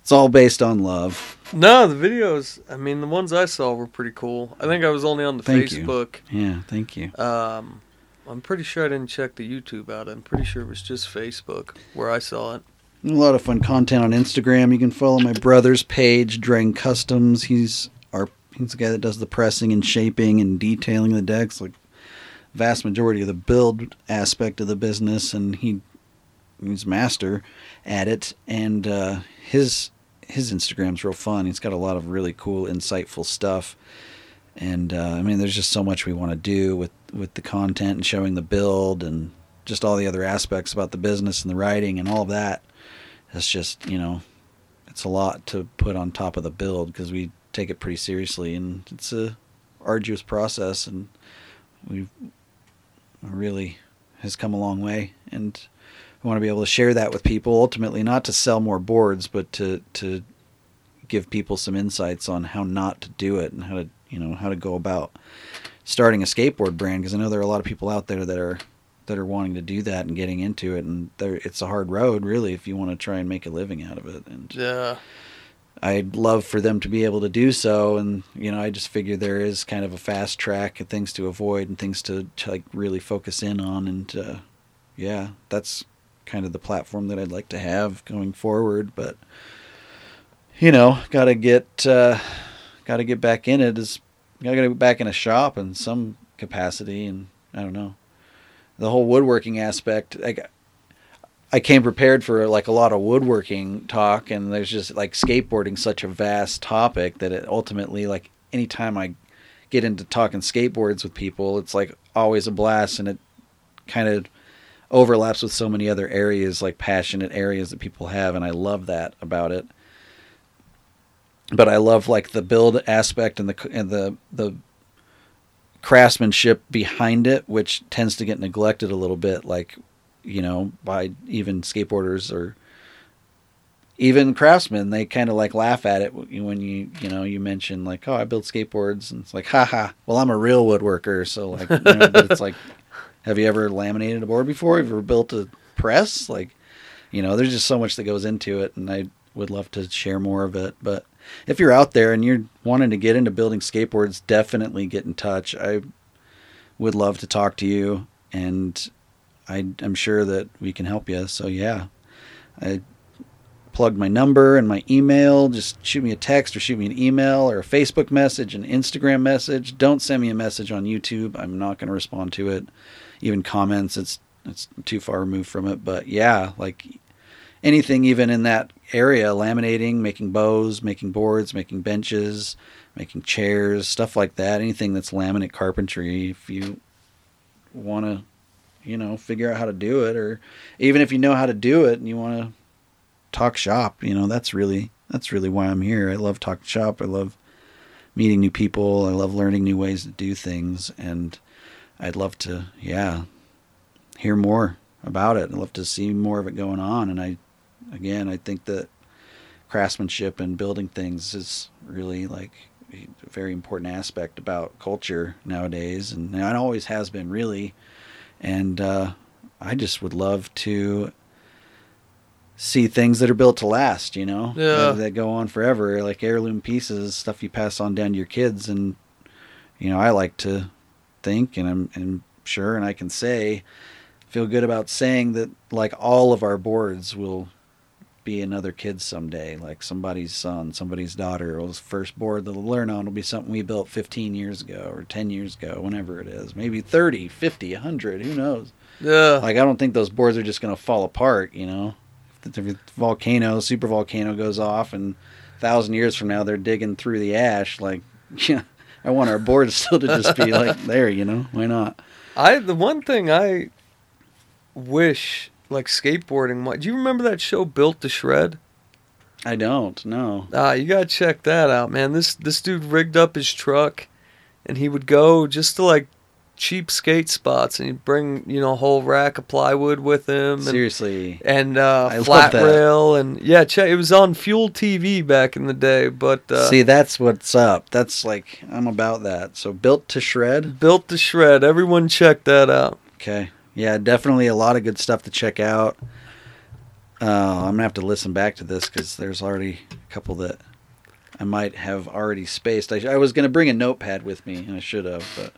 it's all based on love. No, the videos. I mean, the ones I saw were pretty cool. I think I was only on the Thank you. Facebook. Yeah, thank you. Um, I'm pretty sure I didn't check the YouTube out. I'm pretty sure it was just Facebook where I saw it. A lot of fun content on Instagram. You can follow my brother's page, Drang Customs. He's he's the guy that does the pressing and shaping and detailing the decks, like vast majority of the build aspect of the business, and he he's master at it. And uh, his his Instagram's real fun. He's got a lot of really cool, insightful stuff. And uh, I mean, there's just so much we want to do with with the content and showing the build and just all the other aspects about the business and the writing and all of that. It's just you know, it's a lot to put on top of the build because we take it pretty seriously and it's a arduous process and we really has come a long way and we want to be able to share that with people ultimately not to sell more boards but to to give people some insights on how not to do it and how to you know how to go about starting a skateboard brand because I know there are a lot of people out there that are that are wanting to do that and getting into it and it's a hard road really if you want to try and make a living out of it and Yeah. I'd love for them to be able to do so, and you know, I just figure there is kind of a fast track and things to avoid and things to, to like really focus in on, and uh, yeah, that's kind of the platform that I'd like to have going forward. But you know, got to get uh, got to get back in it. Is got to get back in a shop in some capacity, and I don't know the whole woodworking aspect. Like I came prepared for like a lot of woodworking talk, and there's just like skateboarding such a vast topic that it ultimately like anytime I get into talking skateboards with people, it's like always a blast, and it kind of overlaps with so many other areas, like passionate areas that people have, and I love that about it. But I love like the build aspect and the and the the craftsmanship behind it, which tends to get neglected a little bit, like you know, by even skateboarders or even craftsmen. They kind of like laugh at it when you, you know, you mention like, oh, I build skateboards, and it's like, haha. Well, I'm a real woodworker, so like, you know, it's like, have you ever laminated a board before? Have you ever built a press? Like, you know, there's just so much that goes into it, and I would love to share more of it. But if you're out there and you're wanting to get into building skateboards, definitely get in touch. I would love to talk to you, and I, I'm sure that we can help you. So yeah, I plugged my number and my email. Just shoot me a text or shoot me an email or a Facebook message, an Instagram message. Don't send me a message on YouTube. I'm not going to respond to it. Even comments, it's it's too far removed from it. But yeah, like anything, even in that area, laminating, making bows, making boards, making benches, making chairs, stuff like that. Anything that's laminate carpentry. If you want to you know figure out how to do it or even if you know how to do it and you want to talk shop you know that's really that's really why i'm here. I love talking shop. I love meeting new people. I love learning new ways to do things. And i'd love to yeah hear more about it. I'd love to see more of it going on. And i again i think that craftsmanship and building things is really like a very important aspect about culture nowadays. And it always has been really and uh, I just would love to see things that are built to last, you know, Yeah. that, that go on forever, like heirloom pieces, stuff you pass on down to your kids. And, you know, I like to think, and I'm, and sure, and I can say, feel good about saying that, like, all of our boards will be another kid someday, like somebody's son, somebody's daughter. Well, his first board they'll learn on will be something we built 15 years ago or 10 years ago, whenever it is. Maybe 30, 50, 100, who knows? Yeah. Like I don't think those boards are just going to fall apart. You know, if the volcano, super volcano goes off, and a thousand years from now they're digging through the ash. Like, yeah, I want our boards still to just be like there. You know, why not? I the one thing I wish like skateboarding. Do you remember that show Built to Shred? I don't. No. Ah, you gotta check that out, man. This this dude rigged up his truck, and he would go just to like cheap skate spots, and he'd bring you know a whole rack of plywood with him, and Seriously. and uh, flat rail, and yeah, check. It was on Fuel TV back in the day, but uh, See, that's what's up. That's like I'm about that. So built to shred. Built to Shred. Everyone check that out. Okay. Yeah, definitely a lot of good stuff to check out. Uh, I'm gonna have to listen back to this because there's already a couple that I might have already spaced. I, I was gonna bring a notepad with me, and I should have, but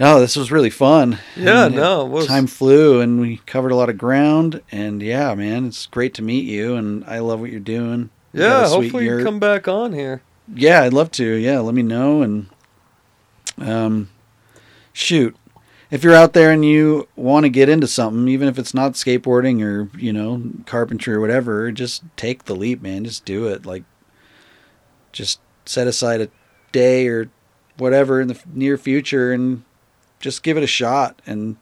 no, this was really fun. Yeah, And no, was. Time flew, and we covered a lot of ground. And yeah, man, it's great to meet you, and I love what you're doing. Yeah, sweet hopefully you come back on here. Yeah, I'd love to. Yeah, let me know and um shoot. If you're out there and you want to get into something, even if it's not skateboarding or, you know, carpentry or whatever, just take the leap, man. Just do it. Like just set aside a day or whatever in the near future and just give it a shot and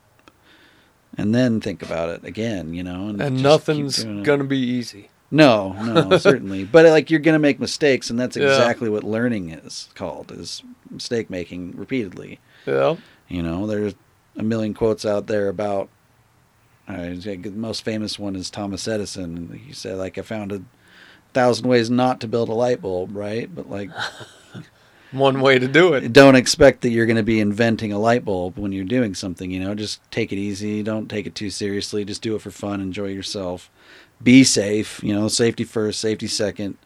and then think about it again, you know, and, And nothing's gonna be easy. No, no, certainly. But like you're gonna make mistakes, and that's Yeah. exactly what learning is called: is mistake making repeatedly. Yeah. You know, there's a million quotes out there about. Uh, the most famous one is Thomas Edison. He said, like, I found a thousand ways not to build a light bulb, right? But like, One way to do it. don't expect that you're going to be inventing a light bulb when you're doing something. You know, just take it easy. Don't take it too seriously. Just do it for fun. Enjoy yourself. Be safe. You know, safety first, safety second,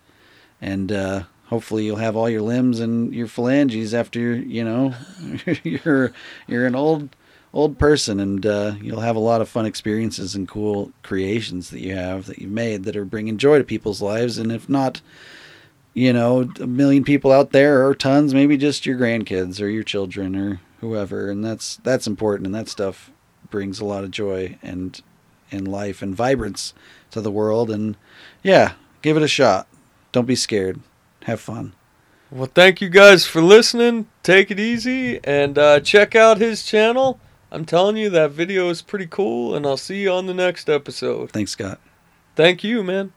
and uh, hopefully you'll have all your limbs and your phalanges after you you know you're you're an old old person, and uh, you'll have a lot of fun experiences and cool creations that you have that you've made that are bringing joy to people's lives. And if not you know, a million people out there or tons, maybe just your grandkids or your children or whoever. And that's that's important and that stuff brings a lot of joy and in life and vibrance to the world and yeah, give it a shot. Don't be scared. Have fun. Well, thank you guys for listening. Take it easy and uh, check out his channel. I'm telling you, that video is pretty cool, and I'll see you on the next episode. Thanks, Scott. Thank you, man.